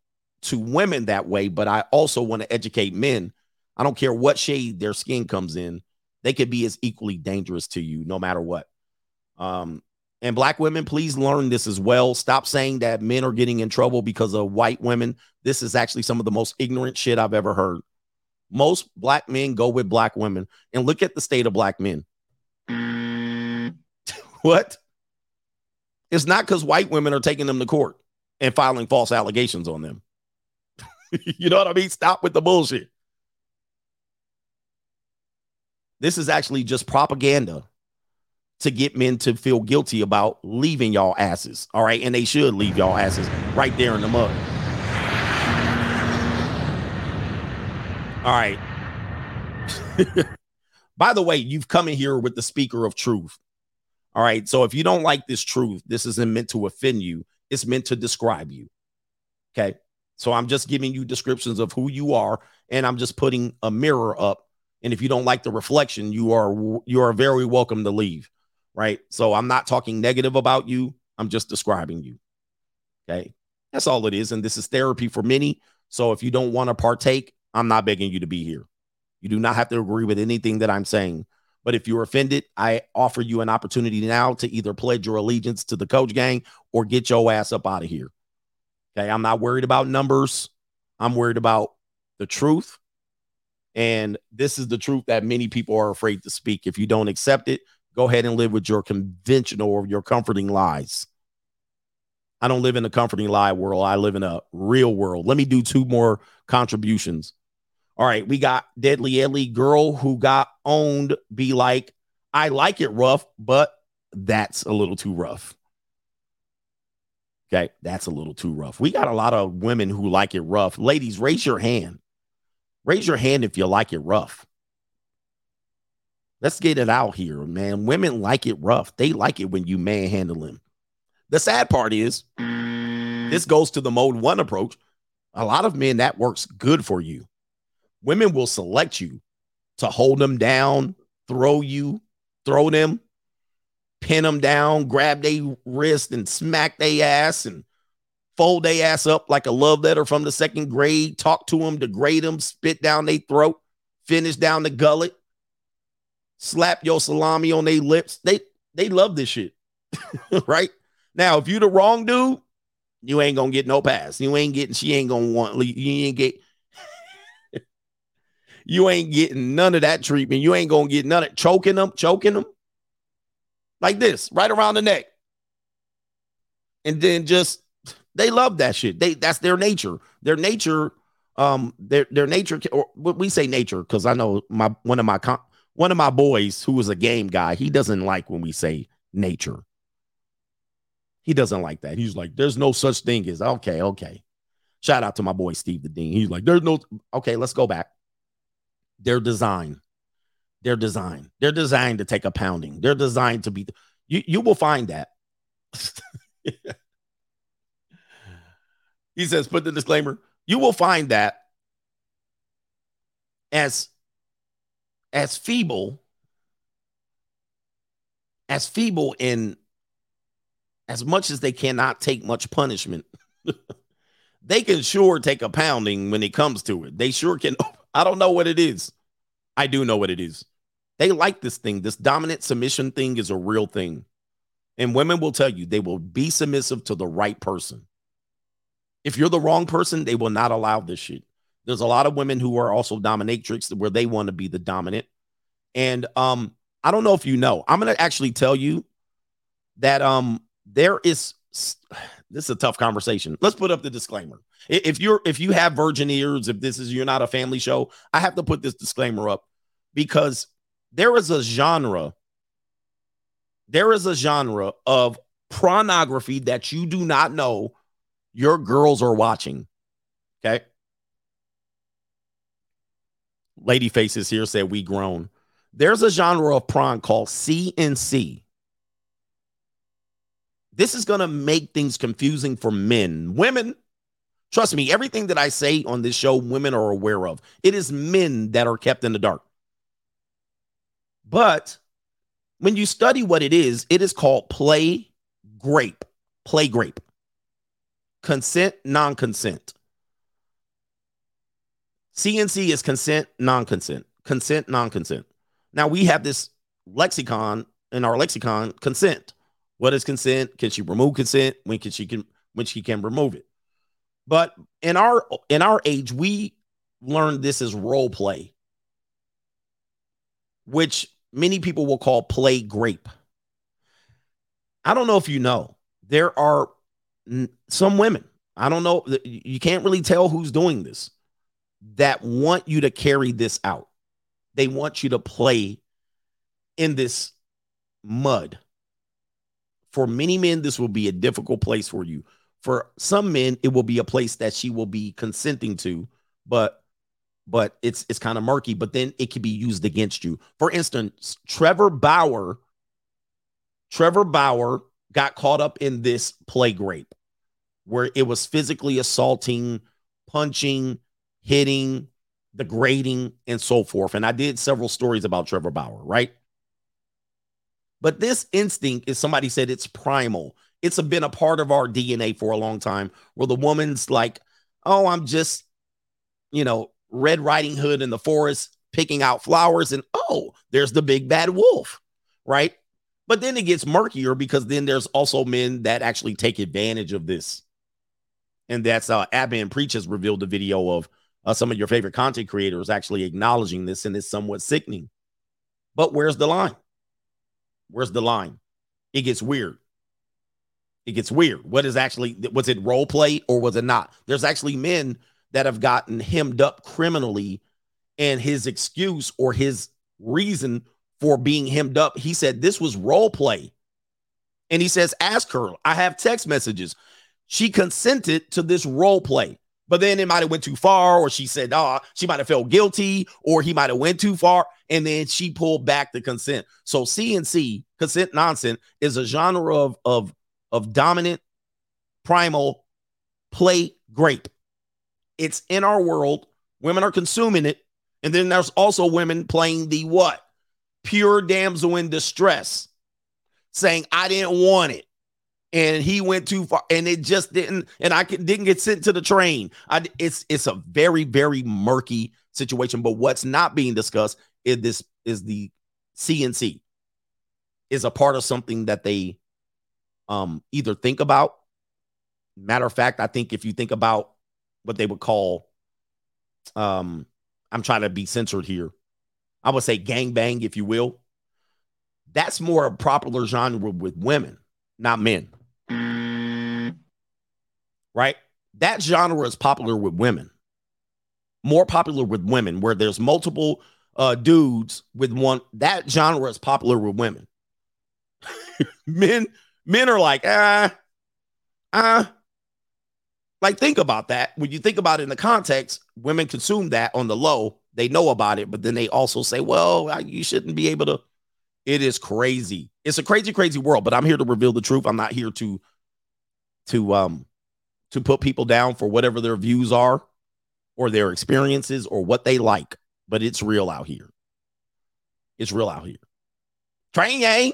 to women that way, but I also want to educate men. I don't care what shade their skin comes in, they could be as equally dangerous to you no matter what. Um, and black women, please learn this as well. Stop saying that men are getting in trouble because of white women. This is actually some of the most ignorant shit I've ever heard. Most black men go with black women. And look at the state of black men. what? It's not because white women are taking them to court and filing false allegations on them. you know what I mean? Stop with the bullshit. This is actually just propaganda to get men to feel guilty about leaving y'all asses. All right. And they should leave y'all asses right there in the mud. All right. By the way, you've come in here with the speaker of truth. All right. So if you don't like this truth, this isn't meant to offend you, it's meant to describe you. Okay. So I'm just giving you descriptions of who you are, and I'm just putting a mirror up. And if you don't like the reflection, you are you are very welcome to leave right? So I'm not talking negative about you. I'm just describing you. Okay. That's all it is. And this is therapy for many. So if you don't want to partake, I'm not begging you to be here. You do not have to agree with anything that I'm saying. But if you're offended, I offer you an opportunity now to either pledge your allegiance to the coach gang or get your ass up out of here. Okay. I'm not worried about numbers. I'm worried about the truth. And this is the truth that many people are afraid to speak. If you don't accept it, go ahead and live with your conventional or your comforting lies. I don't live in a comforting lie world. I live in a real world. Let me do two more contributions. All right, we got Deadly Ellie girl who got owned. Be like, I like it rough, but that's a little too rough. That's a little too rough. We got a lot of women who like it rough. Ladies, raise your hand. Raise your hand if you like it rough. Let's get it out here, man. Women like it rough. They like it when you manhandle them. The sad part is this goes to the mode one approach. A lot of men that works good for you. Women will select you to hold them down, throw you, throw them, pin them down, grab their wrist and smack their ass and fold their ass up like a love letter from the second grade, talk to them, degrade them, spit down their throat, finish down the gullet slap your salami on their lips. They they love this shit. right? Now, if you the wrong dude, you ain't gonna get no pass. You ain't getting, she ain't gonna want you ain't get you ain't getting none of that treatment. You ain't gonna get none of choking them, choking them like this, right around the neck. And then just they love that shit. They that's their nature. Their nature, um, their their nature, or we say nature because I know my one of my one of my boys who was a game guy, he doesn't like when we say nature. He doesn't like that. He's like, there's no such thing as okay, okay. Shout out to my boy Steve the Dean. He's like, there's no okay, let's go back. They're designed. They're designed. They're designed to take a pounding. They're designed to be you you will find that. he says, put the disclaimer. You will find that as as feeble as feeble in as much as they cannot take much punishment they can sure take a pounding when it comes to it they sure can i don't know what it is i do know what it is they like this thing this dominant submission thing is a real thing And women will tell you they will be submissive to the right person. If you're the wrong person, they will not allow this shit. There's a lot of women who are also dominatrix where they want to be the dominant. And um, I don't know if you know, I'm gonna actually tell you that um there is this is a tough conversation. Let's put up the disclaimer. If you're if you have virgin ears, if this is you're not a family show, I have to put this disclaimer up because there is a genre there is a genre of pornography that you do not know your girls are watching. Okay. Lady faces here said we grown. There's a genre of prawn called CNC. This is going to make things confusing for men. Women, trust me, everything that I say on this show, women are aware of. It is men that are kept in the dark. But when you study what it is, it is called play grape. Play grape. Consent, non consent. CNC is consent, non consent. Consent, non consent. Now we have this lexicon in our lexicon consent. What is consent? Can she remove consent? When can she can when she can remove it? But in our in our age, we learned this as role play, which many people will call play grape. I don't know if you know, there are some women, I don't know, you can't really tell who's doing this, that want you to carry this out. They want you to play in this mud. For many men, this will be a difficult place for you. For some men, it will be a place that she will be consenting to, but but it's it's kind of murky. But then it can be used against you. For instance, Trevor Bauer, Trevor Bauer got caught up in this play grape, where it was physically assaulting, punching, hitting, degrading, and so forth. And I did several stories about Trevor Bauer, right? But this instinct is somebody said it's primal. It's been a part of our DNA for a long time where the woman's like, oh, I'm just, you know, Red Riding Hood in the forest picking out flowers. And oh, there's the big bad wolf, right? But then it gets murkier because then there's also men that actually take advantage of this. And that's uh Aba and Preach has revealed a video of uh, some of your favorite content creators actually acknowledging this, and it's somewhat sickening. But where's the line? Where's the line? It gets weird. It gets weird. What is actually was it role play or was it not? There's actually men that have gotten hemmed up criminally, and his excuse or his reason for being hemmed up, he said this was role play. And he says, ask her. I have text messages. She consented to this role play. But then it might have went too far, or she said, "Oh, she might have felt guilty, or he might have went too far," and then she pulled back the consent. So CNC, consent nonsense, is a genre of of of dominant, primal, play grape. It's in our world. Women are consuming it, and then there's also women playing the what? Pure damsel in distress, saying, "I didn't want it." and he went too far and it just didn't and i didn't get sent to the train I, it's it's a very very murky situation but what's not being discussed is this is the cnc is a part of something that they um either think about matter of fact i think if you think about what they would call um i'm trying to be censored here i would say gangbang if you will that's more a popular genre with women not men right? That genre is popular with women, more popular with women, where there's multiple uh, dudes with one. That genre is popular with women. men, men are like, ah, ah. Like, think about that. When you think about it in the context, women consume that on the low. They know about it, but then they also say, well, you shouldn't be able to. It is crazy. It's a crazy, crazy world, but I'm here to reveal the truth. I'm not here to to um to put people down for whatever their views are or their experiences or what they like, but it's real out here. It's real out here. Train yang.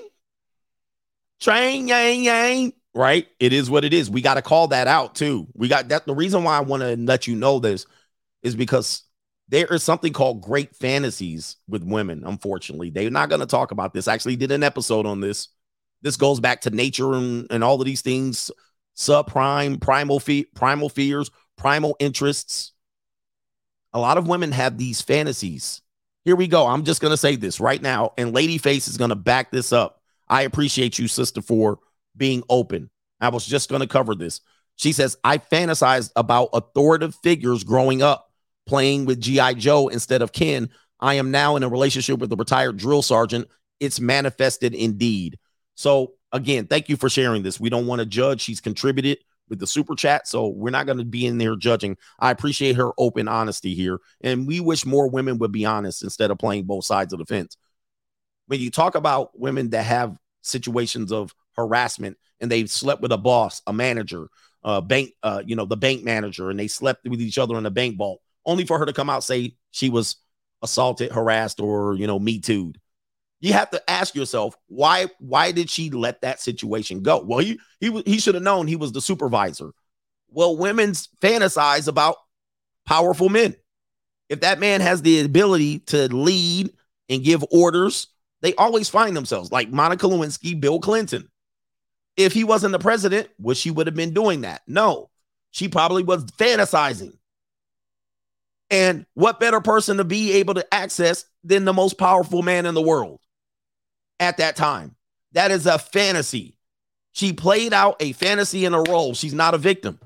Train yang yang. Right? It is what it is. We got to call that out too. We got that. The reason why I want to let you know this is because there is something called great fantasies with women. Unfortunately, they're not going to talk about this. I actually did an episode on this This goes back to nature and, and all of these things, subprime, primal fe- primal fears, primal interests. A lot of women have these fantasies. Here we go. I'm just gonna say this right now, and Ladyface is gonna back this up. I appreciate you, sister, for being open. I was just gonna cover this. She says, I fantasized about authoritative figures growing up, playing with G.I. Joe instead of Ken. I am now in a relationship with a retired drill sergeant. It's manifested indeed. So, again, thank you for sharing this. We don't want to judge. She's contributed with the super chat. So, we're not going to be in there judging. I appreciate her open honesty here. And we wish more women would be honest instead of playing both sides of the fence. When you talk about women that have situations of harassment and they've slept with a boss, a manager, uh, bank, uh, you know, the bank manager, and they slept with each other in the bank vault, only for her to come out say she was assaulted, harassed, or you know, me too. You have to ask yourself why. Why did she let that situation go? Well, he he he should have known he was the supervisor. Well, women's fantasize about powerful men. If that man has the ability to lead and give orders, they always find themselves like Monica Lewinsky, Bill Clinton if he wasn't the president, would she would have been doing that? No, she probably was fantasizing. And what better person to be able to access than the most powerful man in the world at that time? That is a fantasy. She played out a fantasy in a role. She's not a victim.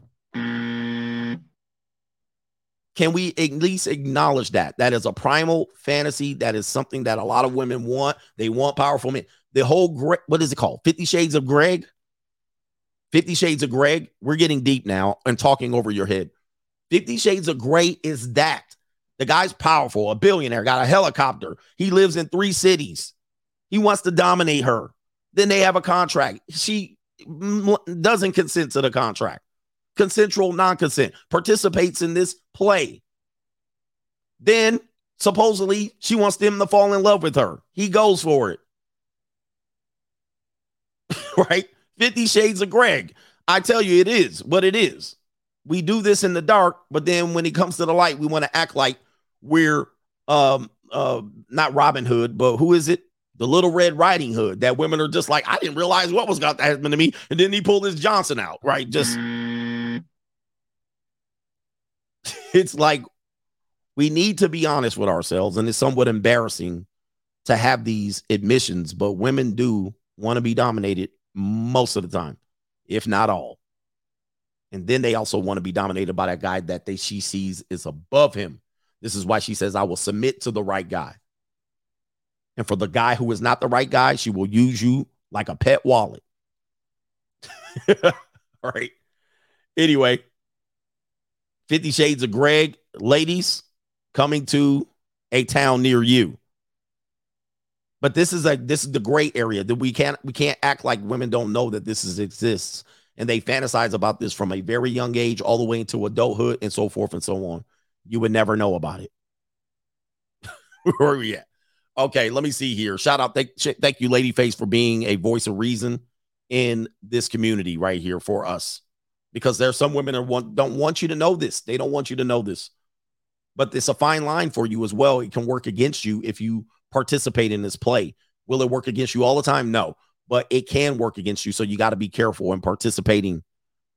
Can we at least acknowledge that? That is a primal fantasy. That is something that a lot of women want. They want powerful men. The whole, what is it called? 50 Shades of Greg? 50 Shades of Greg, we're getting deep now and talking over your head. 50 Shades of Grey is that. The guy's powerful, a billionaire, got a helicopter. He lives in three cities. He wants to dominate her. Then they have a contract. She doesn't consent to the contract. Consensual non consent, participates in this play. Then supposedly she wants him to fall in love with her. He goes for it. right? 50 Shades of Greg. I tell you, it is what it is. We do this in the dark, but then when it comes to the light, we want to act like we're um uh not Robin Hood, but who is it? The little red riding hood that women are just like, I didn't realize what was going to happen to me. And then he pulled his Johnson out, right? Just it's like we need to be honest with ourselves, and it's somewhat embarrassing to have these admissions, but women do want to be dominated most of the time, if not all. And then they also want to be dominated by that guy that they she sees is above him. This is why she says, I will submit to the right guy. And for the guy who is not the right guy, she will use you like a pet wallet. All right. Anyway, 50 Shades of Greg, ladies, coming to a town near you. But this is a this is the gray area that we can't we can't act like women don't know that this is exists and they fantasize about this from a very young age all the way into adulthood and so forth and so on. You would never know about it. Where are we at? Okay, let me see here. Shout out, thank, thank you, Ladyface, for being a voice of reason in this community right here for us. Because there's some women that want, don't want you to know this. They don't want you to know this. But it's a fine line for you as well. It can work against you if you participate in this play. Will it work against you all the time? No, but it can work against you. So you got to be careful in participating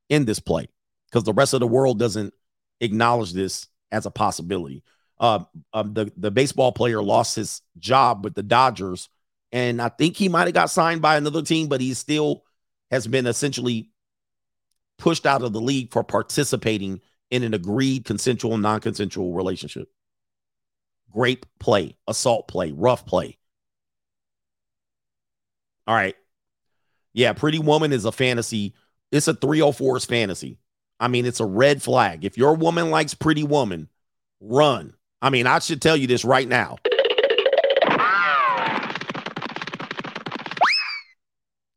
in this play because the rest of the world doesn't acknowledge this as a possibility. Uh, um, the the baseball player lost his job with the Dodgers, and I think he might have got signed by another team, but he still has been essentially pushed out of the league for participating in an agreed consensual non-consensual relationship grape play, assault play, rough play. All right. Yeah, Pretty Woman is a fantasy. It's a 304's fantasy. I mean, it's a red flag. If your woman likes Pretty Woman, run. I mean, I should tell you this right now.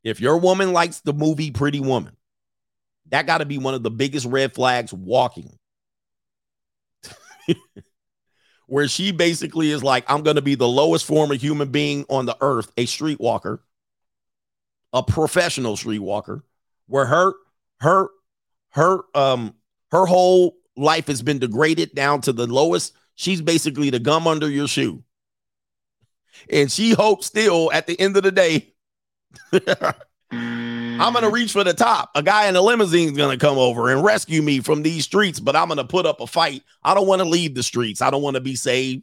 If your woman likes the movie Pretty Woman, that got to be one of the biggest red flags walking. where she basically is like, I'm going to be the lowest form of human being on the earth, a streetwalker, a professional streetwalker, where her, her, her, um, her whole life has been degraded down to the lowest. She's basically the gum under your shoe. And she hopes still at the end of the day I'm gonna mm-hmm. reach for the top. A guy in a limousine is gonna come over and rescue me from these streets, but I'm gonna put up a fight. I don't want to leave the streets. I don't want to be saved.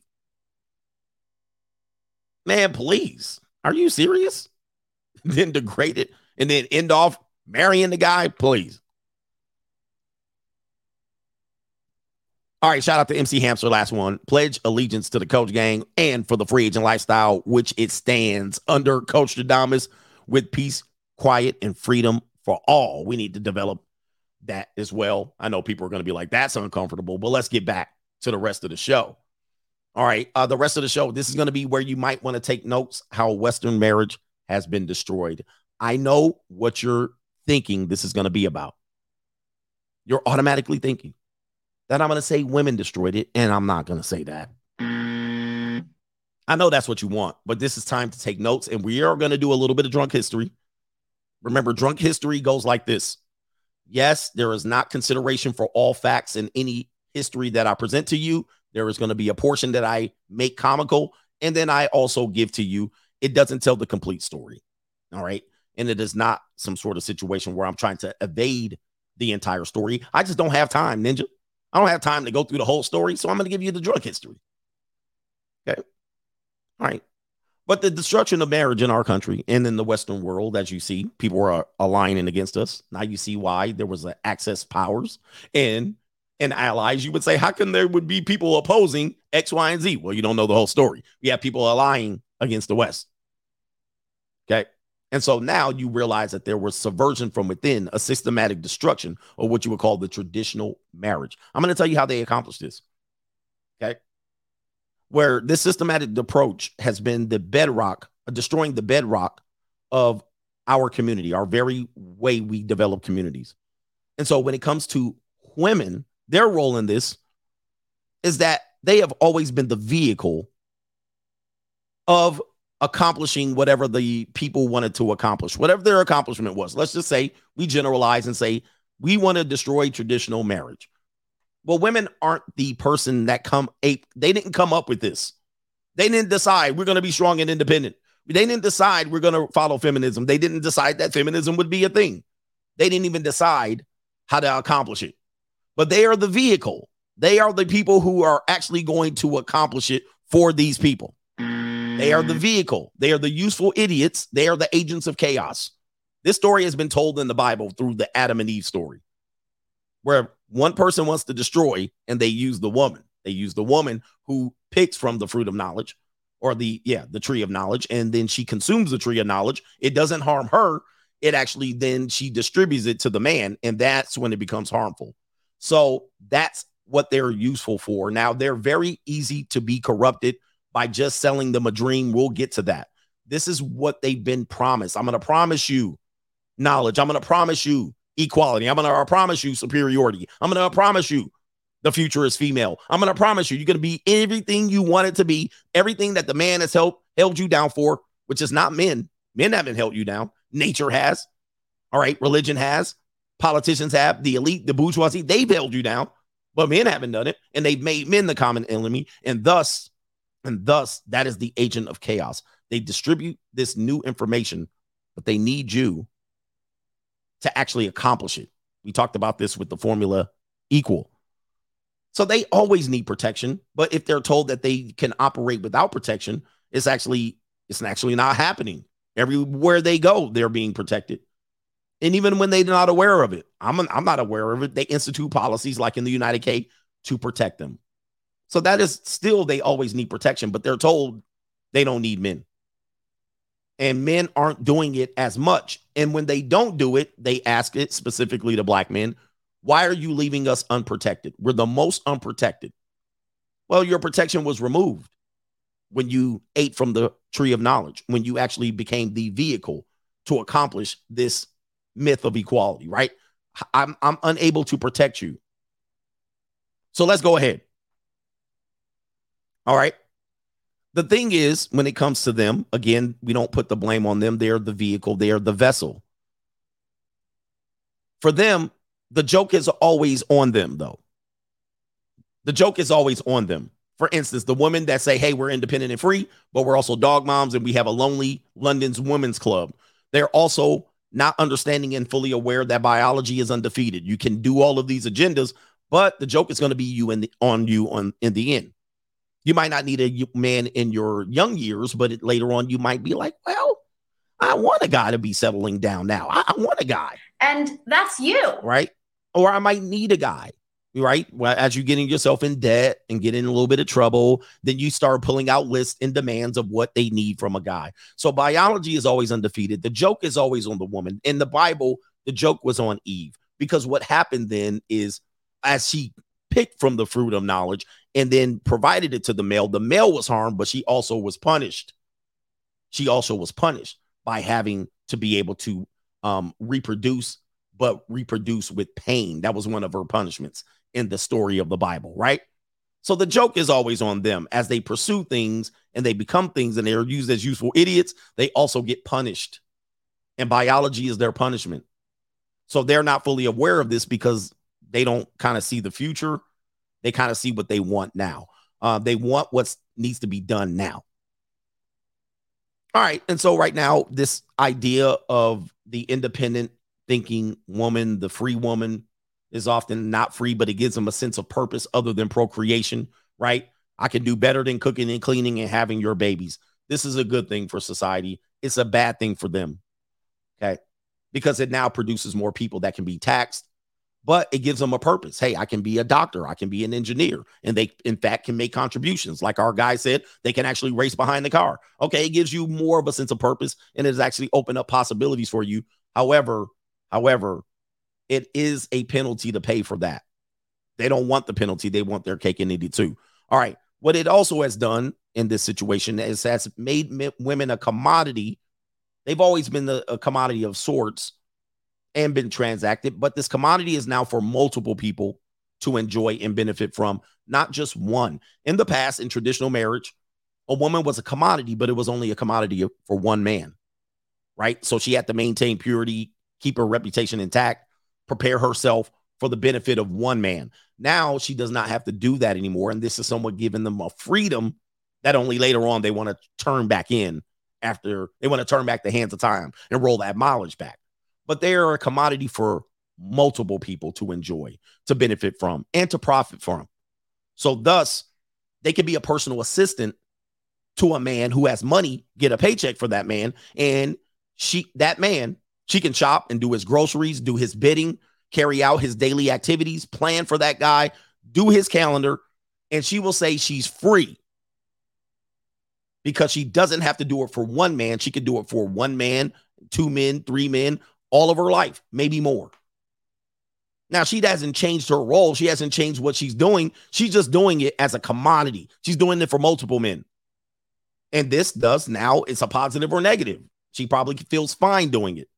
Man, please. Are you serious? then degrade it and then end off marrying the guy, please. All right, shout out to MC Hamster, last one. Pledge allegiance to the coach gang and for the free agent lifestyle, which it stands under Coach Adams with peace, quiet, and freedom for all. We need to develop that as well. I know people are going to be like, that's uncomfortable, but let's get back to the rest of the show. All right, uh, the rest of the show, this is going to be where you might want to take notes how Western marriage has been destroyed. I know what you're thinking this is going to be about. You're automatically thinking that I'm going to say women destroyed it, and I'm not going to say that. I know that's what you want, but this is time to take notes, and we are going to do a little bit of drunk history. Remember, drunk history goes like this Yes, there is not consideration for all facts in any history that I present to you. There is going to be a portion that I make comical, and then I also give to you. It doesn't tell the complete story. All right. And it is not some sort of situation where I'm trying to evade the entire story. I just don't have time, Ninja. I don't have time to go through the whole story. So I'm going to give you the drug history. Okay. All right. But the destruction of marriage in our country and in the Western world, as you see, people are uh, aligning against us. Now you see why there was uh, Axis powers and and allies. You would say, how come there would be people opposing X, Y, and Z? Well, you don't know the whole story. We have people allying against the West. Okay. And so now you realize that there was subversion from within, a systematic destruction of what you would call the traditional marriage. I'm going to tell you how they accomplished this. Okay. Where this systematic approach has been the bedrock, destroying the bedrock of our community, our very way we develop communities. And so when it comes to women, their role in this is that they have always been the vehicle of accomplishing whatever the people wanted to accomplish, whatever their accomplishment was. Let's just say we generalize and say we want to destroy traditional marriage. Well, women aren't the person that come they didn't come up with this. They didn't decide we're going to be strong and independent. They didn't decide we're going to follow feminism. They didn't decide that feminism would be a thing. They didn't even decide how to accomplish it. But they are the vehicle. They are the people who are actually going to accomplish it for these people. They are the vehicle. They are the useful idiots. They are the agents of chaos. This story has been told in the Bible through the Adam and Eve story, where one person wants to destroy and they use the woman. They use the woman who picks from the fruit of knowledge or the, yeah, the tree of knowledge. And then she consumes the tree of knowledge. It doesn't harm her. It actually then she distributes it to the man. And that's when it becomes harmful. So that's what they're useful for. Now, they're very easy to be corrupted by just selling them a dream. We'll get to that. This is what they've been promised. I'm going to promise you knowledge. I'm going to promise you equality. I'm going to I promise you superiority. I'm going to promise you the future is female. I'm going to promise you you're going to be everything you want it to be, everything that the man has held, held you down for, which is not men. Men haven't held you down. Nature has. All right. Religion has. Politicians have. The elite, the bourgeoisie, they've held you down, but men haven't done it. And they've made men the common enemy. And thus, and thus, that is the agent of chaos. They distribute this new information, but they need you to actually accomplish it. We talked about this with the formula equal. So they always need protection, but if they're told that they can operate without protection, it's actually it's actually not happening. Everywhere they go, they're being protected. And even when they're not aware of it, I'm, I'm not aware of it. They institute policies like in the United K to protect them. So that is still they always need protection, but they're told they don't need men. And men aren't doing it as much. And when they don't do it, they ask it specifically to black men, why are you leaving us unprotected? We're the most unprotected. Well, your protection was removed when you ate from the tree of knowledge, when you actually became the vehicle to accomplish this myth of equality, right? I'm, I'm unable to protect you. So let's go ahead. All right. The thing is, when it comes to them, again, we don't put the blame on them. They're the vehicle, they're the vessel. For them, the joke is always on them, though. The joke is always on them. For instance, the women that say, hey, we're independent and free, but we're also dog moms and we have a lonely London's women's club. They're also not understanding and fully aware that biology is undefeated. You can do all of these agendas, but the joke is going to be you the, on you on in the end. You might not need a man in your young years, but later on you might be like, well, I want a guy to be settling down now. I, I want a guy, And that's you. right? Or I might need a guy, right? Well, as you're getting yourself in debt and getting in a little bit of trouble, then you start pulling out lists and demands of what they need from a guy. So biology is always undefeated. The joke is always on the woman. In the Bible, the joke was on Eve because what happened then is as she picked from the fruit of knowledge and then provided it to the male, the male was harmed, but she also was punished. She also was punished by having to be able to um, reproduce, but reproduce with pain. That was one of her punishments in the story of the Bible, right? So the joke is always on them as they pursue things and they become things and they are used as useful idiots. They also get punished, and biology is their punishment. So they're not fully aware of this because they don't kind of see the future. They kind of see what they want now. Uh, they want what needs to be done now. All right. And so, right now, this idea of the independent thinking woman, the free woman, is often not free, but it gives them a sense of purpose other than procreation, right? I can do better than cooking and cleaning and having your babies. This is a good thing for society. It's a bad thing for them. Okay. Because it now produces more people that can be taxed, but it gives them a purpose. Hey, I can be a doctor, I can be an engineer, and they, in fact, can make contributions. Like our guy said, they can actually race behind the car. Okay. It gives you more of a sense of purpose and it has actually opened up possibilities for you. However, however, it is a penalty to pay for that. They don't want the penalty, they want their cake and eat it too. All right. What it also has done in this situation is has made women a commodity. They've always been the, a commodity of sorts and been transacted, but this commodity is now for multiple people to enjoy and benefit from, not just one. In the past, in traditional marriage, a woman was a commodity, but it was only a commodity for one man, right? So she had to maintain purity, keep her reputation intact, prepare herself for the benefit of one man. Now she does not have to do that anymore. And this is somewhat giving them a freedom that only later on they want to turn back in after they want to turn back the hands of time and roll that mileage back. But they are a commodity for multiple people to enjoy, to benefit from, and to profit from. So, thus, they can be a personal assistant to a man who has money, get a paycheck for that man, and she that man she can shop and do his groceries, do his bidding, carry out his daily activities, plan for that guy, do his calendar, and she will say she's free because she doesn't have to do it for one man. She can do it for one man, two men, three men, all of her life, maybe more. Now, she hasn't changed her role. She hasn't changed what she's doing. She's just doing it as a commodity. She's doing it for multiple men. And this does now, it's a positive or negative. She probably feels fine doing it.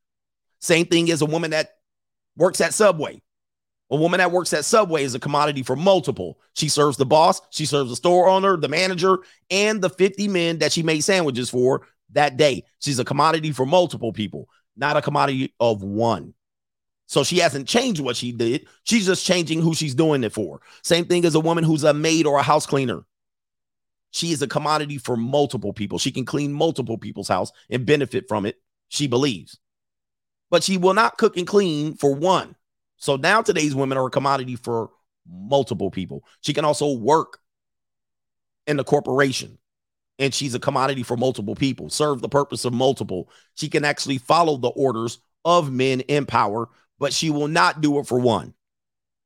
Same thing as a woman that works at Subway. A woman that works at Subway is a commodity for multiple. She serves the boss, she serves the store owner, the manager, and the 50 men that she made sandwiches for that day. She's a commodity for multiple people, not a commodity of one. So she hasn't changed what she did. She's just changing who she's doing it for. Same thing as a woman who's a maid or a house cleaner. She is a commodity for multiple people. She can clean multiple people's house and benefit from it, she believes. But she will not cook and clean for one. So now today's women are a commodity for multiple people. She can also work in the corporation and she's a commodity for multiple people, serve the purpose of multiple. She can actually follow the orders of men in power, but she will not do it for one.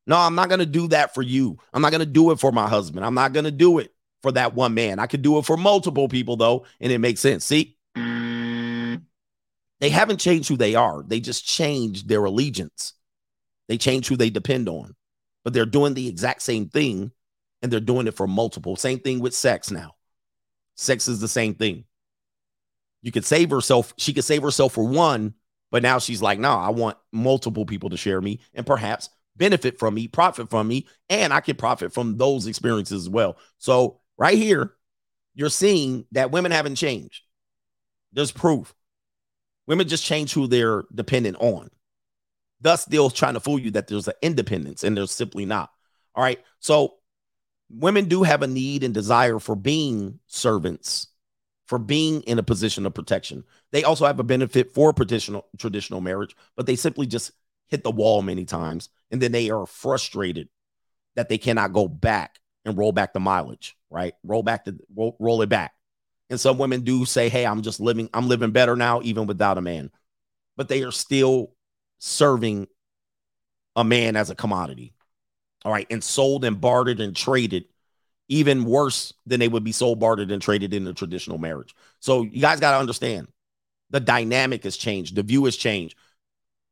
No, I'm not going to do that for you. I'm not going to do it for my husband. I'm not going to do it for that one man. I could do it for multiple people though, and it makes sense. See? They haven't changed who they are. They just changed their allegiance. They change who they depend on. But they're doing the exact same thing and they're doing it for multiple. Same thing with sex now. Sex is the same thing. You could save herself, she could save herself for one, but now she's like, no, I want multiple people to share me and perhaps benefit from me, profit from me, and I can profit from those experiences as well. So, right here, you're seeing that women haven't changed. There's proof. Women just change who they're dependent on. Thus, they're trying to fool you that there's an independence, and there's simply not. All right. So, women do have a need and desire for being servants for being in a position of protection. They also have a benefit for traditional traditional marriage, but they simply just hit the wall many times and then they are frustrated that they cannot go back and roll back the mileage, right? Roll back the roll, roll it back. And some women do say, "Hey, I'm just living I'm living better now even without a man." But they are still serving a man as a commodity. All right, and sold and bartered and traded even worse than they would be sold, bartered, and traded in a traditional marriage. So you guys got to understand the dynamic has changed, the view has changed.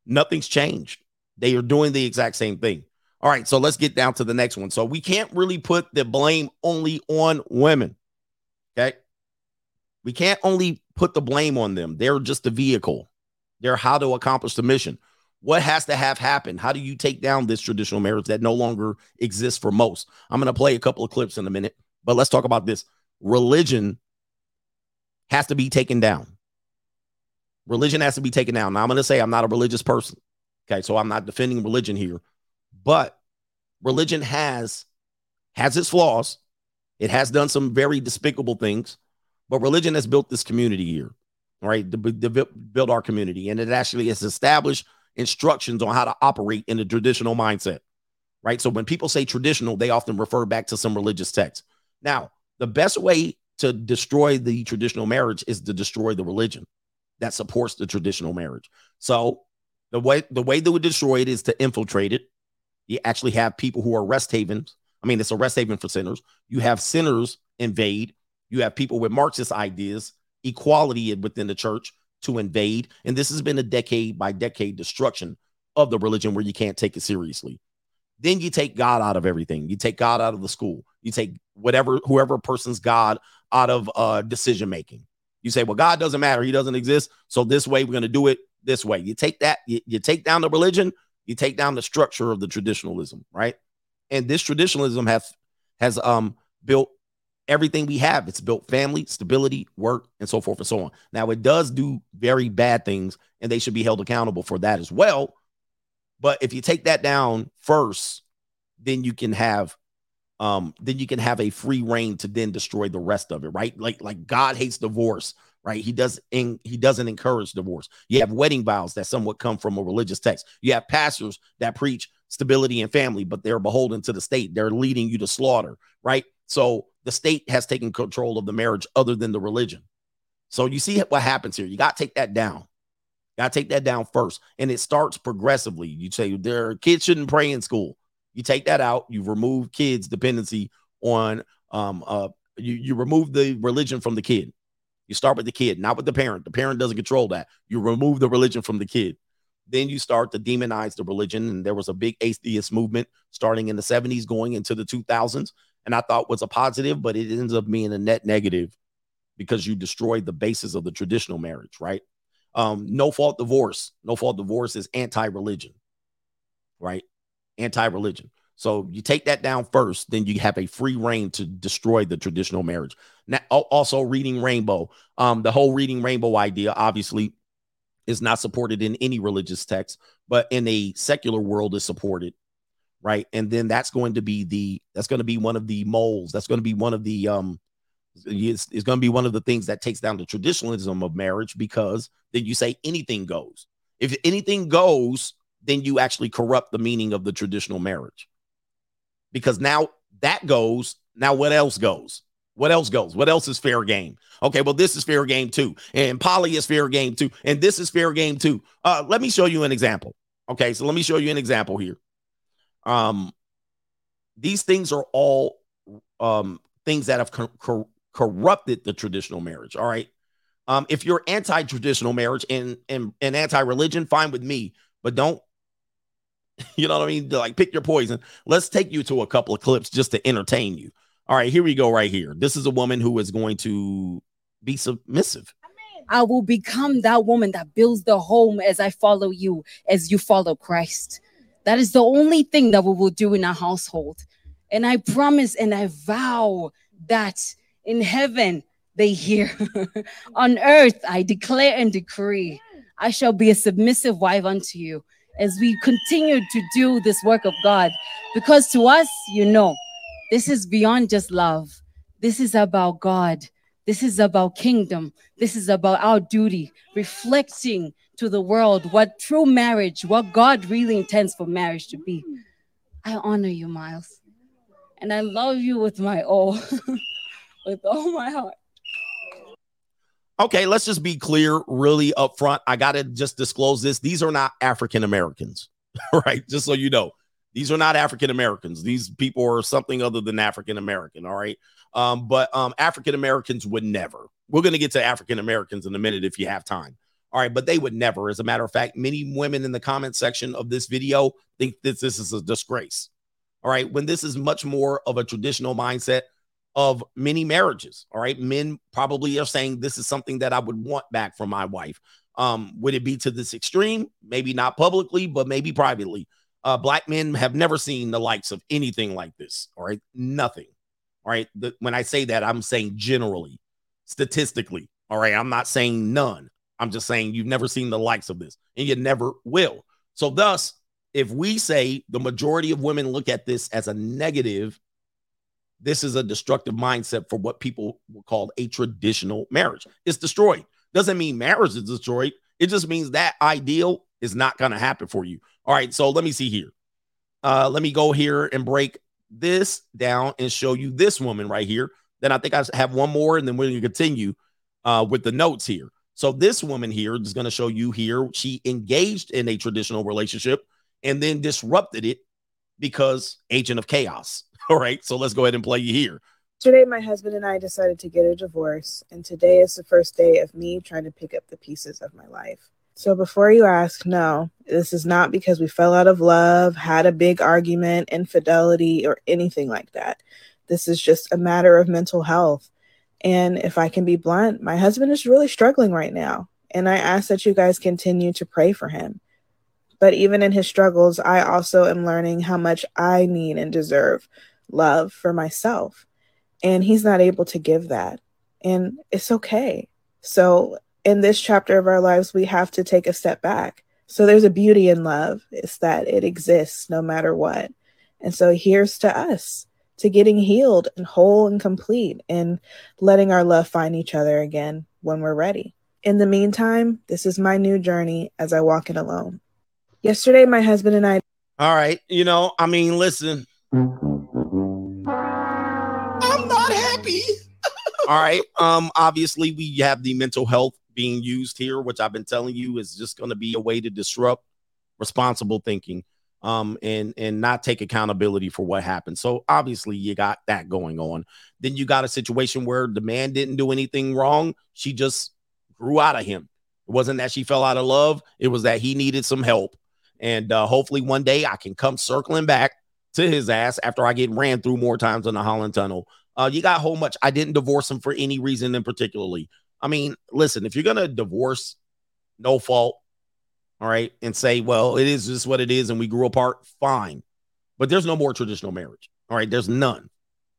Nothing's changed. They are doing the exact same thing. All right, so let's get down to the next one. So we can't really put the blame only on women. Okay. We can't only put the blame on them. They're just a vehicle. They're how to accomplish the mission. What has to have happened? How do you take down this traditional marriage that no longer exists for most? I'm going to play a couple of clips in a minute, but let's talk about this. Religion has to be taken down. Religion has to be taken down. Now, I'm going to say I'm not a religious person. Okay. So I'm not defending religion here, but religion has has its flaws. It has done some very despicable things, but religion has built this community here, right? To, to build our community, and it actually has established instructions on how to operate in the traditional mindset, right? So when people say traditional, they often refer back to some religious text. Now, the best way to destroy the traditional marriage is to destroy the religion that supports the traditional marriage. So the way the way that would destroy it is to infiltrate it. You actually have people who are rest havens. I mean, it's a rest haven for sinners. You have sinners invade. You have people with Marxist ideas, equality within the church to invade. And this has been a decade by decade destruction of the religion where you can't take it seriously. Then you take God out of everything. You take God out of the school. You take whatever, whoever person's God out of uh, decision making. You say, well, God doesn't matter. He doesn't exist. So this way, we're going to do it this way. You take that, you, you take down the religion, you take down the structure of the traditionalism, right? And this traditionalism has has um built everything we have. It's built family, stability, work, and so forth and so on. Now, it does do very bad things, and they should be held accountable for that as well. But if you take that down first, then you can have um then you can have a free reign to then destroy the rest of it, right? Like like God hates divorce, right? He does in, he doesn't encourage divorce. You have wedding vows that somewhat come from a religious text. You have pastors that preach stability and family, but they're beholden to the state. They're leading you to slaughter, right? So the state has taken control of the marriage other than the religion. So you see what happens here. You got to take that down. Got to take that down first. And it starts progressively. You say their kids shouldn't pray in school. You take that out. You remove kids' dependency on um uh you, you remove the religion from the kid. You start with the kid, not with the parent. The parent doesn't control that. You remove the religion from the kid. Then you start to demonize the religion. And there was a big atheist movement starting in the 70s, going into the 2000s and I thought was a positive, but it ends up being a net negative because you destroyed the basis of the traditional marriage, right? Um, no fault divorce. No fault divorce is anti-religion, right? Anti-religion. So you take that down first, then you have a free reign to destroy the traditional marriage. Now, also reading rainbow. Um, the whole reading rainbow idea obviously is not supported in any religious text, but in a secular world is supported right? And then that's going to be the that's going to be one of the moles. That's going to be one of the um it's, it's going to be one of the things that takes down the traditionalism of marriage because then you say anything goes. If anything goes, then you actually corrupt the meaning of the traditional marriage. Because now that goes, now what else goes? What else goes? What else is fair game? Okay, well, this is fair game too. And poly is fair game too. And this is fair game too. Uh, let me show you an example. Okay, so let me show you an example here. Um, these things are all um, things that have co- co- corrupted the traditional marriage. All right. Um, if you're anti-traditional marriage and and, and anti-religion, fine with me, but don't you know what I mean? Like pick your poison. Let's take you to a couple of clips just to entertain you. All right, here we go, right here. This is a woman who is going to be submissive. I will become that woman that builds the home as I follow you, as you follow Christ. That is the only thing that we will do in our household. And I promise and I vow that in heaven they hear. On earth, I declare and decree, I shall be a submissive wife unto you as we continue to do this work of God. Because to us, you know, this is beyond just love. This is about God. This is about kingdom. This is about our duty, reflecting to the world what true marriage, what God really intends for marriage to be. I honor you, Miles. And I love you with my all, with all my heart. Okay, let's just be clear, really upfront. I got to just disclose this. These are not African Americans, right? Just so you know, these are not African Americans. These people are something other than African American, all right? Um, but um, African Americans would never. We're going to get to African Americans in a minute if you have time. All right, but they would never. As a matter of fact, many women in the comment section of this video think that this is a disgrace. All right, when this is much more of a traditional mindset of many marriages. All right, men probably are saying this is something that I would want back from my wife. Um, would it be to this extreme? Maybe not publicly, but maybe privately. Uh, black men have never seen the likes of anything like this. All right, nothing. All right, the, when I say that, I'm saying generally, statistically. All right, I'm not saying none. I'm just saying you've never seen the likes of this and you never will. So, thus, if we say the majority of women look at this as a negative, this is a destructive mindset for what people will call a traditional marriage. It's destroyed. Doesn't mean marriage is destroyed. It just means that ideal is not going to happen for you. All right. So let me see here. Uh, let me go here and break this down and show you this woman right here. Then I think I have one more, and then we're going to continue uh, with the notes here. So this woman here is going to show you here. She engaged in a traditional relationship and then disrupted it because agent of chaos. All right. So let's go ahead and play you here. Today, my husband and I decided to get a divorce, and today is the first day of me trying to pick up the pieces of my life. So, before you ask, no, this is not because we fell out of love, had a big argument, infidelity, or anything like that. This is just a matter of mental health. And if I can be blunt, my husband is really struggling right now. And I ask that you guys continue to pray for him. But even in his struggles, I also am learning how much I need and deserve love for myself. And he's not able to give that. And it's okay. So, in this chapter of our lives, we have to take a step back. So, there's a beauty in love, it's that it exists no matter what. And so, here's to us to getting healed and whole and complete and letting our love find each other again when we're ready. In the meantime, this is my new journey as I walk it alone. Yesterday, my husband and I. All right. You know, I mean, listen. I'm not happy. All right. Um, obviously, we have the mental health being used here, which I've been telling you is just going to be a way to disrupt responsible thinking um and and not take accountability for what happened. So obviously you got that going on. Then you got a situation where the man didn't do anything wrong. She just grew out of him. It wasn't that she fell out of love. It was that he needed some help. And uh, hopefully one day i can come circling back to his ass after i get ran through more times in the holland tunnel. Uh, you got whole much i didn't divorce him for any reason in particularly i mean listen if you're gonna divorce no fault all right, and say, well, it is just what it is, and we grew apart, fine. But there's no more traditional marriage. All right, there's none.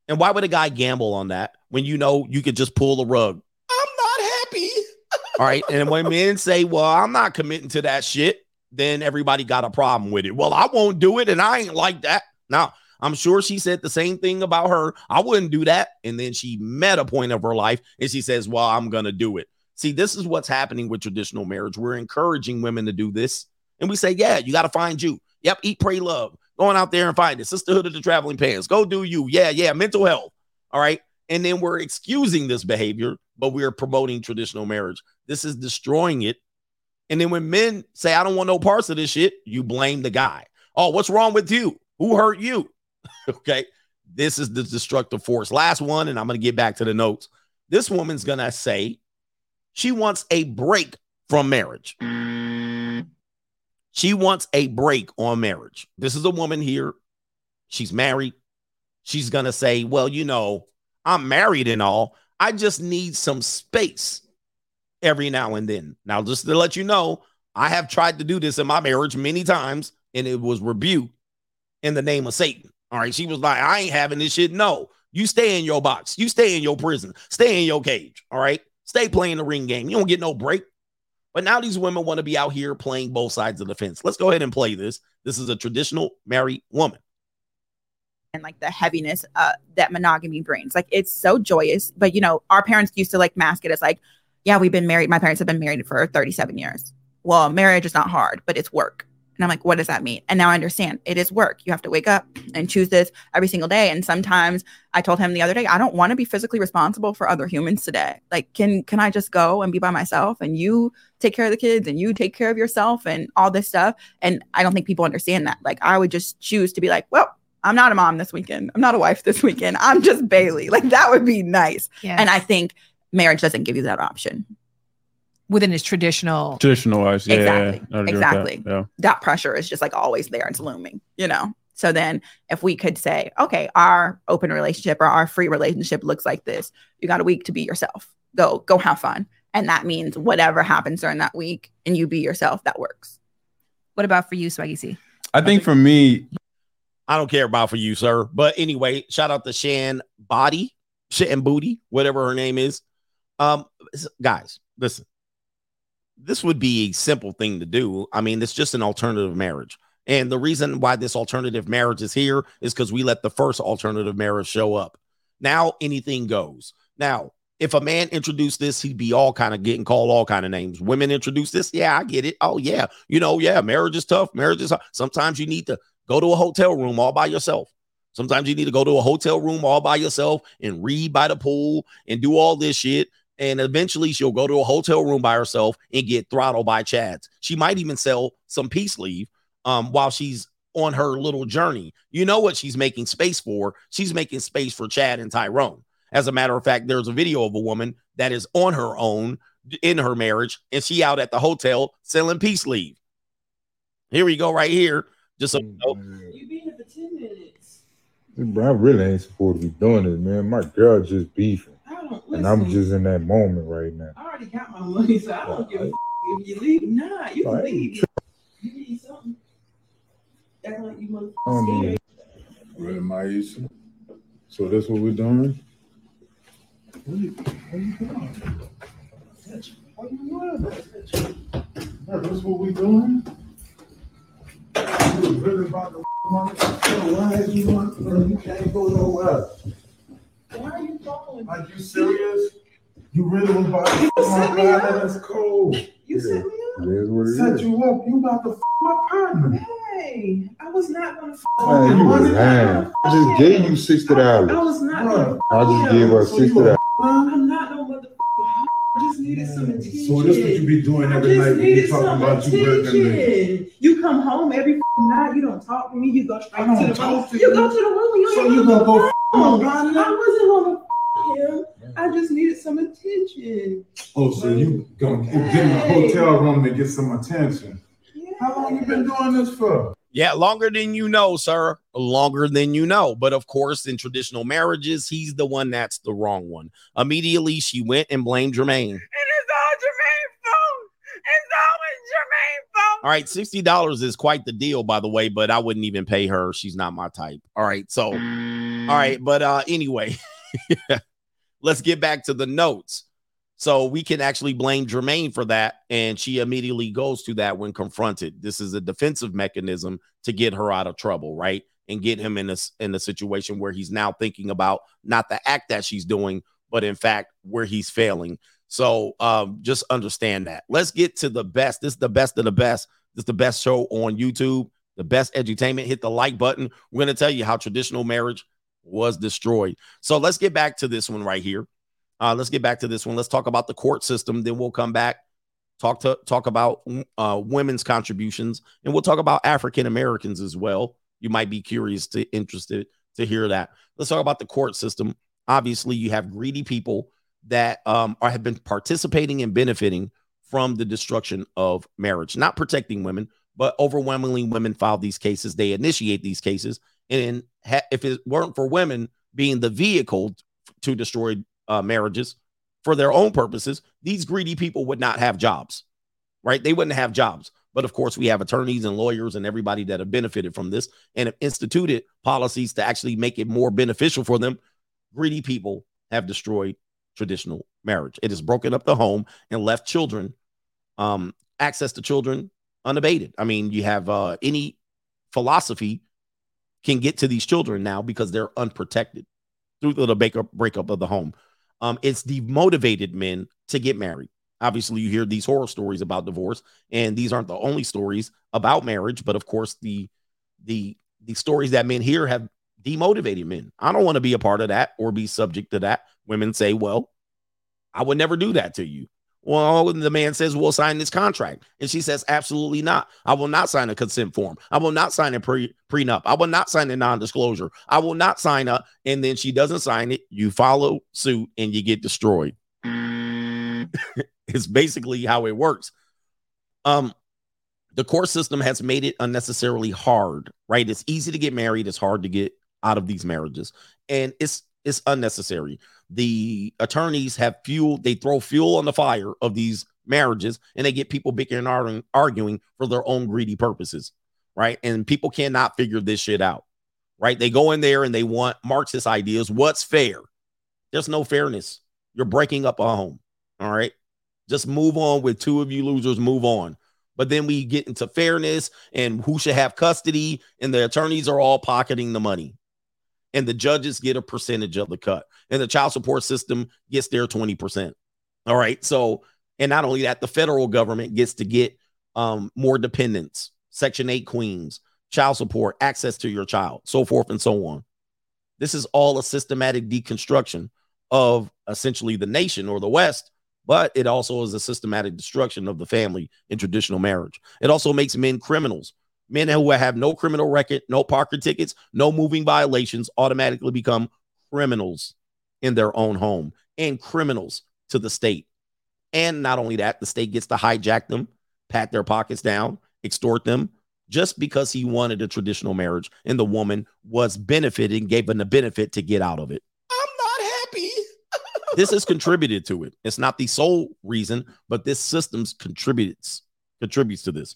And why would a guy gamble on that when you know you could just pull the rug? I'm not happy. All right. And when men say, well, I'm not committing to that shit, then everybody got a problem with it. Well, I won't do it, and I ain't like that. Now, I'm sure she said the same thing about her. I wouldn't do that. And then she met a point of her life and she says, well, I'm going to do it. See, this is what's happening with traditional marriage. We're encouraging women to do this. And we say, yeah, you got to find you. Yep, eat, pray, love. Going out there and find it. Sisterhood of the traveling pants. Go do you. Yeah, yeah, mental health. All right. And then we're excusing this behavior, but we're promoting traditional marriage. This is destroying it. And then when men say, I don't want no parts of this shit, you blame the guy. Oh, what's wrong with you? Who hurt you? okay. This is the destructive force. Last one, and I'm going to get back to the notes. This woman's going to say, she wants a break from marriage. She wants a break on marriage. This is a woman here. She's married. She's going to say, Well, you know, I'm married and all. I just need some space every now and then. Now, just to let you know, I have tried to do this in my marriage many times and it was rebuked in the name of Satan. All right. She was like, I ain't having this shit. No, you stay in your box. You stay in your prison. Stay in your cage. All right. Stay playing the ring game. You don't get no break. But now these women want to be out here playing both sides of the fence. Let's go ahead and play this. This is a traditional married woman. and like the heaviness uh, that monogamy brings. Like it's so joyous, but you know, our parents used to like mask it as like, yeah, we've been married. My parents have been married for 37 years. Well, marriage is not hard, but it's work. And I'm like, what does that mean? And now I understand it is work. You have to wake up and choose this every single day. And sometimes I told him the other day, I don't want to be physically responsible for other humans today. Like, can can I just go and be by myself and you take care of the kids and you take care of yourself and all this stuff? And I don't think people understand that. Like, I would just choose to be like, well, I'm not a mom this weekend. I'm not a wife this weekend. I'm just Bailey. Like that would be nice. Yes. And I think marriage doesn't give you that option. Within his traditional. Traditional wise, yeah. Exactly. I agree with that, Exactly. Yeah. That pressure is just like always there. It's looming, you know? So then if we could say, okay, our open relationship or our free relationship looks like this, you got a week to be yourself. Go, go have fun. And that means whatever happens during that week and you be yourself, that works. What about for you, Swaggy C? I think for me, I don't care about for you, sir. But anyway, shout out to Shan Body, shit and Booty, whatever her name is. Um, guys, listen. This would be a simple thing to do. I mean, it's just an alternative marriage. And the reason why this alternative marriage is here is because we let the first alternative marriage show up. Now anything goes. Now, if a man introduced this, he'd be all kind of getting called all kind of names. Women introduce this, yeah, I get it. Oh yeah, you know, yeah, marriage is tough. Marriage is sometimes you need to go to a hotel room all by yourself. Sometimes you need to go to a hotel room all by yourself and read by the pool and do all this shit. And eventually she'll go to a hotel room by herself and get throttled by Chads. She might even sell some peace leave um, while she's on her little journey. You know what she's making space for? She's making space for Chad and Tyrone. As a matter of fact, there's a video of a woman that is on her own in her marriage, and she out at the hotel selling peace leave. Here we go, right here. Just so you know. Bro, I really ain't supposed to be doing this, man. My girl just beefing. And I'm just in that moment right now. I already got my money, so I don't give a f- if you leave. Nah, you can Right. leave. You need something. Act like you motherfucking oh, I don't scared. need Maisha? So that's what we're doing? What you, what you doing? What you doing? That's what we're doing? You really about to money? Why is you want bro, you can't go nowhere. Why are you following Are you serious? You really was about to You my set me up. that's cold. You set me up. It is what it Set you up. You about to f my partner. Hey, I was not gonna f- Man, you was lying. I just gave you sixty dollars. I dollars. was not gonna. I just gave her sixty dollars. I'm not no motherfucker. I just needed some attention. So this what you be doing every night when you needed talking about you working You come home every f***ing night. You don't talk to me. You go straight to the talk room. You you. go to the room. You So ain't you gonna the go phone. Oh, f- I wasn't gonna f- him. I just needed some attention. Oh, so you gonna get in a hotel room to get some attention? Yeah. How long you been doing this for? Yeah, longer than you know, sir. Longer than you know. But of course, in traditional marriages, he's the one that's the wrong one. Immediately, she went and blamed Jermaine. It is all Jermaine's fault. It's always Jermaine's fault. All right, sixty dollars is quite the deal, by the way. But I wouldn't even pay her. She's not my type. All right, so all right, but uh, anyway, let's get back to the notes. So we can actually blame Jermaine for that, and she immediately goes to that when confronted. This is a defensive mechanism to get her out of trouble, right? And get him in a in a situation where he's now thinking about not the act that she's doing, but in fact where he's failing. So um, just understand that. Let's get to the best. This is the best of the best. This is the best show on YouTube, the best edutainment. Hit the like button. We're going to tell you how traditional marriage was destroyed. So let's get back to this one right here. Uh, let's get back to this one. Let's talk about the court system. Then we'll come back, talk to talk about uh, women's contributions, and we'll talk about African Americans as well. You might be curious to interested to hear that. Let's talk about the court system. Obviously, you have greedy people that um, are have been participating and benefiting from the destruction of marriage, not protecting women, but overwhelmingly women file these cases. They initiate these cases, and ha- if it weren't for women being the vehicle to destroy uh, marriages for their own purposes, these greedy people would not have jobs, right? They wouldn't have jobs. But of course, we have attorneys and lawyers and everybody that have benefited from this and have instituted policies to actually make it more beneficial for them. Greedy people have destroyed traditional marriage. It has broken up the home and left children um, access to children unabated. I mean, you have uh, any philosophy can get to these children now because they're unprotected through the breakup breakup of the home. Um, it's demotivated men to get married. Obviously, you hear these horror stories about divorce, and these aren't the only stories about marriage, but of course, the the the stories that men hear have demotivated men. I don't want to be a part of that or be subject to that. Women say, "Well, I would never do that to you." Well, the man says, We'll sign this contract. And she says, Absolutely not. I will not sign a consent form. I will not sign a pre- prenup. I will not sign a non disclosure. I will not sign up. And then she doesn't sign it. You follow suit and you get destroyed. it's basically how it works. Um, the court system has made it unnecessarily hard, right? It's easy to get married, it's hard to get out of these marriages, and it's it's unnecessary. The attorneys have fuel, they throw fuel on the fire of these marriages, and they get people bickering and arguing for their own greedy purposes, right? And people cannot figure this shit out, right? They go in there and they want Marxist ideas. What's fair? There's no fairness. You're breaking up a home, all right? Just move on with two of you losers, move on. But then we get into fairness and who should have custody, and the attorneys are all pocketing the money. And the judges get a percentage of the cut, and the child support system gets their 20%. All right. So, and not only that, the federal government gets to get um, more dependents, Section 8 queens, child support, access to your child, so forth and so on. This is all a systematic deconstruction of essentially the nation or the West but it also is a systematic destruction of the family in traditional marriage. It also makes men criminals. Men who have no criminal record, no Parker tickets, no moving violations automatically become criminals in their own home and criminals to the state. And not only that, the state gets to hijack them, pat their pockets down, extort them just because he wanted a traditional marriage and the woman was benefiting, gave him the benefit to get out of it I'm not happy. this has contributed to it. It's not the sole reason, but this systems contributes contributes to this.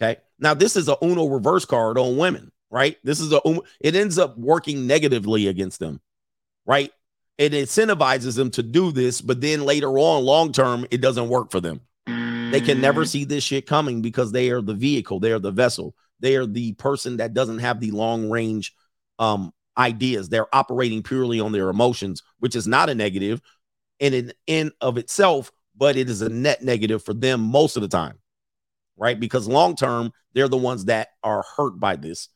Okay. Now this is a Uno reverse card on women, right? This is a it ends up working negatively against them, right? It incentivizes them to do this, but then later on, long term, it doesn't work for them. They can never see this shit coming because they are the vehicle, they are the vessel, they are the person that doesn't have the long range um ideas. They're operating purely on their emotions, which is not a negative in and in of itself, but it is a net negative for them most of the time, right? Because long term, they're the ones that are hurt by this.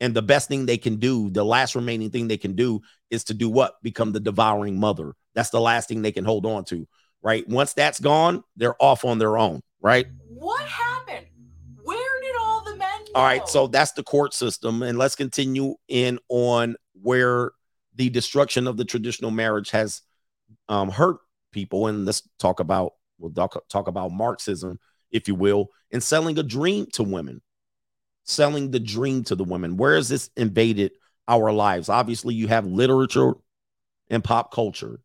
And the best thing they can do, the last remaining thing they can do is to do what? Become the devouring mother. That's the last thing they can hold on to, right? Once that's gone, they're off on their own, right? What happened? Where did all the men go? All right, so that's the court system. And let's continue in on where the destruction of the traditional marriage has um, hurt people. And let's talk about, we'll talk, talk about Marxism, if you will, and selling a dream to women, selling the dream to the women. Where has this invaded our lives? Obviously, you have literature and pop culture.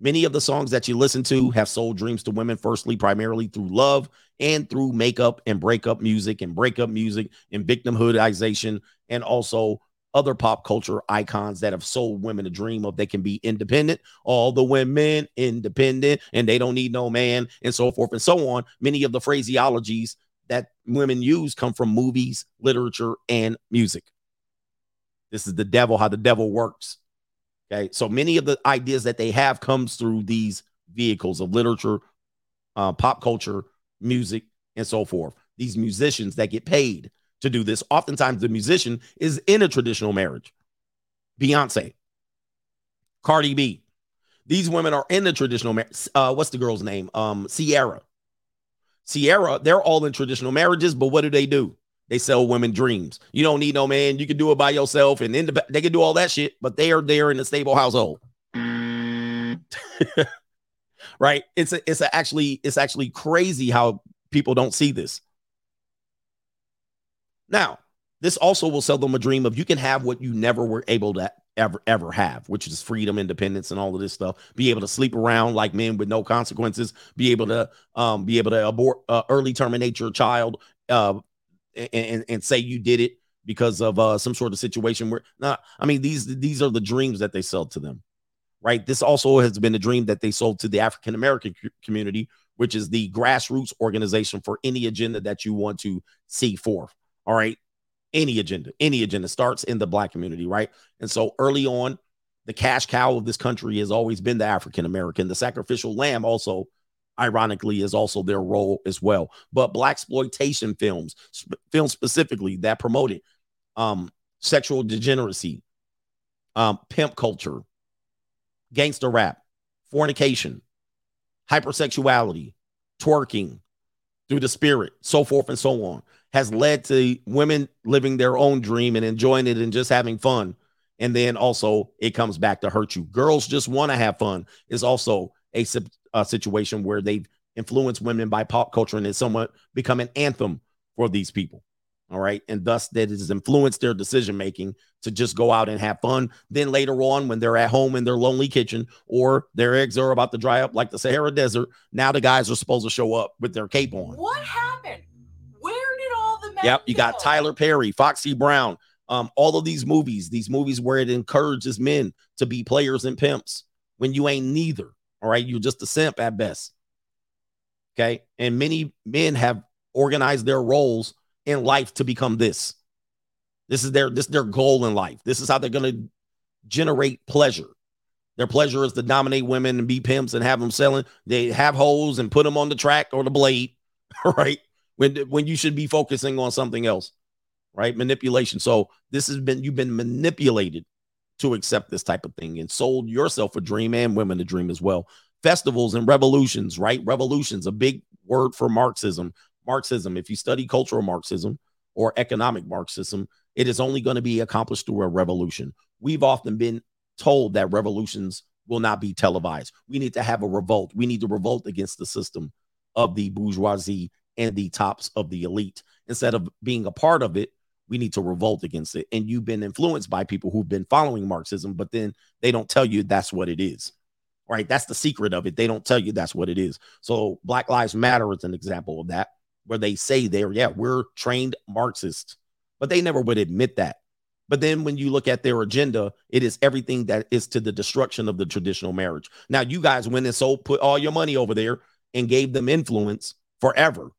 Many of the songs that you listen to have sold dreams to women, firstly, primarily through love and through makeup and breakup music and breakup music and victimhoodization, and also other pop culture icons that have sold women a dream of they can be independent. All the women independent and they don't need no man, and so forth and so on. Many of the phraseologies that women use come from movies, literature, and music. This is the devil, how the devil works. Okay. So many of the ideas that they have comes through these vehicles of literature, uh, pop culture, music, and so forth. These musicians that get paid to do this. Oftentimes, the musician is in a traditional marriage. Beyonce, Cardi B. These women are in the traditional marriage. Uh, what's the girl's name? Um, Sierra. Ciara, they're all in traditional marriages, but what do they do? They sell women dreams. You don't need no man. You can do it by yourself, and in the, they can do all that shit. But they are there in a stable household, right? It's a, it's a actually it's actually crazy how people don't see this. Now, this also will sell them a dream of you can have what you never were able to ever ever have, which is freedom, independence, and all of this stuff. Be able to sleep around like men with no consequences. Be able to um be able to abort uh, early terminate your child uh and, and say you did it because of uh some sort of situation where not. I mean these these are the dreams that they sell to them, right? This also has been a dream that they sold to the African American community, which is the grassroots organization for any agenda that you want to see forth. All right. any agenda, any agenda starts in the black community, right? And so early on, the cash cow of this country has always been the African American. The sacrificial lamb also, ironically, is also their role as well. But black exploitation films, sp- films specifically that promoted um, sexual degeneracy, um, pimp culture, gangster rap, fornication, hypersexuality, twerking through the spirit, so forth and so on, has led to women living their own dream and enjoying it and just having fun. And then also it comes back to hurt you. Girls just want to have fun is also a, a situation where they've influenced women by pop culture and it's somewhat become an anthem for these people. All right. And thus that has influenced their decision making to just go out and have fun. Then later on, when they're at home in their lonely kitchen or their eggs are about to dry up like the Sahara Desert, now the guys are supposed to show up with their cape on. What happened? Yep. You got Tyler Perry, Foxy Brown, um, all of these movies, these movies where it encourages men to be players and pimps when you ain't neither. All right. You're just a simp at best. Okay. And many men have organized their roles in life to become this. This is their this is their goal in life. This is how they're going to generate pleasure. Their pleasure is to dominate women and be pimps and have them selling. They have holes and put them on the track or the blade, right? When when you should be focusing on something else, right? Manipulation. So this has been you've been manipulated to accept this type of thing and sold yourself a dream and women a dream as well. Festivals and revolutions, right? Revolutions, a big word for Marxism. Marxism, if you study cultural Marxism or economic Marxism, it is only going to be accomplished through a revolution. We've often been told that revolutions will not be televised. We need to have a revolt. We need to revolt against the system of the bourgeoisie and the tops of the elite. Instead of being a part of it, we need to revolt against it. And you've been influenced by people who've been following Marxism, but then they don't tell you that's what it is. Right? That's the secret of it. They don't tell you that's what it is. So Black Lives Matter is an example of that, where they say they're, yeah, we're trained Marxists, but they never would admit that. But then when you look at their agenda, it is everything that is to the destruction of the traditional marriage. Now, you guys went and so put all your money over there and gave them influence forever.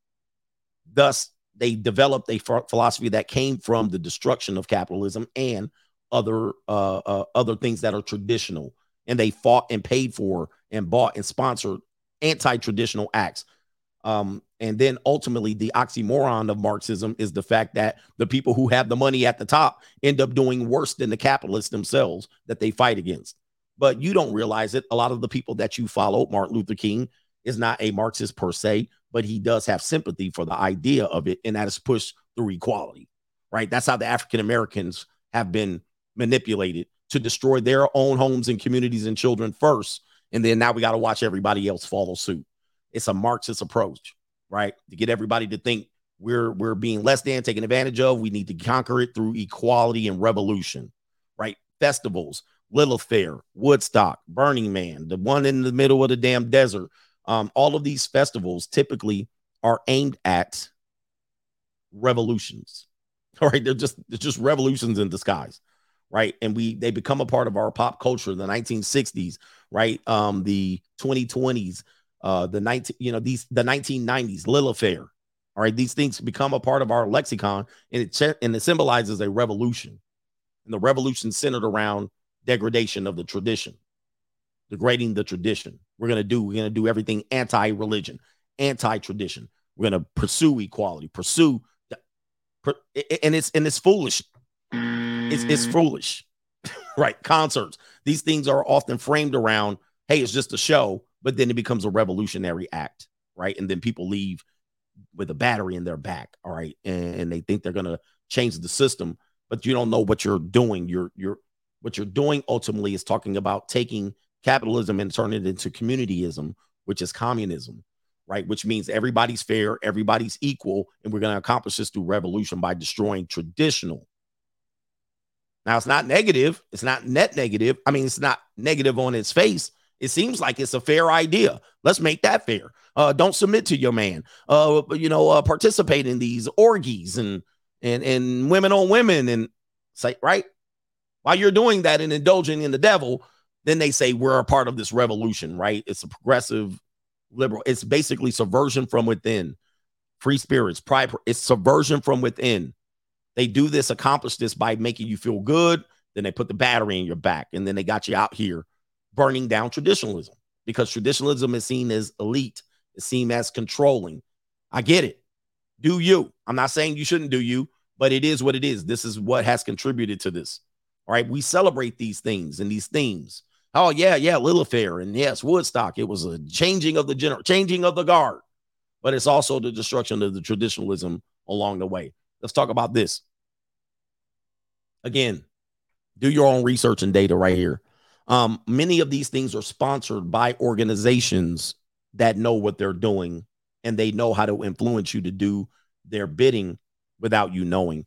Thus, they developed a philosophy that came from the destruction of capitalism and other uh, uh, other things that are traditional, and they fought and paid for and bought and sponsored anti-traditional acts. Um, and then ultimately, the oxymoron of Marxism is the fact that the people who have the money at the top end up doing worse than the capitalists themselves that they fight against. But you don't realize it. A lot of the people that you follow, Martin Luther King, is not a Marxist per se, but he does have sympathy for the idea of it, and that is pushed through equality, right? That's how the African Americans have been manipulated to destroy their own homes and communities and children first. And then now we got to watch everybody else follow suit. It's a Marxist approach, right? To get everybody to think we're we're being less than taken advantage of. We need to conquer it through equality and revolution, right? Festivals, Lilith Fair, Woodstock, Burning Man, the one in the middle of the damn desert. Um, all of these festivals typically are aimed at revolutions. All right, they're just they're just revolutions in disguise, right? And we they become a part of our pop culture the 1960s, right? Um, the 2020s, uh, the 19, you know, these the 1990s, Lilith Fair. All right, these things become a part of our lexicon, and it and it symbolizes a revolution, and the revolution centered around degradation of the tradition, degrading the tradition. We're gonna do we're gonna do everything anti-religion, anti-tradition. We're gonna pursue equality, pursue, the, per- and it's and it's foolish. It's it's mm. foolish, right? Concerts. These things are often framed around, hey, it's just a show, but then it becomes a revolutionary act, right? And then people leave with a battery in their back, all right, and, and they think they're gonna change the system, but you don't know what you're doing. You're you're what you're doing ultimately is talking about taking capitalism and turn it into communityism, which is communism, right? Which means everybody's fair, everybody's equal, and we're going to accomplish this through revolution by destroying traditional. Now, it's not negative, it's not net negative. I mean, it's not negative on its face. It seems like it's a fair idea. Let's make that fair. Uh, don't submit to your man. Uh, you know, uh, participate in these orgies and and and women on women and say right while you're doing that and indulging in the devil, then they say we're a part of this revolution, right? It's a progressive liberal. It's basically subversion from within. Free spirits, pride. It's subversion from within. They do this, accomplish this by making you feel good. Then they put the battery in your back, and then they got you out here burning down traditionalism because traditionalism is seen as elite, it's seen as controlling. I get it. Do you? I'm not saying you shouldn't do you, but it is what it is. This is what has contributed to this. All right. We celebrate these things and these themes. Oh, yeah, yeah, Lilith Fair. And yes, Woodstock. It was a changing of the general, changing of the guard, but it's also the destruction of the traditionalism along the way. Let's talk about this. Again, do your own research and data right here. Um, many of these things are sponsored by organizations that know what they're doing and they know how to influence you to do their bidding without you knowing.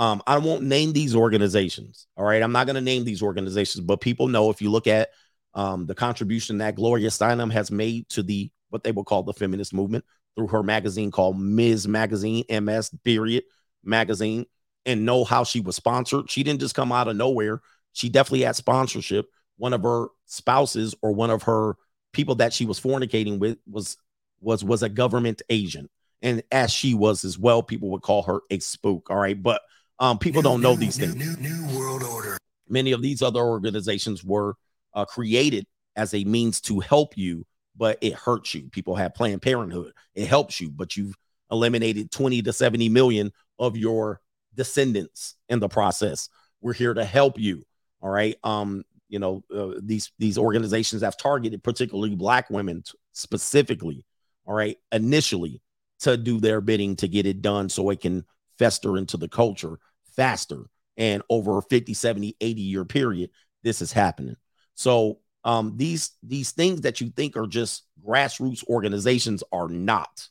Um, I won't name these organizations. All right. I'm not going to name these organizations, but people know if you look at um, the contribution that Gloria Steinem has made to the what they will call the feminist movement through her magazine called Ms. Magazine, MS period magazine, and know how she was sponsored. She didn't just come out of nowhere. She definitely had sponsorship. One of her spouses or one of her people that she was fornicating with was was was a government agent and as she was as well people would call her a spook all right but um people don't know these things. New, new, world order. Many of these other organizations were uh, created as a means to help you but it hurts you. People have planned parenthood. It helps you but you've eliminated 20 to 70 million of your descendants in the process. We're here to help you all right? Um you know uh, these these organizations have targeted particularly black women t- specifically all right initially to do their bidding to get it done so it can fester into the culture faster and over a 50 70 80 year period this is happening so um these these things that you think are just grassroots organizations are not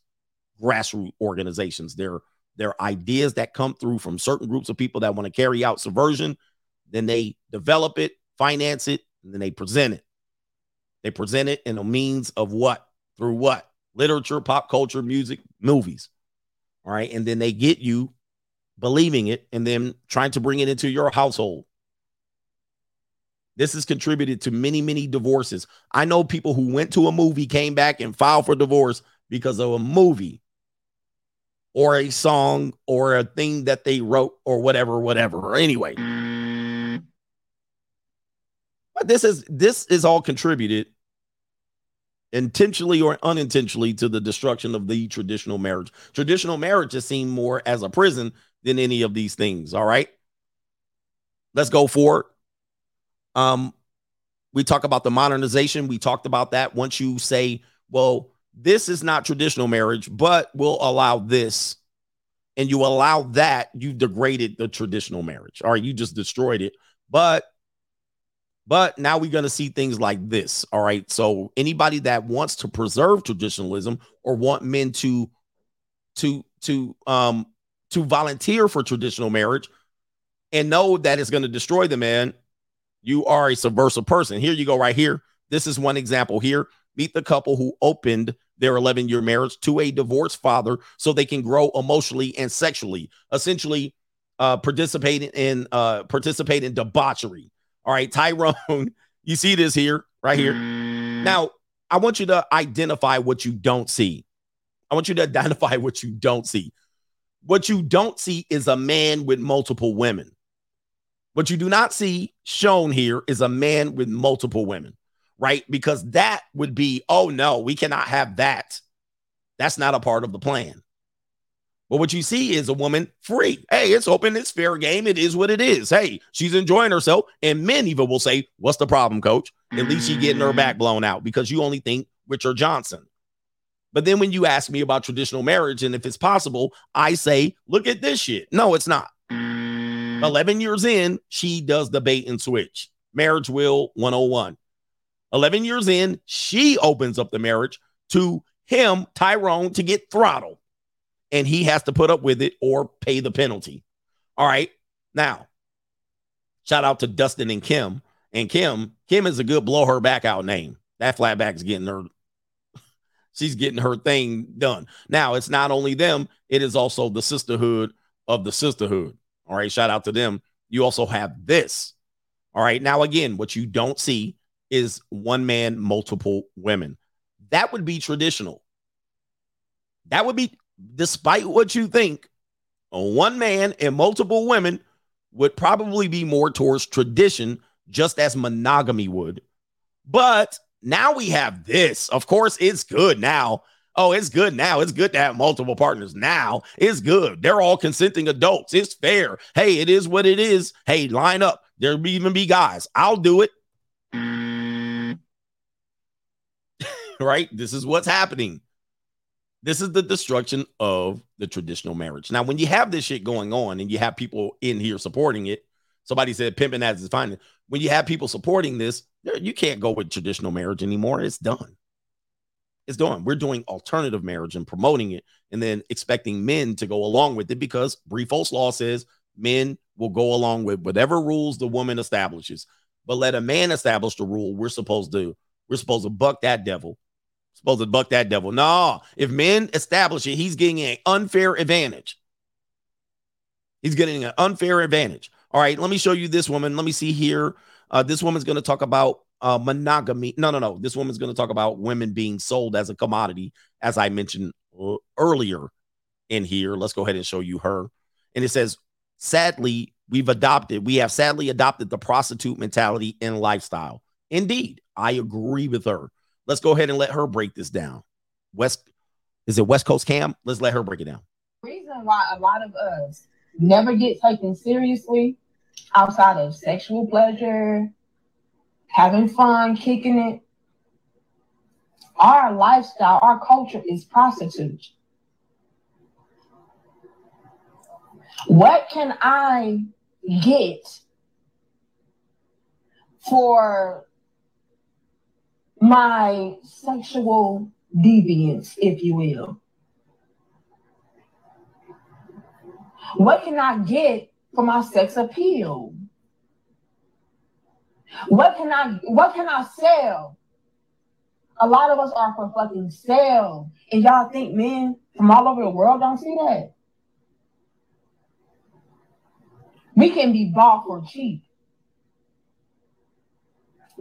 grassroots organizations they're they're ideas that come through from certain groups of people that want to carry out subversion then they develop it finance it, and then they present it. They present it in a means of what? Through what? Literature, pop culture, music, movies. All right. And then they get you believing it and then trying to bring it into your household. This has contributed to many, many divorces. I know people who went to a movie, came back, and filed for divorce because of a movie or a song or a thing that they wrote or whatever, whatever. Anyway. But this is this is all contributed intentionally or unintentionally to the destruction of the traditional marriage. Traditional marriage is seen more as a prison than any of these things. All right. Let's go forward. Um, we talk about the modernization. We talked about that. Once you say, well, this is not traditional marriage, but we'll allow this, and you allow that, you degraded the traditional marriage. Right, you just destroyed it. But but now we're going to see things like this. All right. So anybody that wants to preserve traditionalism or want men to to to um to volunteer for traditional marriage and know that it's going to destroy the man, you are a subversive person. Here you go right here. This is one example here. Meet the couple who opened their 11 year marriage to a divorced father so they can grow emotionally and sexually, essentially uh, participating in uh, participate in debauchery. All right, Tyrone, you see this here, right here. Now, I want you to identify what you don't see. I want you to identify what you don't see. What you don't see is a man with multiple women. What you do not see shown here is a man with multiple women, right? Because that would be, oh no, we cannot have that. That's not a part of the plan. But what you see is a woman free. Hey, it's open, it's fair game. It is what it is. Hey, she's enjoying herself. And men even will say, What's the problem, coach? At least she's getting her back blown out because you only think Richard Johnson. But then when you ask me about traditional marriage and if it's possible, I say, Look at this shit. No, it's not. Mm. 11 years in, she does the bait and switch. Marriage will 101. 11 years in, she opens up the marriage to him, Tyrone, to get throttled and he has to put up with it or pay the penalty. All right. Now, shout out to Dustin and Kim. And Kim, Kim is a good blow her back out name. That flatback's getting her, she's getting her thing done. Now, it's not only them, it is also the sisterhood of the sisterhood. All right. Shout out to them. You also have this. All right. Now, again, what you don't see is one man, multiple women. That would be traditional. That would be despite what you think, one man and multiple women would probably be more towards tradition, just as monogamy would. But now we have this. Of course, it's good now. Oh, it's good now. It's good to have multiple partners now. It's good. They're all consenting adults. It's fair. Hey, it is what it is. Hey, line up. There'll even be guys. I'll do it. right? This is what's happening. This is the destruction of the traditional marriage. Now, when you have this shit going on and you have people in here supporting it, somebody said pimping as is fine. When you have people supporting this, you can't go with traditional marriage anymore. It's done. It's done. We're doing alternative marriage and promoting it, and then expecting men to go along with it because Briffault's law says men will go along with whatever rules the woman establishes. But let a man establish the rule. We're supposed to we're supposed to buck that devil supposed to buck that devil. No, if men establish it, he's getting an unfair advantage. He's getting an unfair advantage. All right, let me show you this woman. Let me see here. Uh, this woman's going to talk about uh, monogamy. No, no, no. This woman's going to talk about women being sold as a commodity, as I mentioned uh, earlier in here. Let's go ahead and show you her. And it says, sadly, we've adopted, we have sadly adopted the prostitute mentality and lifestyle. Indeed, I agree with her. Let's go ahead and let her break this down. West, is it West Coast Cam? Let's let her break it down. reason why a lot of us never get taken seriously outside of sexual pleasure, having fun, kicking it. Our lifestyle, our culture is prostitute. What can I get for my sexual deviance, if you will? What can I get for my sex appeal? What can I what can I sell? A lot of us are for fucking sale. And y'all think men from all over the world don't see that? We can be bought for cheap.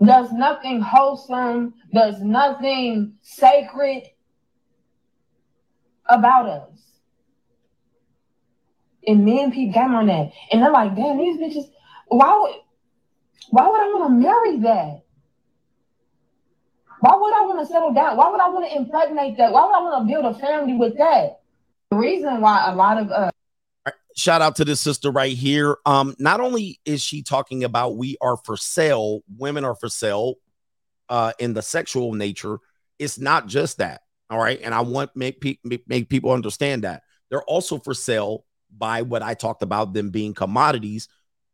There's nothing wholesome, there's nothing sacred about us. And men peep game on that. And they're like, damn, these bitches, why would why would I want to marry that? Why would I want to settle down? Why would I want to impregnate that? Why would I want to build a family with that? The reason why a lot of uh shout out to this sister right here. Um, not only is she talking about we are for sale, women are for sale uh in the sexual nature, it's not just that. All right. And I want make, pe- make people understand that they're also for sale by what I talked about them being commodities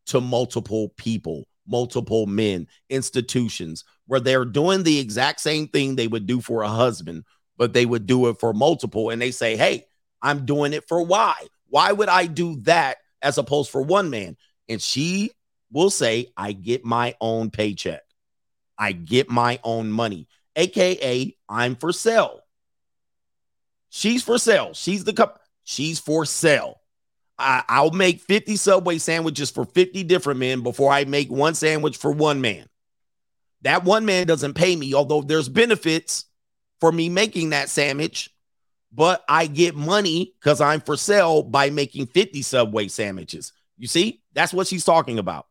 to multiple people, multiple men, institutions, where they're doing the exact same thing they would do for a husband, but they would do it for multiple. And they say, Hey, I'm doing it for why? Why would I do that as opposed for one man? And she will say, I get my own paycheck. I get my own money, aka I'm for sale. She's for sale. She's the cup. She's for sale. I, I'll make 50 Subway sandwiches for 50 different men before I make one sandwich for one man. That one man doesn't pay me, although there's benefits for me making that sandwich but I get money because I'm for sale by making 50 Subway sandwiches. You see, that's what she's talking about.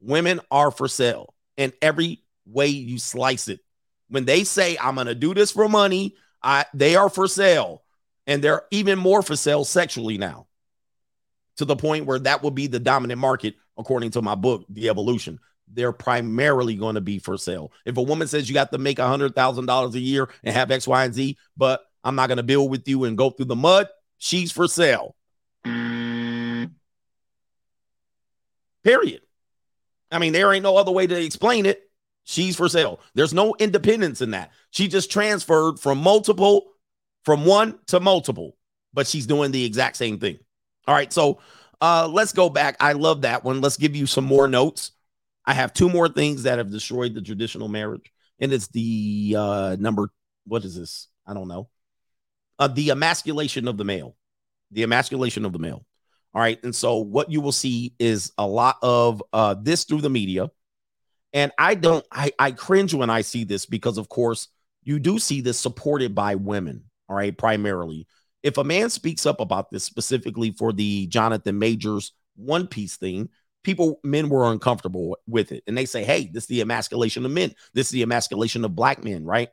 Women are for sale in every way you slice it. When they say, I'm going to do this for money, I, they are for sale. And they're even more for sale sexually now, to the point where that will be the dominant market, according to my book, The Evolution. They're primarily going to be for sale. If a woman says you got to make $100,000 a year and have X, Y, and Z, but I'm not going to build with you and go through the mud. She's for sale. Period. I mean, there ain't no other way to explain it. She's for sale. There's no independence in that. She just transferred from multiple, from one to multiple, but she's doing the exact same thing. All right. So uh, let's go back. I love that one. Let's give you some more notes. I have two more things that have destroyed the traditional marriage, and it's the uh, number. What is this? I don't know uh, the emasculation of the male, the emasculation of the male. All right. And so what you will see is a lot of uh, this through the media. And I don't, I, I cringe when I see this because, of course, you do see this supported by women. All right. Primarily, if a man speaks up about this specifically for the Jonathan Majors One Piece thing, people, men were uncomfortable with it. And they say, hey, this is the emasculation of men. This is the emasculation of black men, right?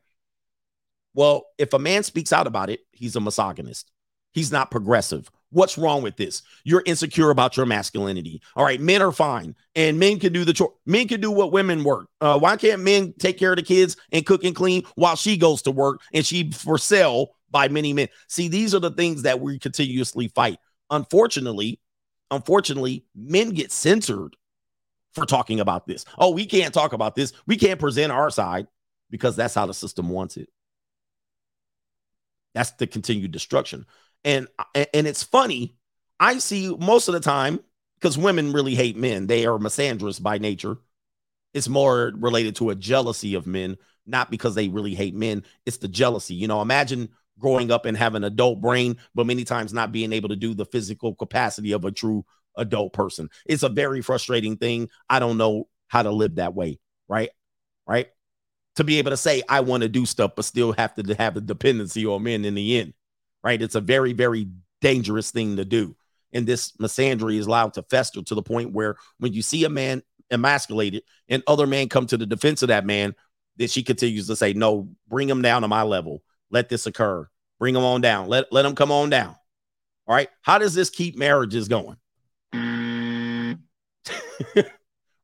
Well, if a man speaks out about it, he's a misogynist. He's not progressive. What's wrong with this? You're insecure about your masculinity. All right, men are fine, and men can do the chore. Men can do what women work. Uh, why can't men take care of the kids and cook and clean while she goes to work and she for sale by many men? See, these are the things that we continuously fight. Unfortunately, unfortunately, men get censored for talking about this. Oh, we can't talk about this. We can't present our side because that's how the system wants it. That's the continued destruction. And and it's funny. I see most of the time because women really hate men. They are misandrous by nature. It's more related to a jealousy of men, not because they really hate men. It's the jealousy. You know, imagine growing up and have an adult brain, but many times not being able to do the physical capacity of a true adult person. It's a very frustrating thing. I don't know how to live that way, right? Right? To be able to say I want to do stuff, but still have to have a dependency on men in the end, right? It's a very, very dangerous thing to do. And this misandry is allowed to fester to the point where when you see a man emasculated and other men come to the defense of that man, then she continues to say, No, bring him down to my level. Let this occur. Bring them on down. Let, let him come on down. All right. How does this keep marriages going?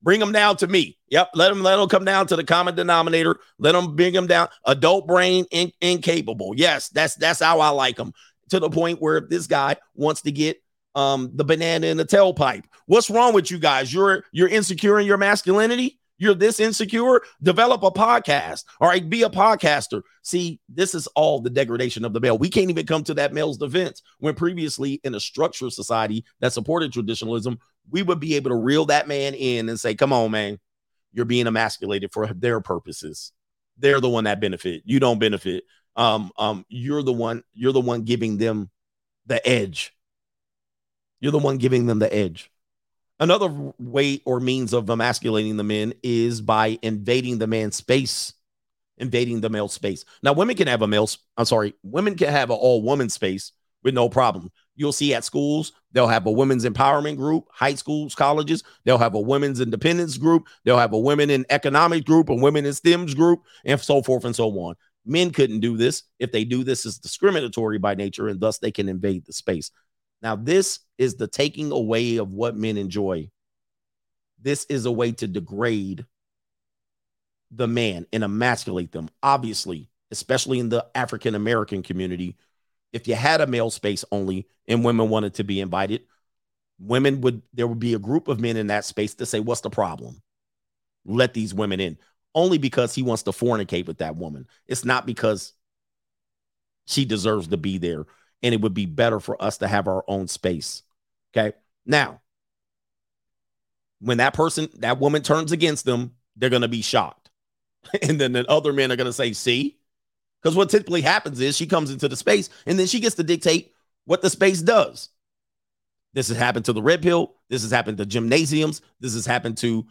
bring them down to me. Yep. Let them let them come down to the common denominator. Let them bring them down. Adult brain in, incapable. Yes, that's that's how I like them. To the point where this guy wants to get um the banana in the tailpipe. What's wrong with you guys? You're you're insecure in your masculinity. You're this insecure. Develop a podcast. All right, be a podcaster. See, this is all the degradation of the male. We can't even come to that male's defense when previously in a structured society that supported traditionalism, we would be able to reel that man in and say, "Come on, man, you're being emasculated for their purposes. They're the one that benefit. You don't benefit. Um, um, you're the one. You're the one giving them the edge. You're the one giving them the edge." Another way or means of emasculating the men is by invading the man's space, invading the male space. Now, women can have a male, I'm sorry, women can have an all woman space with no problem. You'll see at schools, they'll have a women's empowerment group, high schools, colleges, they'll have a women's independence group, they'll have a women in economic group, a women in STEMs group, and so forth and so on. Men couldn't do this. If they do this, is discriminatory by nature, and thus they can invade the space. Now, this is the taking away of what men enjoy. This is a way to degrade the man and emasculate them. Obviously, especially in the African American community, if you had a male space only and women wanted to be invited, women would, there would be a group of men in that space to say, What's the problem? Let these women in. Only because he wants to fornicate with that woman. It's not because she deserves to be there and it would be better for us to have our own space. Okay. Now, when that person, that woman turns against them, they're going to be shocked. and then the other men are going to say, see? Because what typically happens is she comes into the space and then she gets to dictate what the space does. This has happened to the red pill. This has happened to gymnasiums. This has happened to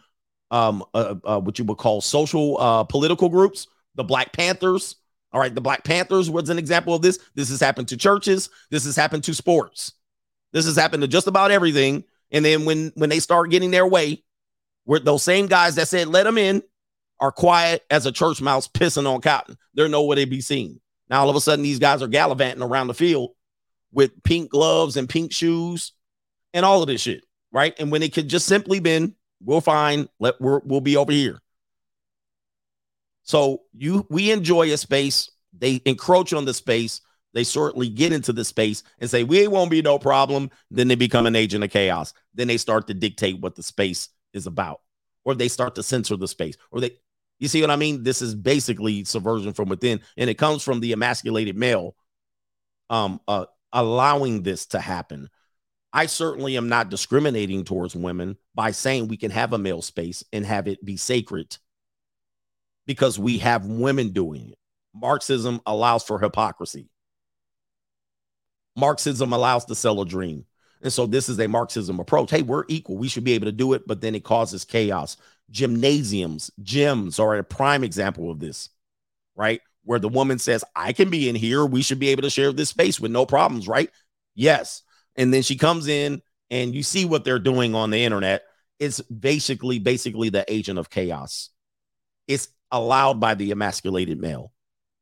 um, uh, uh, what you would call social uh, political groups, the Black Panthers, all right, the Black Panthers was an example of this. This has happened to churches. This has happened to sports. This has happened to just about everything. And then when when they start getting their way, where those same guys that said let them in are quiet as a church mouse pissing on cotton. They're nowhere to be seen. Now all of a sudden these guys are gallivanting around the field with pink gloves and pink shoes and all of this shit, right? And when it could just simply been, we'll find, let we're, we'll be over here. So you we enjoy a space, they encroach on the space, they certainly get into the space and say, We won't be no problem. Then they become an agent of chaos. Then they start to dictate what the space is about, or they start to censor the space, or they you see what I mean? This is basically subversion from within, and it comes from the emasculated male um uh allowing this to happen. I certainly am not discriminating towards women by saying we can have a male space and have it be sacred because we have women doing it. Marxism allows for hypocrisy. Marxism allows to sell a dream. And so this is a Marxism approach. Hey, we're equal. We should be able to do it, but then it causes chaos. Gymnasiums, gyms are a prime example of this, right? where the woman says, I can be in here. We should be able to share this space with no problems, right? Yes. And then she comes in and you see what they're doing on the internet. It's basically, basically the agent of chaos. It's allowed by the emasculated male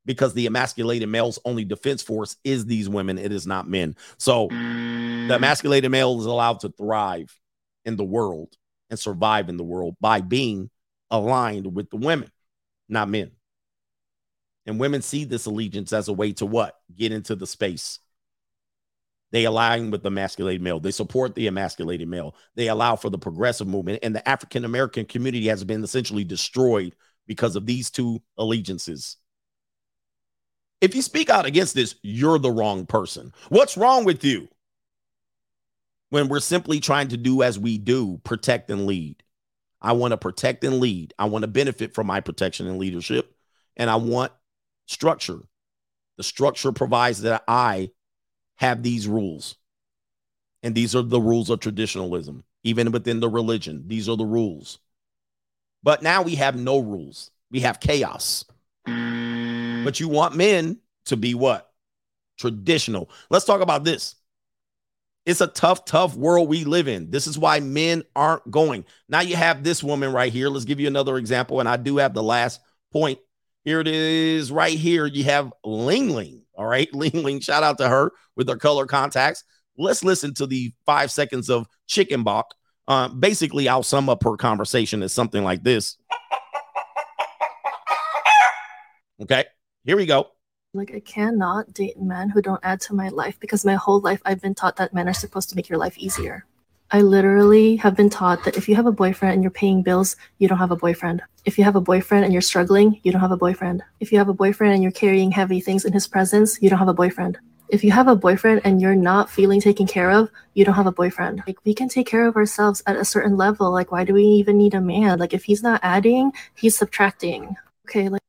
because the emasculated male's only defense force is these women. It is not men. So the mm. emasculated male is allowed to thrive in the world and survive in the world by being aligned with the women, not men. And women see this allegiance as a way to what? Get into the space. They align with the emasculated male. They support the emasculated male. They allow for the progressive movement. And the African American community has been essentially destroyed because of these two allegiances. If you speak out against this, you're the wrong person. What's wrong with you? When we're simply trying to do as we do, protect and lead. I want to protect and lead. I want to benefit from my protection and leadership. And I want structure. The structure provides that I have these rules. And these are the rules of traditionalism, even within the religion. These are the rules. But now we have no rules, we have chaos. Mm. But you want men to be what? Traditional. Let's talk about this. It's a tough, tough world we live in. This is why men aren't going. Now you have this woman right here. Let's give you another example. And I do have the last point. Here it is right here. You have Ling Ling. All right. Ling Ling, shout out to her with her color contacts. Let's listen to the five seconds of Chicken Bok. Uh, basically, I'll sum up her conversation as something like this. Okay. Here we go. Like I cannot date men who don't add to my life because my whole life I've been taught that men are supposed to make your life easier. I literally have been taught that if you have a boyfriend and you're paying bills, you don't have a boyfriend. If you have a boyfriend and you're struggling, you don't have a boyfriend. If you have a boyfriend and you're carrying heavy things in his presence, you don't have a boyfriend. If you have a boyfriend and you're not feeling taken care of, you don't have a boyfriend. Like we can take care of ourselves at a certain level. Like why do we even need a man? Like if he's not adding, he's subtracting. Okay, like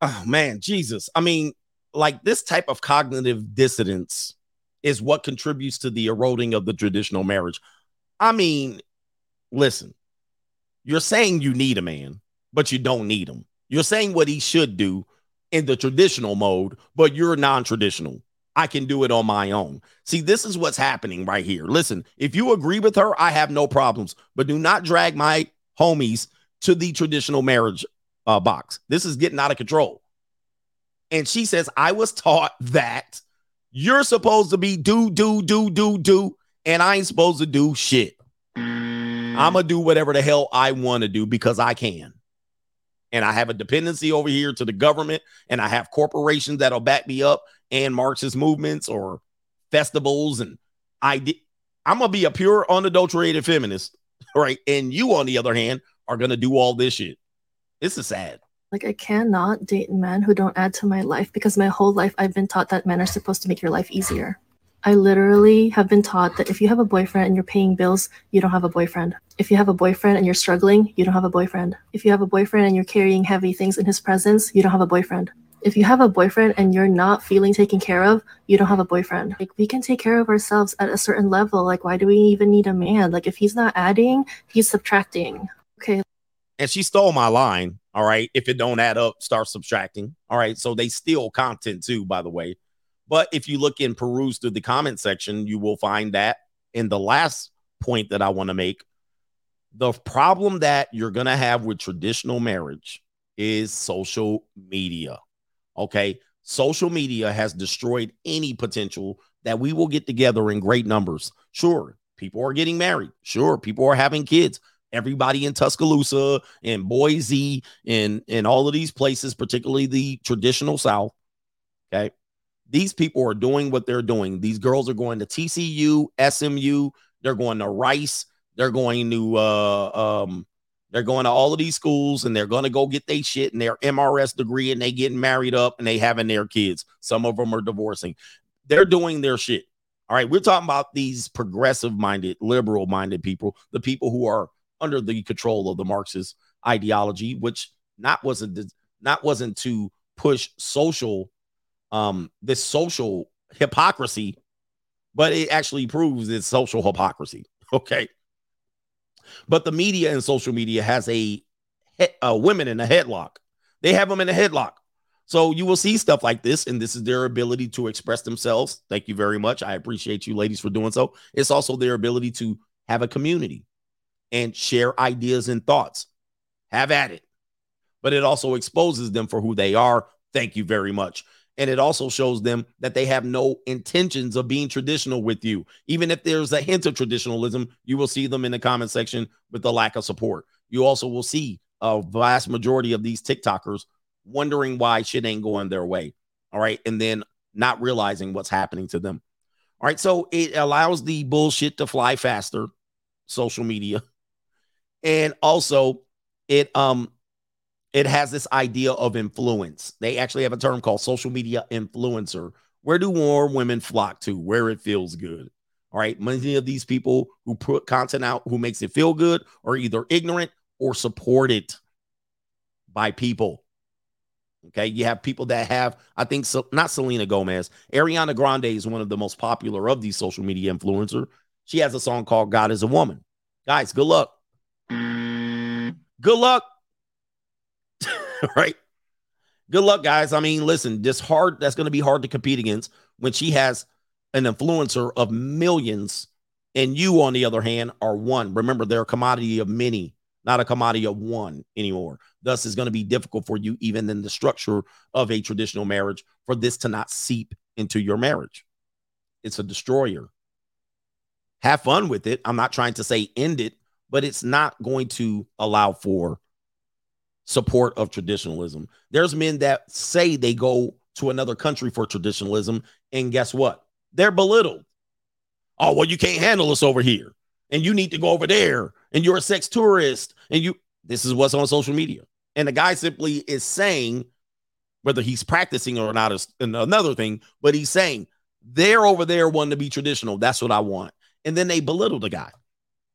Oh man, Jesus. I mean, like this type of cognitive dissonance is what contributes to the eroding of the traditional marriage. I mean, listen, you're saying you need a man, but you don't need him. You're saying what he should do in the traditional mode, but you're non traditional. I can do it on my own. See, this is what's happening right here. Listen, if you agree with her, I have no problems, but do not drag my homies to the traditional marriage uh, box. This is getting out of control. And she says, I was taught that you're supposed to be do, do, do, do, do, and I ain't supposed to do shit. I'm going to do whatever the hell I want to do because I can. And I have a dependency over here to the government, and I have corporations that'll back me up and Marxist movements or festivals. And I I'm to be a pure, unadulterated feminist, right? And you, on the other hand, are to do all this shit. This is sad. like I cannot date men who don't add to my life because my whole life I've been taught that men are supposed to make your life easier. I literally have been taught that if you have a boyfriend and you're paying bills, you don't have a boyfriend. If you have a boyfriend and you're struggling, you don't have a boyfriend. If you have a boyfriend and you're carrying heavy things in his presence, you don't have a boyfriend. If you have a boyfriend and you're not feeling taken care of, you don't have a boyfriend. Like we can take care of ourselves at a certain level. Like why do we even need a man? Like if he's not adding, he's subtracting. Okay, and she stole my line. All right. If it don't add up, start subtracting. All right. So they steal content too, by the way. But if you look and peruse through the comment section, you will find that in the last point that I want to make, the problem that you're going to have with traditional marriage is social media. Okay. Social media has destroyed any potential that we will get together in great numbers. Sure, people are getting married. Sure, people are having kids everybody in Tuscaloosa and Boise and and all of these places, particularly the traditional South. Okay. These people are doing what they're doing. These girls are going to TCU, SMU, they're going to Rice, they're going to uh um they're going to all of these schools and they're going to go get their shit and their MRS degree and they getting married up and they having their kids. Some of them are divorcing. They're doing their shit. All right, we're talking about these progressive minded, liberal minded people, the people who are under the control of the Marxist ideology, which not wasn't not wasn't to push social um this social hypocrisy, but it actually proves it's social hypocrisy. Okay. But the media and social media has a, a women in a headlock. They have them in a headlock. So you will see stuff like this, and this is their ability to express themselves. Thank you very much. I appreciate you, ladies, for doing so. It's also their ability to have a community and share ideas and thoughts. Have at it. But it also exposes them for who they are. Thank you very much. And it also shows them that they have no intentions of being traditional with you. Even if there's a hint of traditionalism, you will see them in the comment section with the lack of support. You also will see a vast majority of these TikTokers wondering why shit ain't going their way. All right. And then not realizing what's happening to them. All right. So it allows the bullshit to fly faster, social media. And also it um it has this idea of influence. They actually have a term called social media influencer. Where do more women flock to? Where it feels good. All right. Many of these people who put content out who makes it feel good are either ignorant or supported by people. Okay. You have people that have, I think, so not Selena Gomez. Ariana Grande is one of the most popular of these social media influencer. She has a song called God is a Woman. Guys, good luck. Good luck. right? Good luck, guys. I mean, listen, this hard that's going to be hard to compete against when she has an influencer of millions, and you, on the other hand, are one. Remember, they're a commodity of many, not a commodity of one anymore. Thus, it's going to be difficult for you, even in the structure of a traditional marriage, for this to not seep into your marriage. It's a destroyer. Have fun with it. I'm not trying to say end it, but it's not going to allow for support of traditionalism. There's men that say they go to another country for traditionalism, and guess what? They're belittled. Oh, well, you can't handle us over here, and you need to go over there, and you're a sex tourist, and you. This is what's on social media, and the guy simply is saying, whether he's practicing or not is another thing, but he's saying they're over there wanting to be traditional. That's what I want, and then they belittle the guy.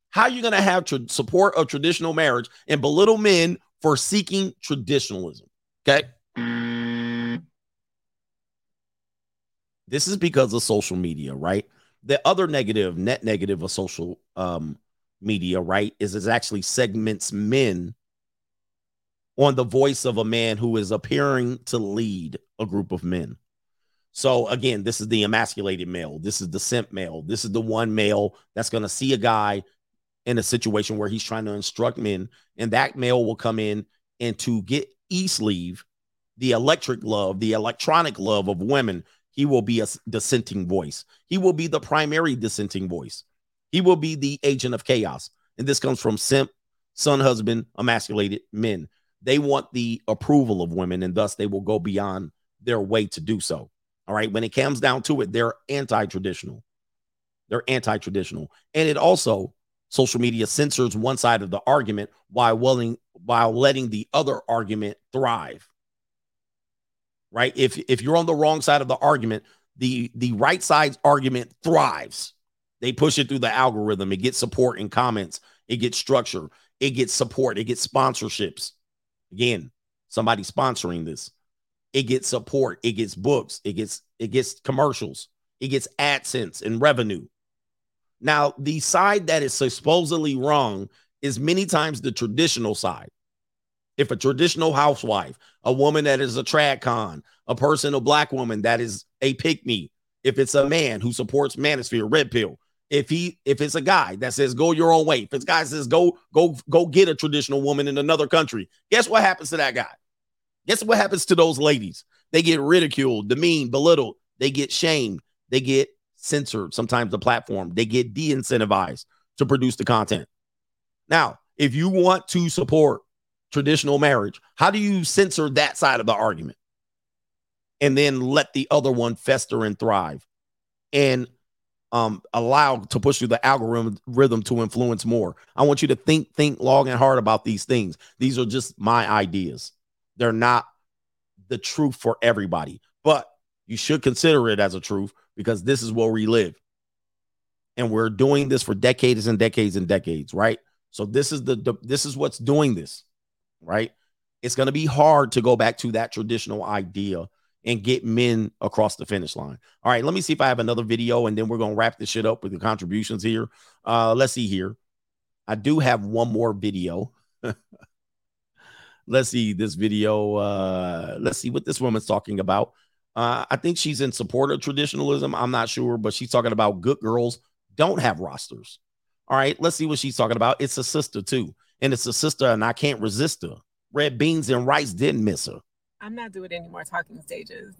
How are you going to have tr- support of traditional marriage and belittle men for seeking traditionalism. Okay. This is because of social media, right? The other negative, net negative of social um, media, right, is it actually segments men on the voice of a man who is appearing to lead a group of men. So again, this is the emasculated male. This is the simp male. This is the one male that's going to see a guy in a situation where he's trying to instruct men, and that male will come in and to get e sleeve, the electric love, the electronic love of women, he will be a dissenting voice. He will be the primary dissenting voice. He will be the agent of chaos. And this comes from simp, son, husband, emasculated men. They want the approval of women, and thus they will go beyond their way to do so. All right. When it comes down to it, they're anti traditional. They're anti traditional. And it also, social media censors one side of the argument while willing while letting the other argument thrive. Right? If if you're on the wrong side of the argument the the right side's argument thrives. They push it through the algorithm. It gets support in comments. It gets structure. It gets support. It gets sponsorships. Again somebody sponsoring this. It gets support. It gets books. It gets it gets commercials. It gets adsense and revenue now, the side that is supposedly wrong is many times the traditional side. If a traditional housewife, a woman that is a trad con, a person, a black woman that is a pick me, if it's a man who supports manosphere, red pill, if he if it's a guy that says go your own way, if it's guy says go go go get a traditional woman in another country, guess what happens to that guy? Guess what happens to those ladies? They get ridiculed, demeaned, belittled, they get shamed, they get censored, sometimes the platform, they get de incentivized to produce the content. Now, if you want to support traditional marriage, how do you censor that side of the argument and then let the other one fester and thrive and um, allow to push through the algorithm rhythm to influence more? I want you to think, think long and hard about these things. These are just my ideas, they're not the truth for everybody, but you should consider it as a truth because this is where we live. And we're doing this for decades and decades and decades, right? So this is the, the this is what's doing this, right? It's going to be hard to go back to that traditional idea and get men across the finish line. All right, let me see if I have another video and then we're going to wrap this shit up with the contributions here. Uh let's see here. I do have one more video. let's see this video. Uh, let's see what this woman's talking about. Uh, I think she's in support of traditionalism. I'm not sure, but she's talking about good girls don't have rosters. All right, let's see what she's talking about. It's a sister too, and it's a sister, and I can't resist her. Red beans and rice didn't miss her. I'm not doing any more talking stages.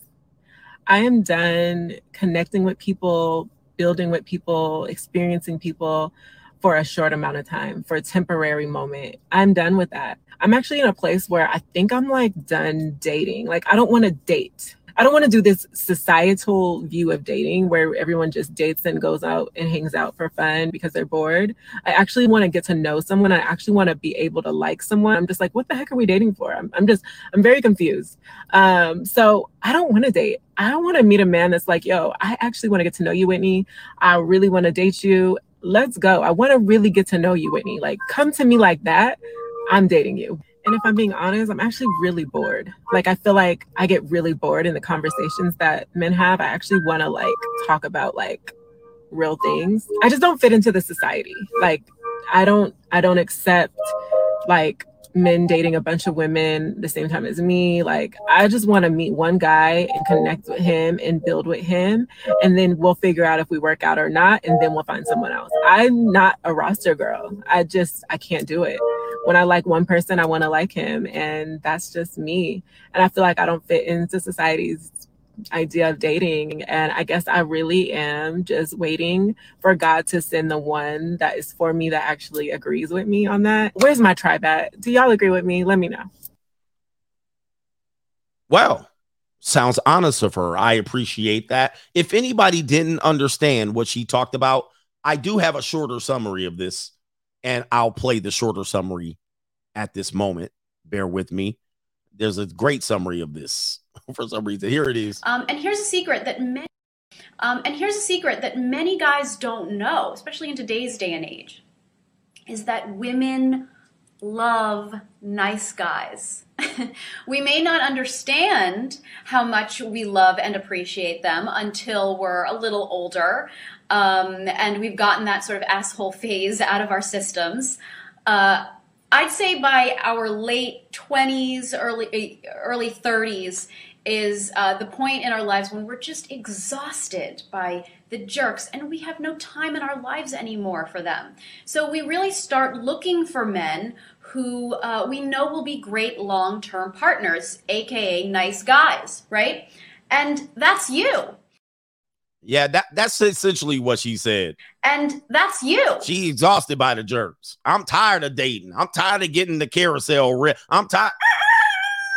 I am done connecting with people, building with people, experiencing people for a short amount of time, for a temporary moment. I'm done with that. I'm actually in a place where I think I'm like done dating. Like, I don't want to date. I don't want to do this societal view of dating where everyone just dates and goes out and hangs out for fun because they're bored. I actually want to get to know someone. I actually want to be able to like someone. I'm just like, what the heck are we dating for? I'm, I'm just, I'm very confused. Um, so I don't want to date. I don't want to meet a man that's like, yo, I actually want to get to know you, Whitney. I really want to date you. Let's go. I want to really get to know you, Whitney. Like, come to me like that. I'm dating you. And if I'm being honest, I'm actually really bored. Like I feel like I get really bored in the conversations that men have. I actually want to like talk about like real things. I just don't fit into the society. Like I don't I don't accept like men dating a bunch of women the same time as me. Like, I just want to meet one guy and connect with him and build with him. And then we'll figure out if we work out or not. And then we'll find someone else. I'm not a roster girl. I just, I can't do it. When I like one person, I want to like him. And that's just me. And I feel like I don't fit into society's idea of dating. And I guess I really am just waiting for God to send the one that is for me that actually agrees with me on that. Where's my tribe at? Do y'all agree with me? Let me know. Well, sounds honest of her. I appreciate that. If anybody didn't understand what she talked about, I do have a shorter summary of this, and I'll play the shorter summary at this moment. Bear with me. There's a great summary of this for some reason. Here it is. Um, and here's a secret that many, um, and here's a secret that many guys don't know, especially in today's day and age, is that women love nice guys. we may not understand how much we love and appreciate them until we're a little older um, and we've gotten that sort of asshole phase out of our systems. Uh, I'd say by our late 20s, early early 30s is uh, the point in our lives when we're just exhausted by the jerks and we have no time in our lives anymore for them. So we really start looking for men who uh, we know will be great long term partners, aka nice guys, right? And that's you. Yeah, that that's essentially what she said. And that's you. She exhausted by the jerks. I'm tired of dating. I'm tired of getting the carousel. Re- I'm tired.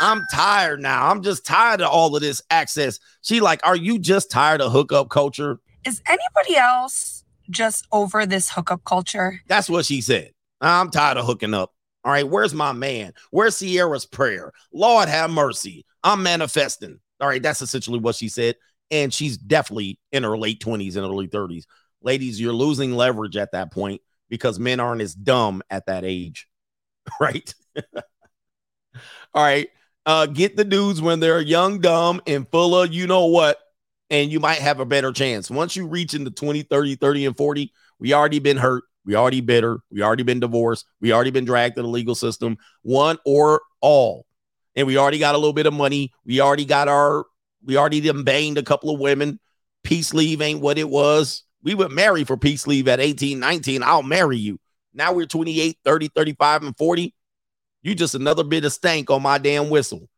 I'm tired now. I'm just tired of all of this access. She like, are you just tired of hookup culture? Is anybody else just over this hookup culture? That's what she said. I'm tired of hooking up. All right, where's my man? Where's Sierra's prayer? Lord have mercy. I'm manifesting. All right, that's essentially what she said. And she's definitely in her late 20s and early 30s. Ladies, you're losing leverage at that point because men aren't as dumb at that age. Right? All right. Uh, get the dudes when they're young, dumb, and full of you know what, and you might have a better chance. Once you reach into 20, 30, 30, and 40, we already been hurt. We already bitter. We already been divorced. We already been dragged to the legal system, one or all. And we already got a little bit of money. We already got our, we already done banged a couple of women. Peace leave ain't what it was. We would marry for peace leave at 18, 19. I'll marry you. Now we're 28, 30, 35, and 40. You just another bit of stank on my damn whistle.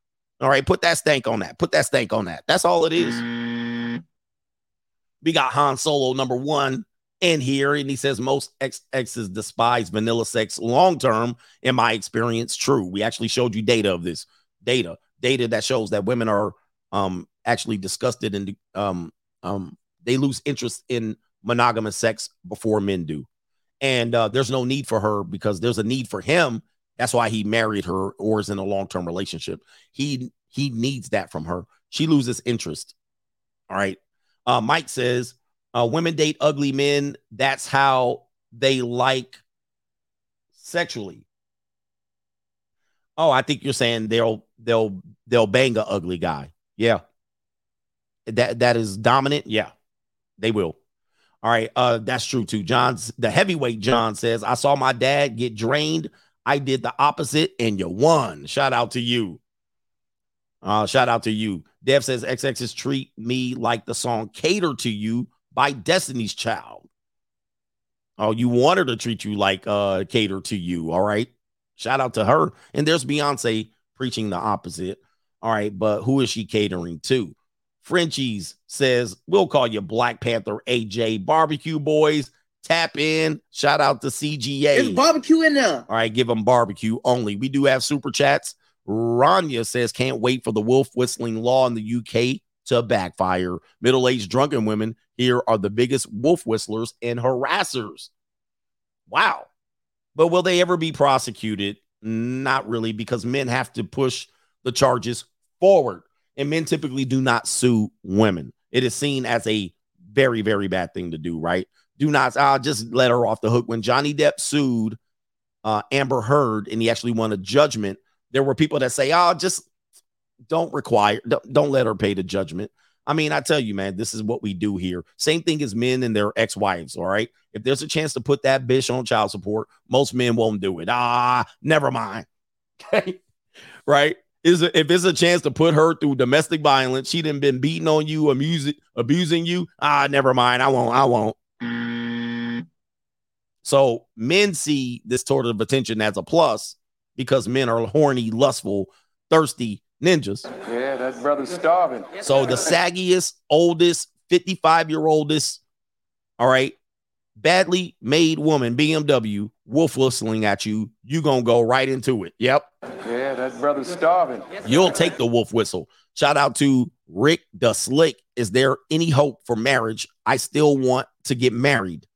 All right, put that stank on that. Put that stank on that. That's all it is. We got Han Solo number one in here, and he says most ex exes despise vanilla sex long term. In my experience, true. We actually showed you data of this data, data that shows that women are um actually disgusted and um um they lose interest in monogamous sex before men do, and uh, there's no need for her because there's a need for him that's why he married her or is in a long-term relationship. He he needs that from her. She loses interest. All right. Uh, Mike says, uh, women date ugly men. That's how they like sexually. Oh, I think you're saying they'll they'll they'll bang a ugly guy. Yeah. That that is dominant. Yeah, they will. All right. Uh, that's true too. John's the heavyweight John says, I saw my dad get drained I did the opposite and you won. Shout out to you. Uh, shout out to you. Dev says XX's treat me like the song Cater to You by Destiny's Child. Oh, you want her to treat you like uh cater to you. All right. Shout out to her. And there's Beyonce preaching the opposite. All right, but who is she catering to? Frenchies says, We'll call you Black Panther AJ Barbecue Boys. Tap in. Shout out to CGA. There's barbecue in there. All right, give them barbecue only. We do have super chats. Rania says, Can't wait for the wolf whistling law in the UK to backfire. Middle aged drunken women here are the biggest wolf whistlers and harassers. Wow. But will they ever be prosecuted? Not really, because men have to push the charges forward, and men typically do not sue women. It is seen as a very, very bad thing to do, right? Do not, I'll just let her off the hook. When Johnny Depp sued uh, Amber Heard and he actually won a judgment, there were people that say, oh, just don't require, don't, don't let her pay the judgment. I mean, I tell you, man, this is what we do here. Same thing as men and their ex-wives. All right. If there's a chance to put that bitch on child support, most men won't do it. Ah, never mind. Okay. right. Is if it's a chance to put her through domestic violence, she done been beating on you, abusing, abusing you. Ah, never mind. I won't. I won't. So men see this sort of attention as a plus because men are horny, lustful, thirsty ninjas. Yeah, that brother's starving. So the saggiest, oldest, 55 year oldest, all right, badly made woman, BMW, wolf whistling at you, you gonna go right into it. Yep. Yeah, that brother's starving. You'll take the wolf whistle. Shout out to Rick the Slick. Is there any hope for marriage? I still want to get married.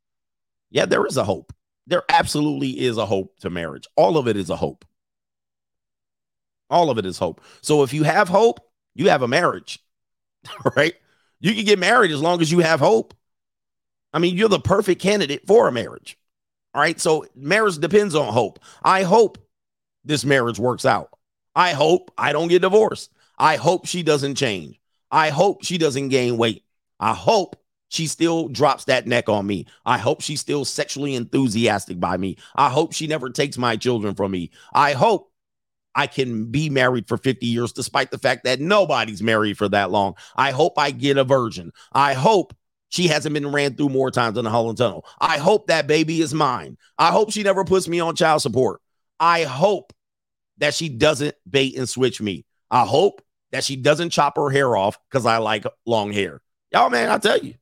Yeah, there is a hope. There absolutely is a hope to marriage. All of it is a hope. All of it is hope. So if you have hope, you have a marriage, right? You can get married as long as you have hope. I mean, you're the perfect candidate for a marriage. All right. So marriage depends on hope. I hope this marriage works out. I hope I don't get divorced. I hope she doesn't change. I hope she doesn't gain weight. I hope she still drops that neck on me. I hope she's still sexually enthusiastic by me. I hope she never takes my children from me. I hope I can be married for 50 years despite the fact that nobody's married for that long. I hope I get a virgin. I hope she hasn't been ran through more times than the Holland Tunnel. I hope that baby is mine. I hope she never puts me on child support. I hope that she doesn't bait and switch me. I hope that she doesn't chop her hair off because I like long hair. Y'all, man, I tell you.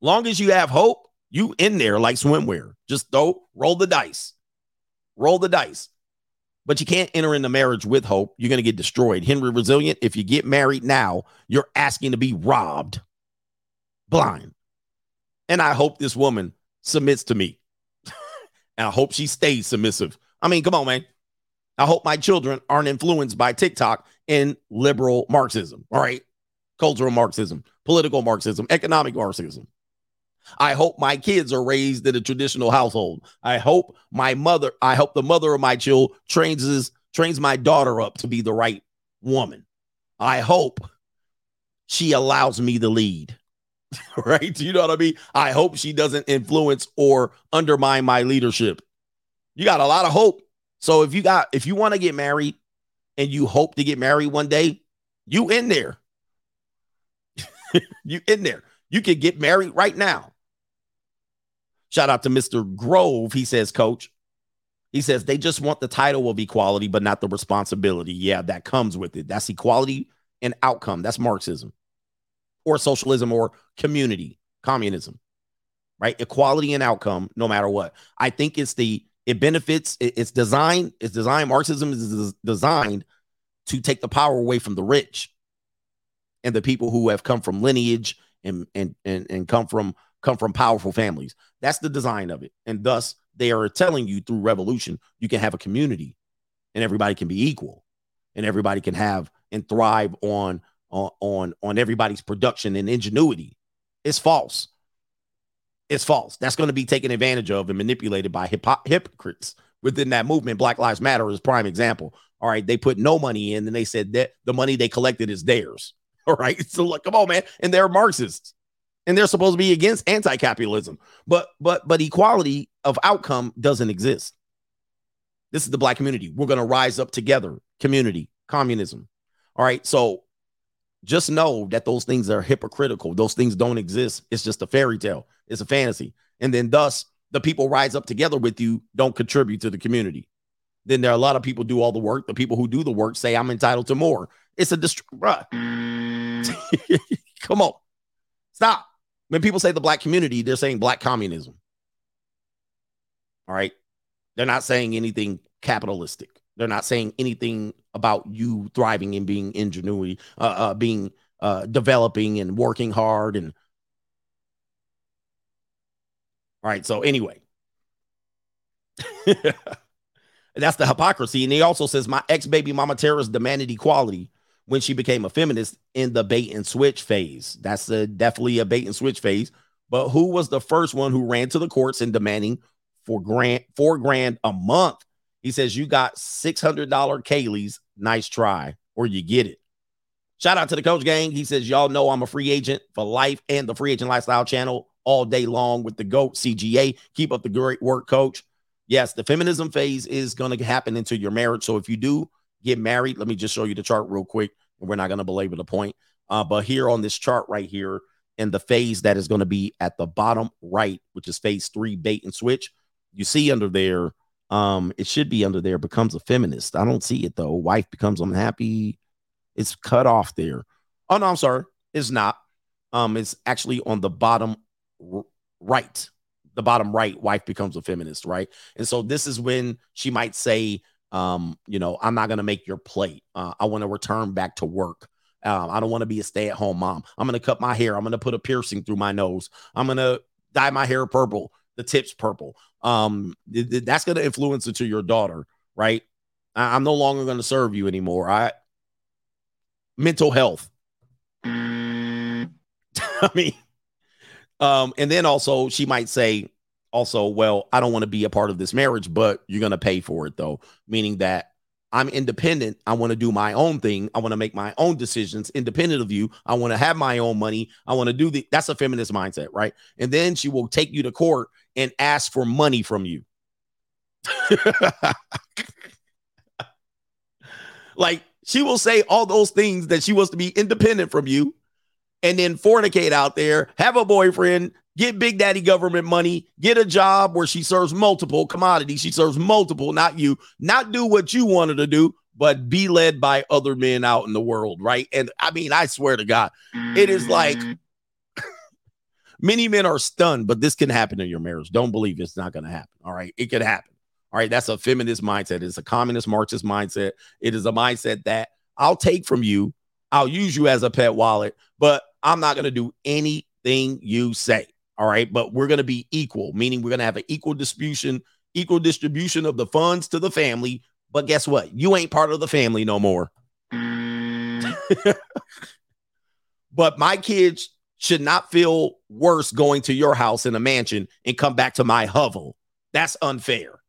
Long as you have hope, you in there like swimwear. Just throw, roll the dice. Roll the dice. But you can't enter into marriage with hope. You're going to get destroyed. Henry Resilient, if you get married now, you're asking to be robbed blind. And I hope this woman submits to me. and I hope she stays submissive. I mean, come on, man. I hope my children aren't influenced by TikTok and liberal Marxism. All right. Cultural Marxism, political Marxism, economic Marxism. I hope my kids are raised in a traditional household. I hope my mother, I hope the mother of my child trains trains my daughter up to be the right woman. I hope she allows me to lead. right? You know what I mean? I hope she doesn't influence or undermine my leadership. You got a lot of hope. So if you got if you want to get married and you hope to get married one day, you in there. you in there. You can get married right now. Shout out to Mr. Grove. He says, Coach, he says they just want the title of equality, but not the responsibility. Yeah, that comes with it. That's equality and outcome. That's Marxism or socialism or community, communism, right? Equality and outcome, no matter what. I think it's the, it benefits, it's designed, it's designed, Marxism is designed to take the power away from the rich and the people who have come from lineage and and and, and come from come from powerful families. That's the design of it. And thus they are telling you through revolution, you can have a community and everybody can be equal and everybody can have and thrive on on on, everybody's production and ingenuity. It's false. It's false. That's going to be taken advantage of and manipulated by hypo- hypocrites within that movement. Black Lives Matter is prime example. All right, they put no money in, and they said that the money they collected is theirs. All right. So like, come on, man. And they're Marxists. and they're supposed to be against anti-capitalism. But but but equality of outcome doesn't exist. This is the black community. We're to rise up together. Community, communism. All right. So just know that those things are hypocritical. Those things don't exist. It's just a fairy tale. It's a fantasy. And then thus the people rise up together with you don't contribute to the community. Then there are a lot of people do all the work. The people who do the work say I'm entitled to more. It's a dist-. Come on. Stop. When people say the black community, they're saying black communism. All right. They're not saying anything capitalistic. They're not saying anything about you thriving and being ingenuity, uh, uh being uh developing and working hard and all right. So anyway, that's the hypocrisy. And he also says my ex baby mama terrorist demanded equality when she became a feminist in the bait and switch phase. That's a, definitely a bait and switch phase. But who was the first one who ran to the courts and demanding for grant four grand a month? He says you got six hundred dollar Kaylee's. Nice try, or you get it. Shout out to the coach gang. He says y'all know I'm a free agent for life and the free agent lifestyle channel all day long with the GOAT CGA. Keep up the great work, coach. Yes, the feminism phase is going to happen into your marriage. So if you do get married, let me just show you the chart real quick. We're not going to belabor the point. Uh, but here on this chart right here, in the phase that is going to be at the bottom right, which is phase three, bait and switch, you see under there, um, it should be under there, becomes a feminist. I don't see it though. Wife becomes unhappy. It's cut off there. Oh no, I'm sorry. It's not. Um, it's actually on the bottom r- right. The bottom right, wife becomes a feminist, right? And so this is when she might say, um, you know, I'm not gonna make your plate. Uh, I want to return back to work. Um, I don't want to be a stay-at-home mom. I'm gonna cut my hair. I'm gonna put a piercing through my nose. I'm gonna dye my hair purple, the tips purple. Um, th- th- that's gonna influence into your daughter, right? I- I'm no longer gonna serve you anymore. I mental health. I mean, um, and then also she might say, also, well, I don't want to be a part of this marriage, but you're gonna pay for it though, meaning that I'm independent. I want to do my own thing. I want to make my own decisions independent of you. I want to have my own money. I want to do the that's a feminist mindset, right? And then she will take you to court and ask for money from you. like she will say all those things that she wants to be independent from you and then fornicate out there, have a boyfriend, get big daddy government money, get a job where she serves multiple commodities. She serves multiple, not you, not do what you wanted to do, but be led by other men out in the world, right? And I mean, I swear to God, it is like mm. many men are stunned, but this can happen in your marriage. Don't believe it's not going to happen. All right. It could happen. All right. That's a feminist mindset. It's a communist Marxist mindset. It is a mindset that I'll take from you. I'll use you as a pet wallet, but I'm not going to do anything you say. All right. But we're going to be equal, meaning we're going to have an equal distribution, equal distribution of the funds to the family. But guess what? You ain't part of the family no more. but my kids should not feel worse going to your house in a mansion and come back to my hovel. That's unfair.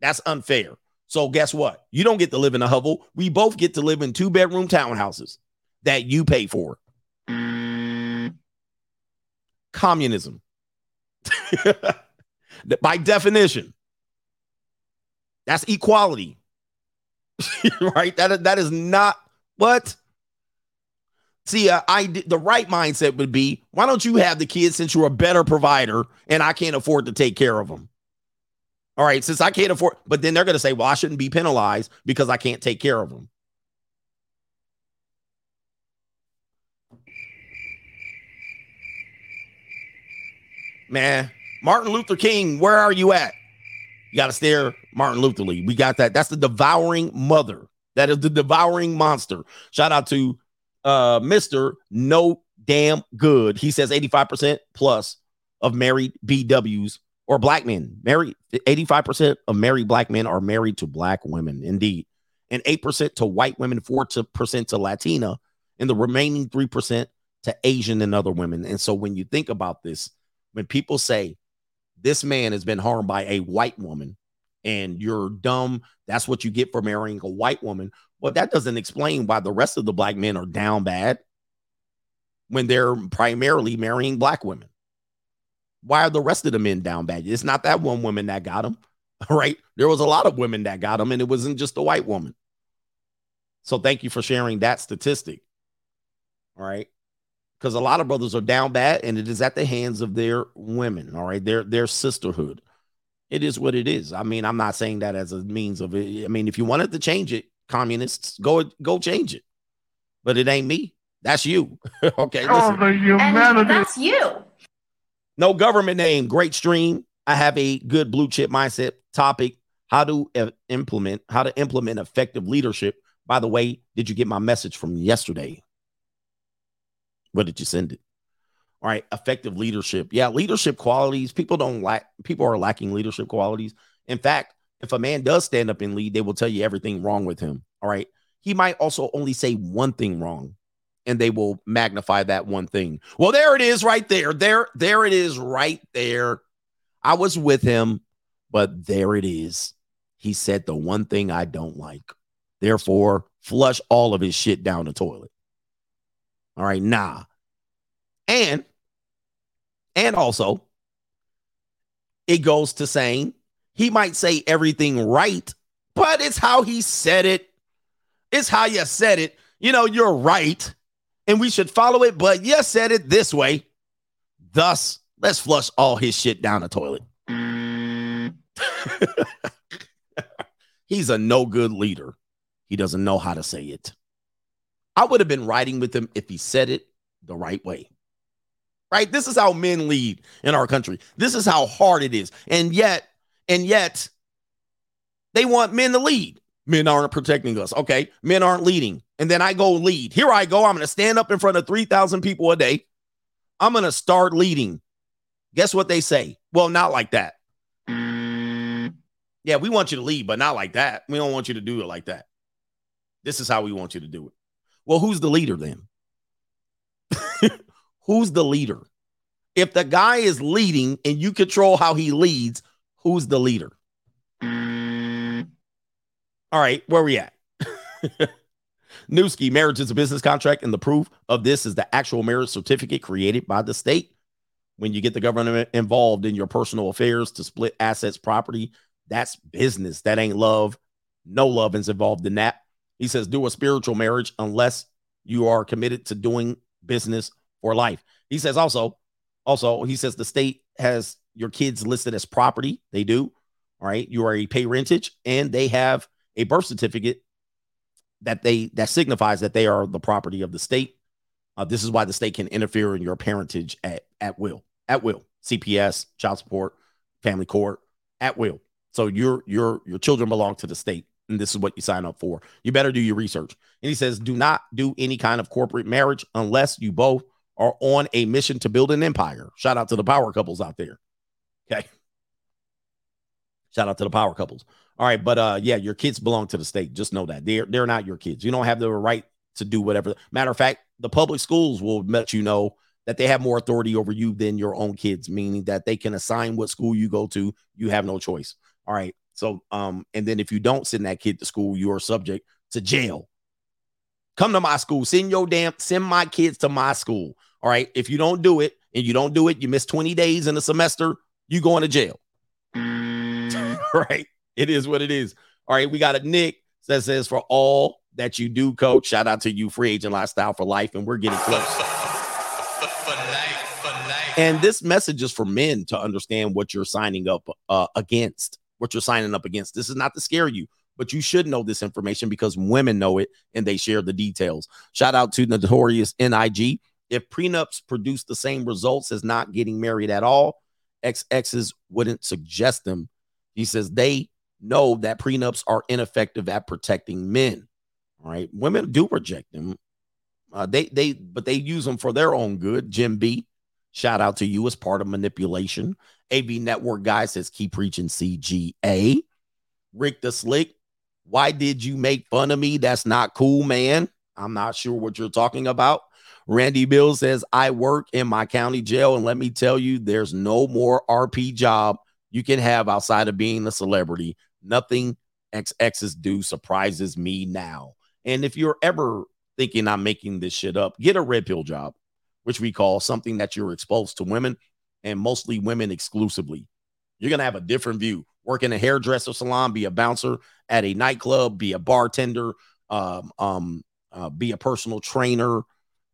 That's unfair. So guess what? You don't get to live in a hovel. We both get to live in two bedroom townhouses that you pay for. Communism. By definition, that's equality. right? That, that is not what See, uh, I the right mindset would be, why don't you have the kids since you're a better provider and I can't afford to take care of them? All right, since I can't afford, but then they're going to say, well, I shouldn't be penalized because I can't take care of them. Man, Martin Luther King, where are you at? You got to stare Martin Luther Lee. We got that. That's the devouring mother. That is the devouring monster. Shout out to uh Mr. No Damn Good. He says 85% plus of married BWs or black men. Married 85% of married black men are married to black women, indeed. And 8% to white women, 4% to Latina, and the remaining 3% to Asian and other women. And so when you think about this, when people say this man has been harmed by a white woman and you're dumb, that's what you get for marrying a white woman. Well, that doesn't explain why the rest of the black men are down bad. when they're primarily marrying black women? Why are the rest of the men down bad? It's not that one woman that got him, right? There was a lot of women that got him, and it wasn't just a white woman. So thank you for sharing that statistic. All right. Because a lot of brothers are down bad, and it is at the hands of their women. All right. Their their sisterhood. It is what it is. I mean, I'm not saying that as a means of it. I mean, if you wanted to change it, communists, go go change it. But it ain't me. That's you. okay. Listen. And that's you. No government name. Great stream. I have a good blue chip mindset topic. How to uh, implement how to implement effective leadership. By the way, did you get my message from yesterday? What did you send it? All right, effective leadership. Yeah, leadership qualities. People don't lack. People are lacking leadership qualities. In fact, if a man does stand up and lead, they will tell you everything wrong with him. All right, he might also only say one thing wrong, and they will magnify that one thing. Well, there it is, right there. There, there it is, right there. I was with him, but there it is. He said the one thing I don't like. Therefore, flush all of his shit down the toilet. All right, nah. And and also it goes to saying he might say everything right, but it's how he said it. It's how you said it. You know, you're right, and we should follow it, but you said it this way. Thus, let's flush all his shit down the toilet. He's a no good leader. He doesn't know how to say it. I would have been riding with him if he said it the right way. Right? This is how men lead in our country. This is how hard it is. And yet, and yet, they want men to lead. Men aren't protecting us. Okay. Men aren't leading. And then I go lead. Here I go. I'm going to stand up in front of 3,000 people a day. I'm going to start leading. Guess what they say? Well, not like that. Yeah, we want you to lead, but not like that. We don't want you to do it like that. This is how we want you to do it. Well, who's the leader then? who's the leader? If the guy is leading and you control how he leads, who's the leader? Mm. All right, where are we at? Newski, marriage is a business contract, and the proof of this is the actual marriage certificate created by the state. When you get the government involved in your personal affairs to split assets, property, that's business. That ain't love. No love is involved in that. He says, do a spiritual marriage unless you are committed to doing business for life. He says also, also, he says the state has your kids listed as property. They do. All right. You are a pay rentage and they have a birth certificate that they that signifies that they are the property of the state. Uh, this is why the state can interfere in your parentage at, at will, at will. CPS, child support, family court, at will. So your your your children belong to the state and this is what you sign up for. You better do your research. And he says, do not do any kind of corporate marriage unless you both are on a mission to build an empire. Shout out to the power couples out there. Okay. Shout out to the power couples. All right, but uh yeah, your kids belong to the state. Just know that. They're they're not your kids. You don't have the right to do whatever. Matter of fact, the public schools will let you know that they have more authority over you than your own kids, meaning that they can assign what school you go to. You have no choice. All right. So, um, and then if you don't send that kid to school, you are subject to jail. Come to my school. Send your damn, send my kids to my school. All right. If you don't do it and you don't do it, you miss 20 days in a semester, you going to jail. right. It is what it is. All right. We got a Nick that says for all that you do, coach. Shout out to you, free agent lifestyle for life. And we're getting close. And this message is for men to understand what you're signing up uh, against what you're signing up against. This is not to scare you, but you should know this information because women know it and they share the details. Shout out to Notorious NIG. If prenups produce the same results as not getting married at all, XXs wouldn't suggest them. He says they know that prenups are ineffective at protecting men. All right. Women do reject them. Uh, they they but they use them for their own good. Jim B. Shout out to you as part of manipulation. AV Network guy says, keep preaching CGA. Rick the Slick, why did you make fun of me? That's not cool, man. I'm not sure what you're talking about. Randy Bill says, I work in my county jail, and let me tell you, there's no more RP job you can have outside of being a celebrity. Nothing XXs do surprises me now. And if you're ever thinking I'm making this shit up, get a red pill job. which we call something that you're exposed to women and mostly women exclusively. You're going to have a different view. Work in a hairdresser salon, be a bouncer at a nightclub, be a bartender, um, um, uh, be a personal trainer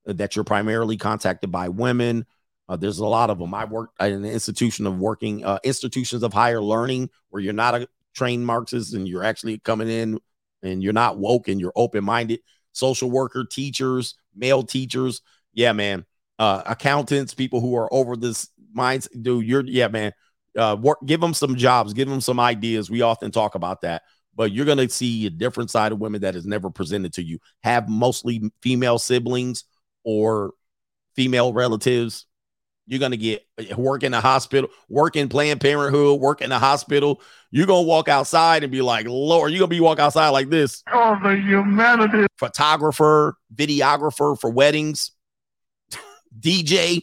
that you're primarily contacted by women. Uh, there's a lot of them. I worked at an institution of working, uh, institutions of higher learning where you're not a trained Marxist and you're actually coming in and you're not woke and you're open minded. Social worker, teachers, male teachers. Yeah, man. Uh, accountants, people who are over this minds. Dude, you're, yeah, man. Uh, work, give them some jobs, give them some ideas. We often talk about that, but you're going to see a different side of women that is never presented to you. Have mostly female siblings or female relatives. You're going to get work in the hospital, work in Planned Parenthood, work in the hospital. You're going to walk outside and be like, Lord, you're going to be walk outside like this. Oh, the humanity. Photographer, videographer for weddings, DJ,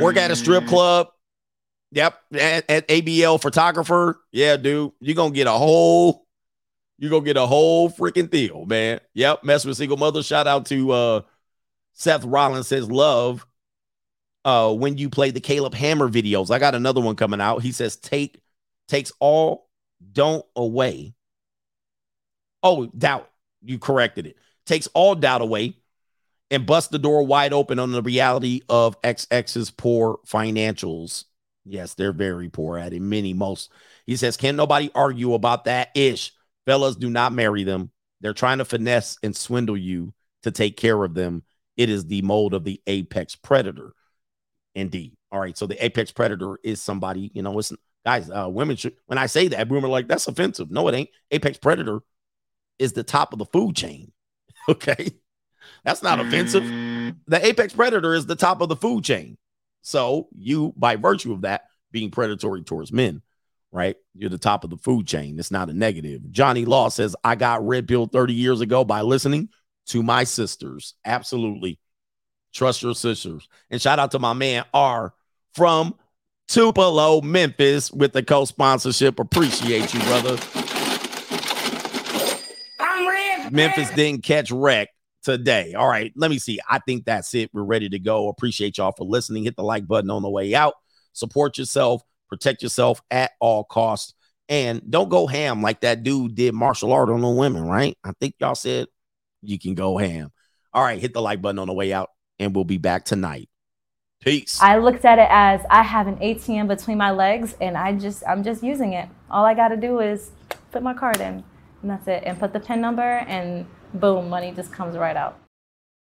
work at a strip club. Yep. At, at ABL photographer. Yeah, dude. You're going to get a whole, you're to get a whole freaking deal, man. Yep. Mess with single mother. Shout out to uh Seth Rollins says love uh when you play the Caleb Hammer videos. I got another one coming out. He says take takes all don't away. Oh, doubt. You corrected it. Takes all doubt away and bust the door wide open on the reality of XX's poor financials. Yes, they're very poor at it. Many, most. He says, Can nobody argue about that ish? Fellas, do not marry them. They're trying to finesse and swindle you to take care of them. It is the mold of the apex predator. Indeed. All right. So the apex predator is somebody, you know, it's guys, uh, women should, when I say that, women are like, that's offensive. No, it ain't. Apex predator is the top of the food chain. Okay. That's not offensive. Mm. The apex predator is the top of the food chain. So you, by virtue of that, being predatory towards men, right? You're the top of the food chain. It's not a negative. Johnny Law says, I got red pill 30 years ago by listening to my sisters. Absolutely. Trust your sisters. And shout out to my man R from Tupelo, Memphis, with the co-sponsorship. Appreciate you, brother. I'm red. Memphis didn't catch wreck today. All right, let me see. I think that's it. We're ready to go. Appreciate y'all for listening. Hit the like button on the way out. Support yourself, protect yourself at all costs, and don't go ham like that dude did martial art on the women, right? I think y'all said you can go ham. All right, hit the like button on the way out, and we'll be back tonight. Peace. I looked at it as I have an ATM between my legs and I just I'm just using it. All I got to do is put my card in and that's it and put the pin number and boom, money just comes right out.